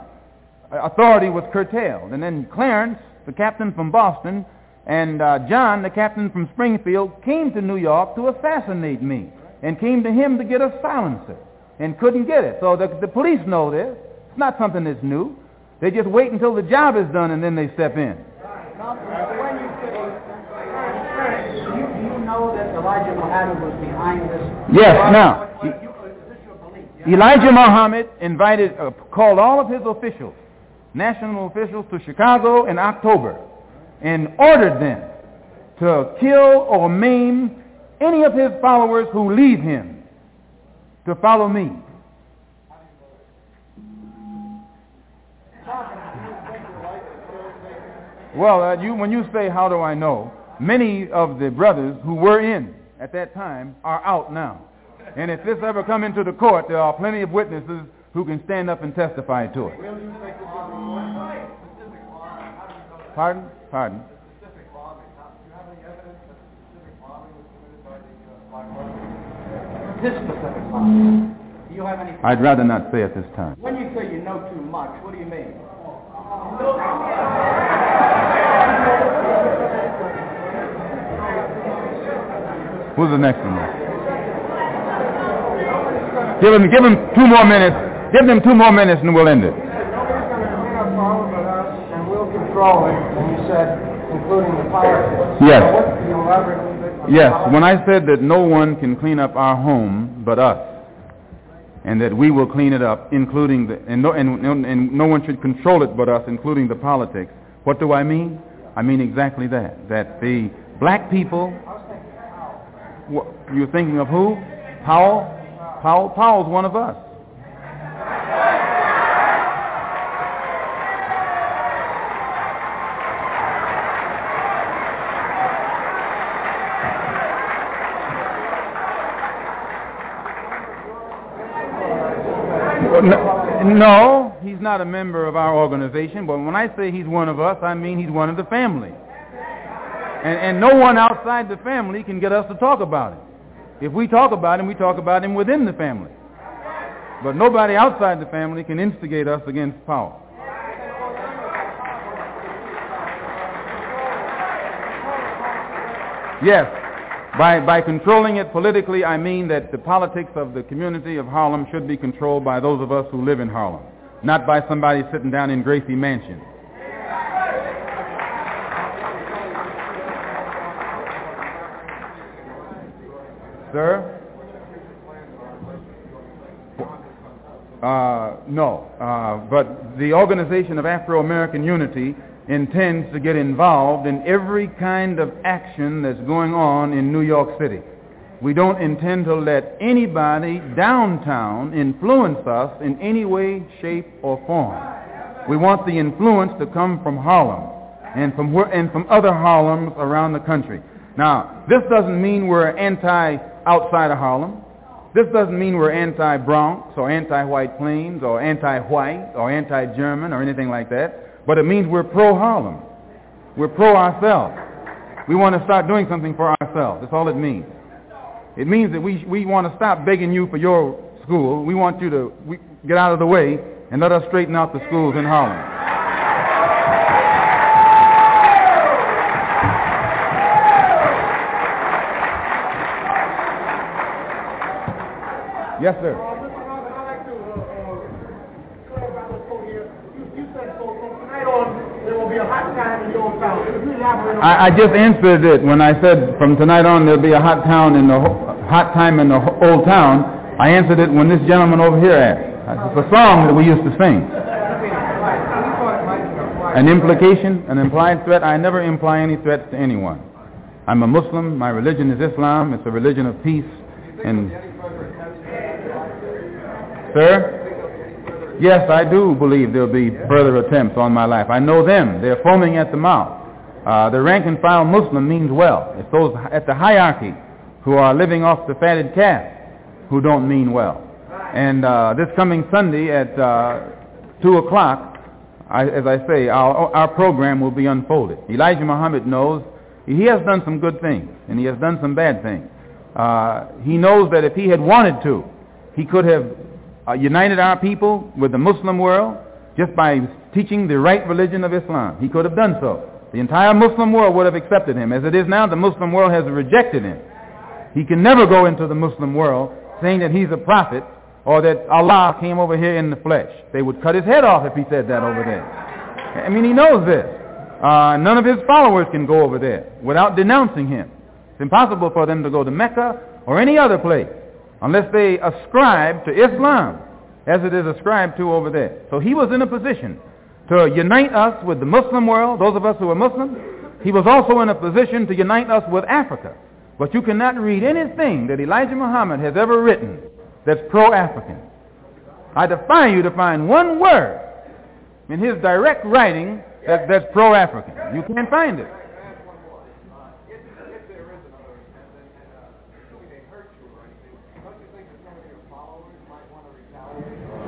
authority was curtailed. And then Clarence, the captain from Boston, and uh, John, the captain from Springfield, came to New York to assassinate me and came to him to get a silencer and couldn't get it. So the, the police know this. It's not something that's new. They just wait until the job is done and then they step in. Now, when you say, you, you know that Elijah Muhammad was behind this? Yes, now, Elijah Muhammad invited, uh, called all of his officials, national officials, to Chicago in October and ordered them to kill or maim any of his followers who leave him to follow me. Well, uh, you, when you say, how do I know, many of the brothers who were in at that time are out now. And if this ever come into the court, there are plenty of witnesses who can stand up and testify to it. Pardon? Pardon? This specific bombing. Do you have any? I'd rather not say at this time. When you say you know too much, what do you mean? Who's the next one? Give him, give him two more minutes. Give them two more minutes and we'll end it. Yes. Yes, when I said that no one can clean up our home but us, and that we will clean it up, including the, and no, and, and, no one should control it but us, including the politics, what do I mean? I mean exactly that. That the black people, you're thinking of who? Powell? Powell? Powell's one of us. No, he's not a member of our organization, but when I say he's one of us, I mean he's one of the family. And, and no one outside the family can get us to talk about him. If we talk about him, we talk about him within the family. But nobody outside the family can instigate us against Powell. Yes, by, by controlling it politically, I mean that the politics of the community of Harlem should be controlled by those of us who live in Harlem, not by somebody sitting down in Gracie Mansion. Sir? Uh, no, uh, but the Organization of Afro-American Unity intends to get involved in every kind of action that's going on in New York City. We don't intend to let anybody downtown influence us in any way, shape, or form. We want the influence to come from Harlem and from where, and from other Harlems around the country. Now, this doesn't mean we're anti outside of Harlem. This doesn't mean we're anti-Bronx or anti-White Plains or anti-white or anti-German or anything like that. But it means we're pro-Harlem. We're pro ourselves. We want to start doing something for ourselves. That's all it means. It means that we, we want to stop begging you for your school. We want you to we, get out of the way and let us straighten out the schools in Harlem. Yes, sir. I, I just answered it when I said from tonight on there'll be a hot town in the hot time in the old town. I answered it when this gentleman over here asked. It's a song that we used to sing. An implication, an implied threat. I never imply any threats to anyone. I'm a Muslim. My religion is Islam. It's a religion of peace. And sir, yes, I do believe there'll be further attempts on my life. I know them. They're foaming at the mouth. Uh, the rank and file Muslim means well. It's those at the hierarchy who are living off the fatted calf who don't mean well. And uh, this coming Sunday at uh, 2 o'clock, I, as I say, our, our program will be unfolded. Elijah Muhammad knows he has done some good things, and he has done some bad things. Uh, he knows that if he had wanted to, he could have uh, united our people with the Muslim world just by teaching the right religion of Islam. He could have done so. The entire Muslim world would have accepted him. As it is now, the Muslim world has rejected him. He can never go into the Muslim world saying that he's a prophet or that Allah came over here in the flesh. They would cut his head off if he said that over there. I mean, he knows this. Uh, none of his followers can go over there without denouncing him. It's impossible for them to go to Mecca or any other place unless they ascribe to Islam as it is ascribed to over there. So he was in a position to unite us with the Muslim world, those of us who are Muslims. He was also in a position to unite us with Africa. But you cannot read anything that Elijah Muhammad has ever written that's pro-African. I defy you to find one word in his direct writing that, that's pro-African. You can't find it.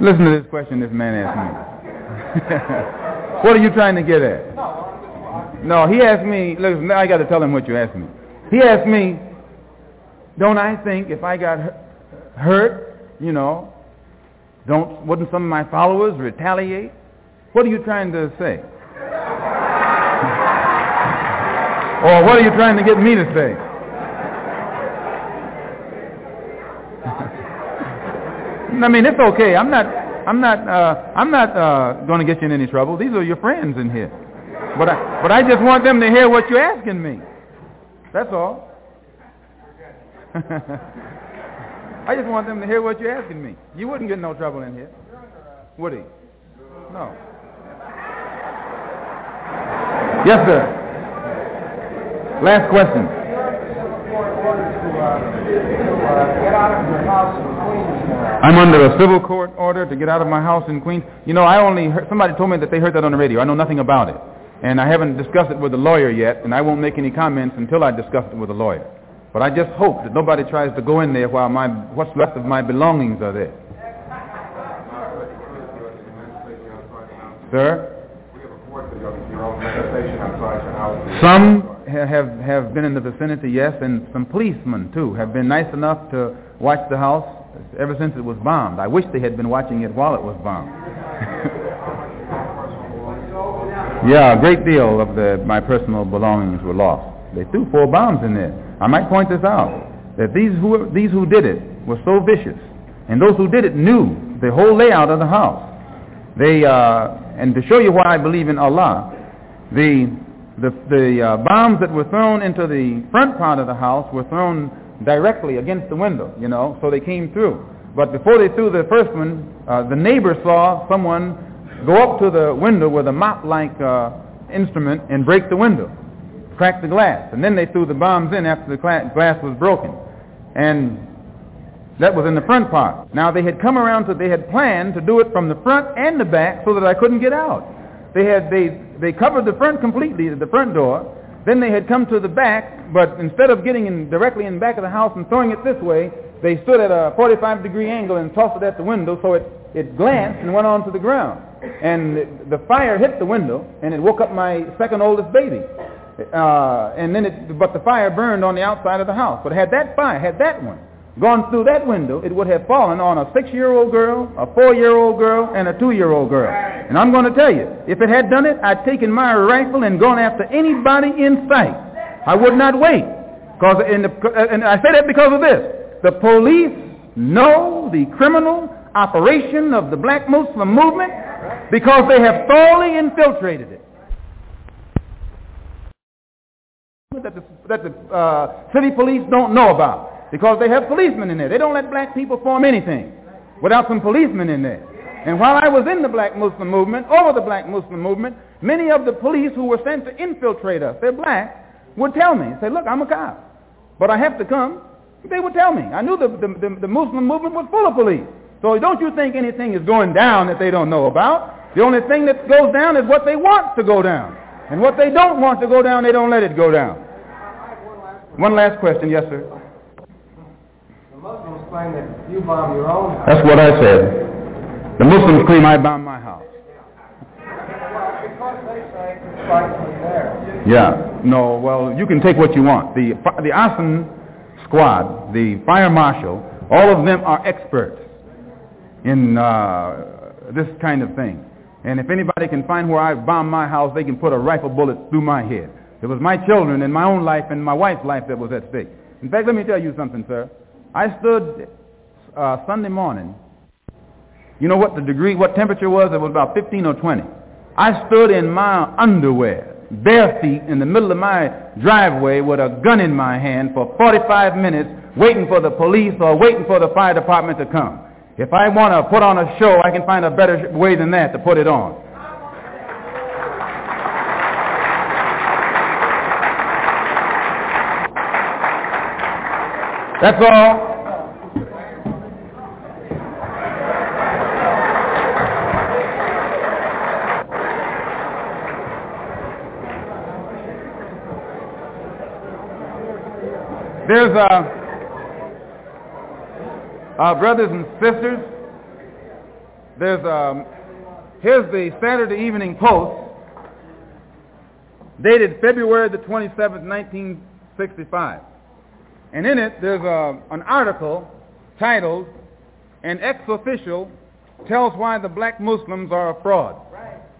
Listen to this question this man asked me. what are you trying to get at? No, he asked me, listen, I got to tell him what you asked me. He asked me, don't I think if I got hurt, you know, don't, wouldn't some of my followers retaliate? What are you trying to say? or what are you trying to get me to say? I mean, it's okay. I'm not, I'm not, uh, I'm not uh, going to get you in any trouble. These are your friends in here. But I, but I just want them to hear what you're asking me. That's all. I just want them to hear what you're asking me. You wouldn't get no trouble in here, would he? No. Yes, sir. Last question. I'm under a civil court order to get out of my house in Queens. You know, I only heard, somebody told me that they heard that on the radio. I know nothing about it. And I haven't discussed it with a lawyer yet, and I won't make any comments until I discuss it with a lawyer. But I just hope that nobody tries to go in there while my, what's left of my belongings are there. Sir? Some have, have been in the vicinity, yes, and some policemen, too, have been nice enough to watch the house ever since it was bombed. I wish they had been watching it while it was bombed. yeah, a great deal of the, my personal belongings were lost. They threw four bombs in there. I might point this out, that these who, these who did it were so vicious, and those who did it knew the whole layout of the house. They, uh, and to show you why I believe in Allah, the, the, the uh, bombs that were thrown into the front part of the house were thrown directly against the window, you know, so they came through. But before they threw the first one, uh, the neighbor saw someone go up to the window with a mop-like uh, instrument and break the window, crack the glass. And then they threw the bombs in after the glass was broken. And that was in the front part. Now they had come around to, they had planned to do it from the front and the back so that I couldn't get out. They had, they, they covered the front completely, the front door, then they had come to the back, but instead of getting in directly in back of the house and throwing it this way, they stood at a 45 degree angle and tossed it at the window so it, it glanced and went onto the ground. And the fire hit the window and it woke up my second oldest baby. Uh, and then it, but the fire burned on the outside of the house. But had that fire, had that one gone through that window, it would have fallen on a six-year-old girl, a four-year-old girl, and a two-year-old girl. And I'm going to tell you, if it had done it, I'd taken my rifle and gone after anybody in sight. I would not wait. Cause in the, and I say that because of this. The police know the criminal operation of the black Muslim movement because they have thoroughly infiltrated it. That the, that the uh, city police don't know about because they have policemen in there. They don't let black people form anything without some policemen in there. And while I was in the black Muslim movement, over the black Muslim movement, many of the police who were sent to infiltrate us, they're black, would tell me, say, look, I'm a cop, but I have to come. They would tell me. I knew the, the, the, the Muslim movement was full of police. So don't you think anything is going down that they don't know about. The only thing that goes down is what they want to go down. And what they don't want to go down, they don't let it go down. One last question. Yes, sir. Claim that you bomb your own house. That's what I said. The Muslims claim I bombed my house. Because they say it's rightfully. Yeah. No, well, you can take what you want. The, the arson squad, the fire marshal, all of them are experts in uh, this kind of thing. And if anybody can find where I bombed my house, they can put a rifle bullet through my head. It was my children and my own life and my wife's life that was at stake. In fact, let me tell you something, sir. I stood uh, Sunday morning. You know what the degree, what temperature was? It was about 15 or 20. I stood in my underwear bare feet in the middle of my driveway with a gun in my hand for 45 minutes waiting for the police or waiting for the fire department to come. If I want to put on a show, I can find a better way than that to put it on. That's all. There's uh, uh, brothers and sisters. There's um, here's the Saturday Evening Post, dated February the 27th, 1965, and in it there's a, uh, an article titled "An Ex-Official Tells Why the Black Muslims Are a Fraud."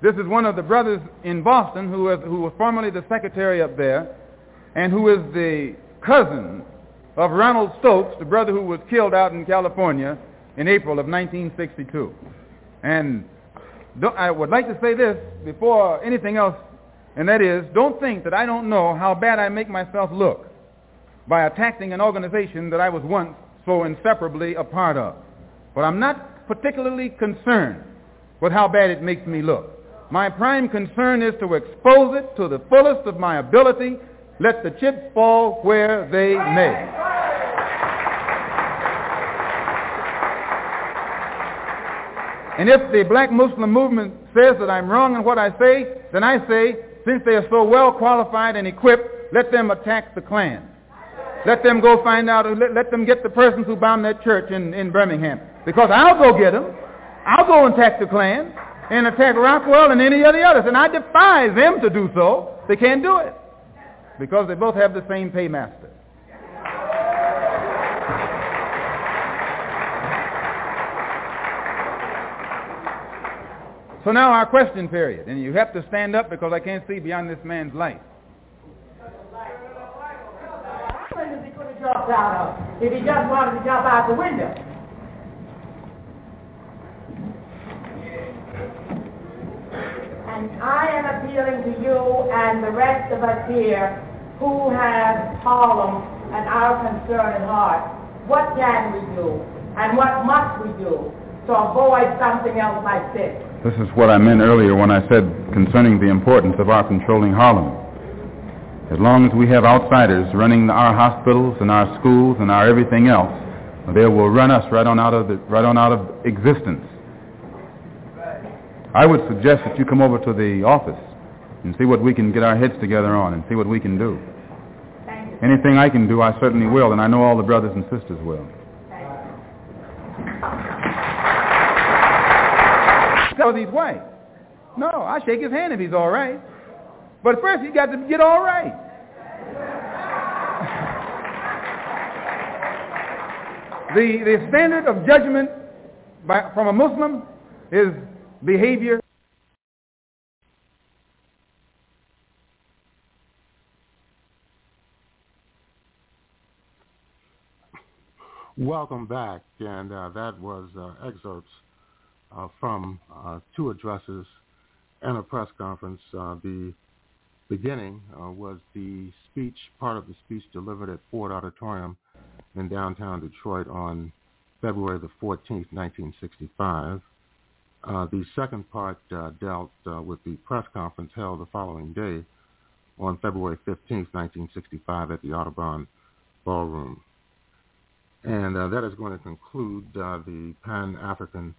This is one of the brothers in Boston who, is, who was formerly the secretary up there, and who is the cousin of Ronald Stokes, the brother who was killed out in California in April of 1962. And I would like to say this before anything else, and that is, don't think that I don't know how bad I make myself look by attacking an organization that I was once so inseparably a part of. But I'm not particularly concerned with how bad it makes me look. My prime concern is to expose it to the fullest of my ability let the chips fall where they may. And if the black Muslim movement says that I'm wrong in what I say, then I say, since they are so well qualified and equipped, let them attack the Klan. Let them go find out, let, let them get the persons who bombed that church in, in Birmingham. Because I'll go get them. I'll go and attack the Klan and attack Rockwell and any of the others. And I defy them to do so. They can't do it because they both have the same paymaster. So now our question period. And you have to stand up because I can't see beyond this man's light. If he just wanted to jump out the window. And I am appealing to you and the rest of us here who have Harlem and our concern at heart. What can we do? And what must we do to avoid something else like this? This is what I meant earlier when I said concerning the importance of our controlling Harlem. As long as we have outsiders running our hospitals and our schools and our everything else, they will run us right on out of the, right on out of existence. I would suggest that you come over to the office and see what we can get our heads together on and see what we can do. Anything I can do, I certainly will, and I know all the brothers and sisters will. Because he's white. No, I shake his hand if he's all right. But first, he got to get all right. the, the standard of judgment by, from a Muslim is behavior Welcome back, and uh, that was uh, excerpts uh, from uh, two addresses and a press conference. Uh, the beginning uh, was the speech, part of the speech delivered at Ford Auditorium in downtown Detroit on February the 14th, 1965. Uh, the second part uh, dealt uh, with the press conference held the following day on February 15, 1965 at the Audubon Ballroom. And uh, that is going to conclude uh, the Pan-African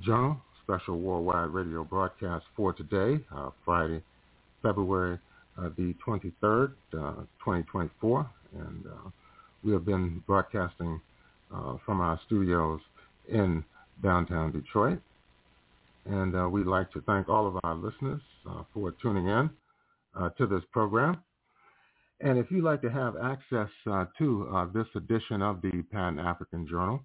Journal special worldwide radio broadcast for today, Friday, February the 23rd, 2024. And we have been broadcasting from our studios in downtown Detroit. And uh, we'd like to thank all of our listeners uh, for tuning in uh, to this program. And if you'd like to have access uh, to uh, this edition of the Pan-African Journal,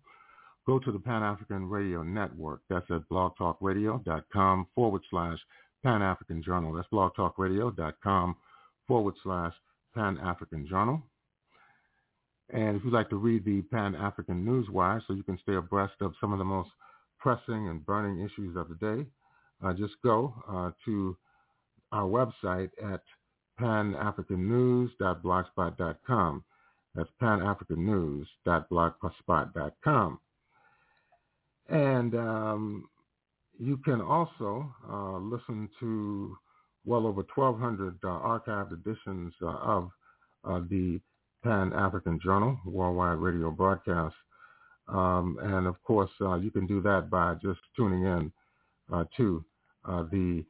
go to the Pan-African Radio Network. That's at blogtalkradio.com forward slash Pan-African Journal. That's blogtalkradio.com forward slash Pan-African Journal. And if you'd like to read the Pan-African Newswire so you can stay abreast of some of the most pressing and burning issues of the day, uh, just go uh, to our website at panafricannews.blogspot.com. That's panafricannews.blogspot.com. And um, you can also uh, listen to well over 1,200 uh, archived editions uh, of uh, the Pan-African Journal, worldwide radio broadcast. Um, and of course, uh, you can do that by just tuning in uh, to the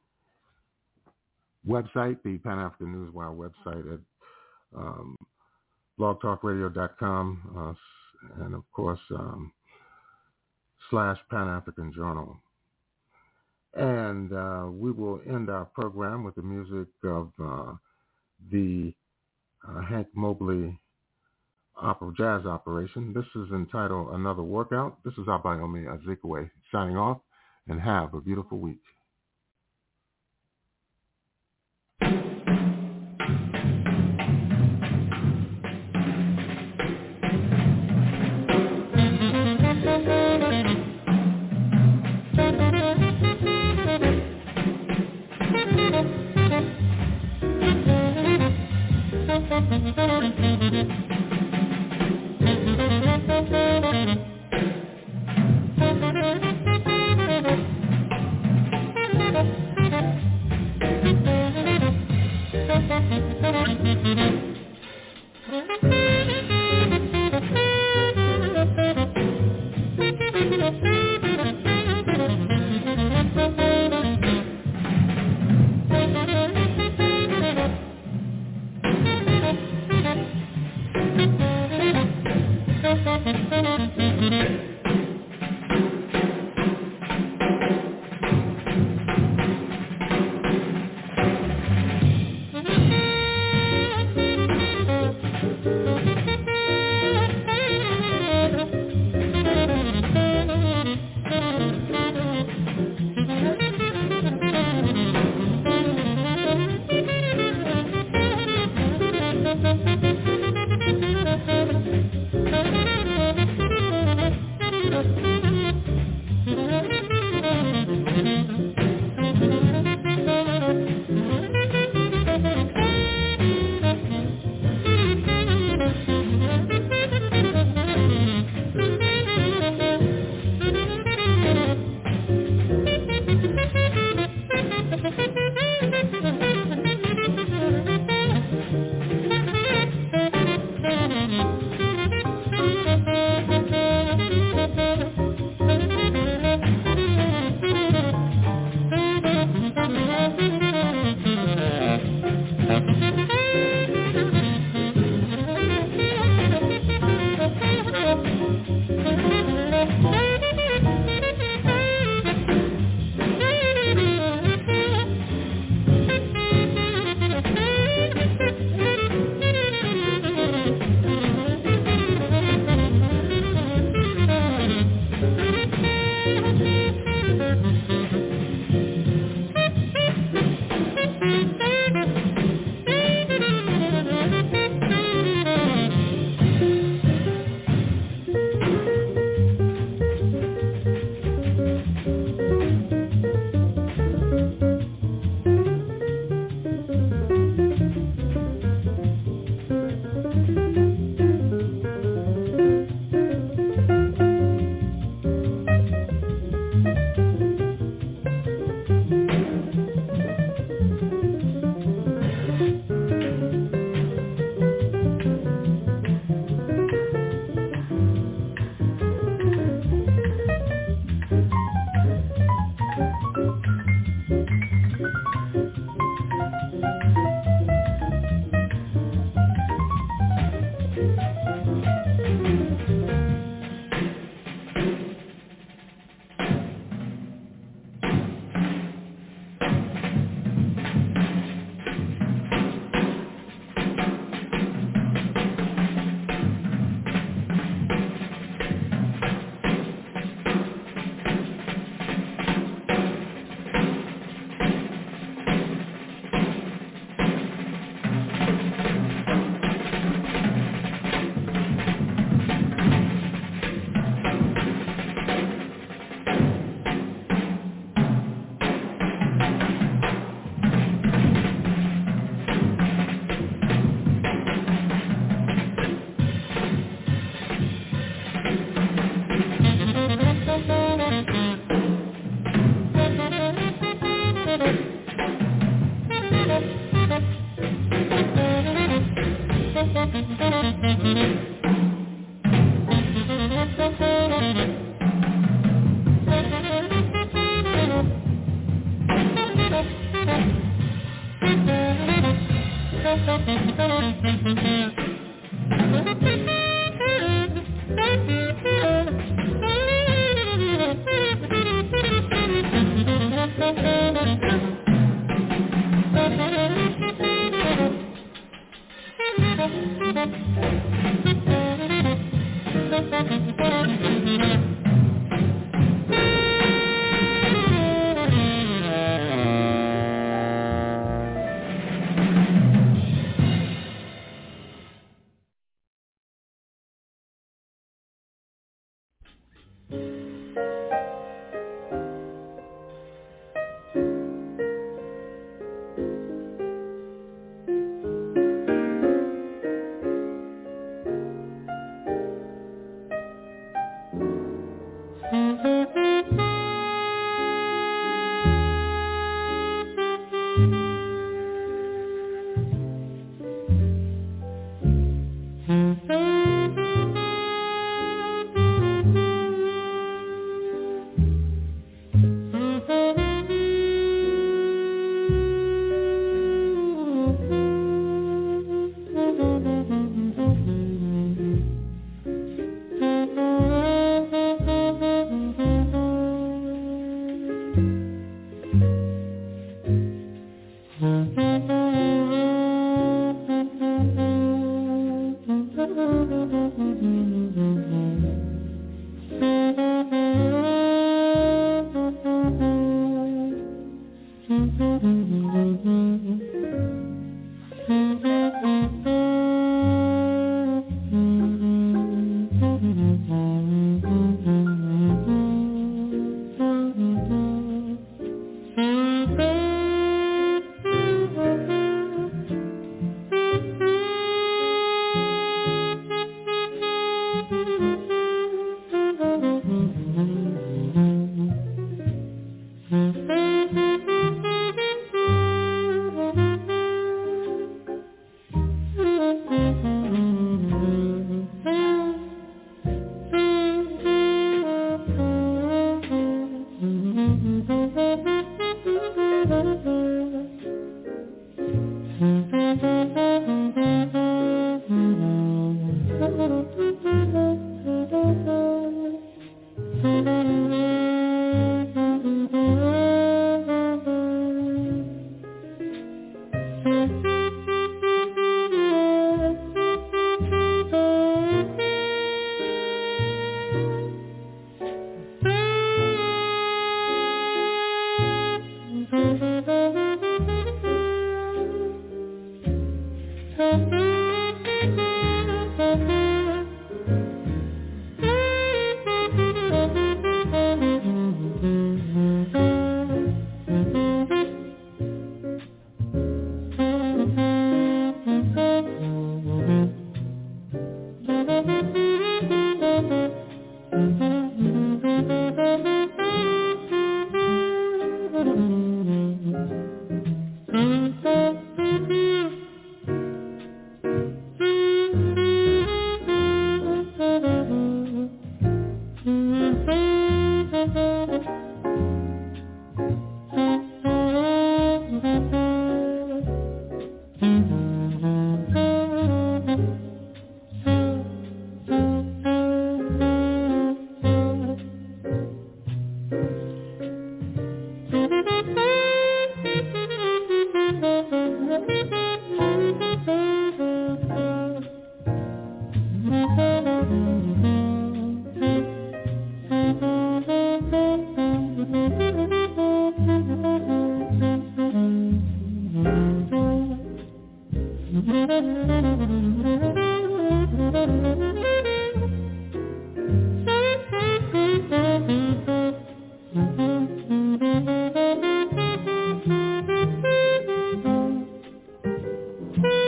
website, the Pan-African Newswire website at um, blogtalkradio.com, uh, and of course, um, slash Pan-African Journal. And uh, we will end our program with the music of uh, the uh, Hank Mobley opera jazz operation. This is entitled Another Workout. This is Abayomi Azikiwe signing off, and have a beautiful week.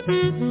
Mm-hmm.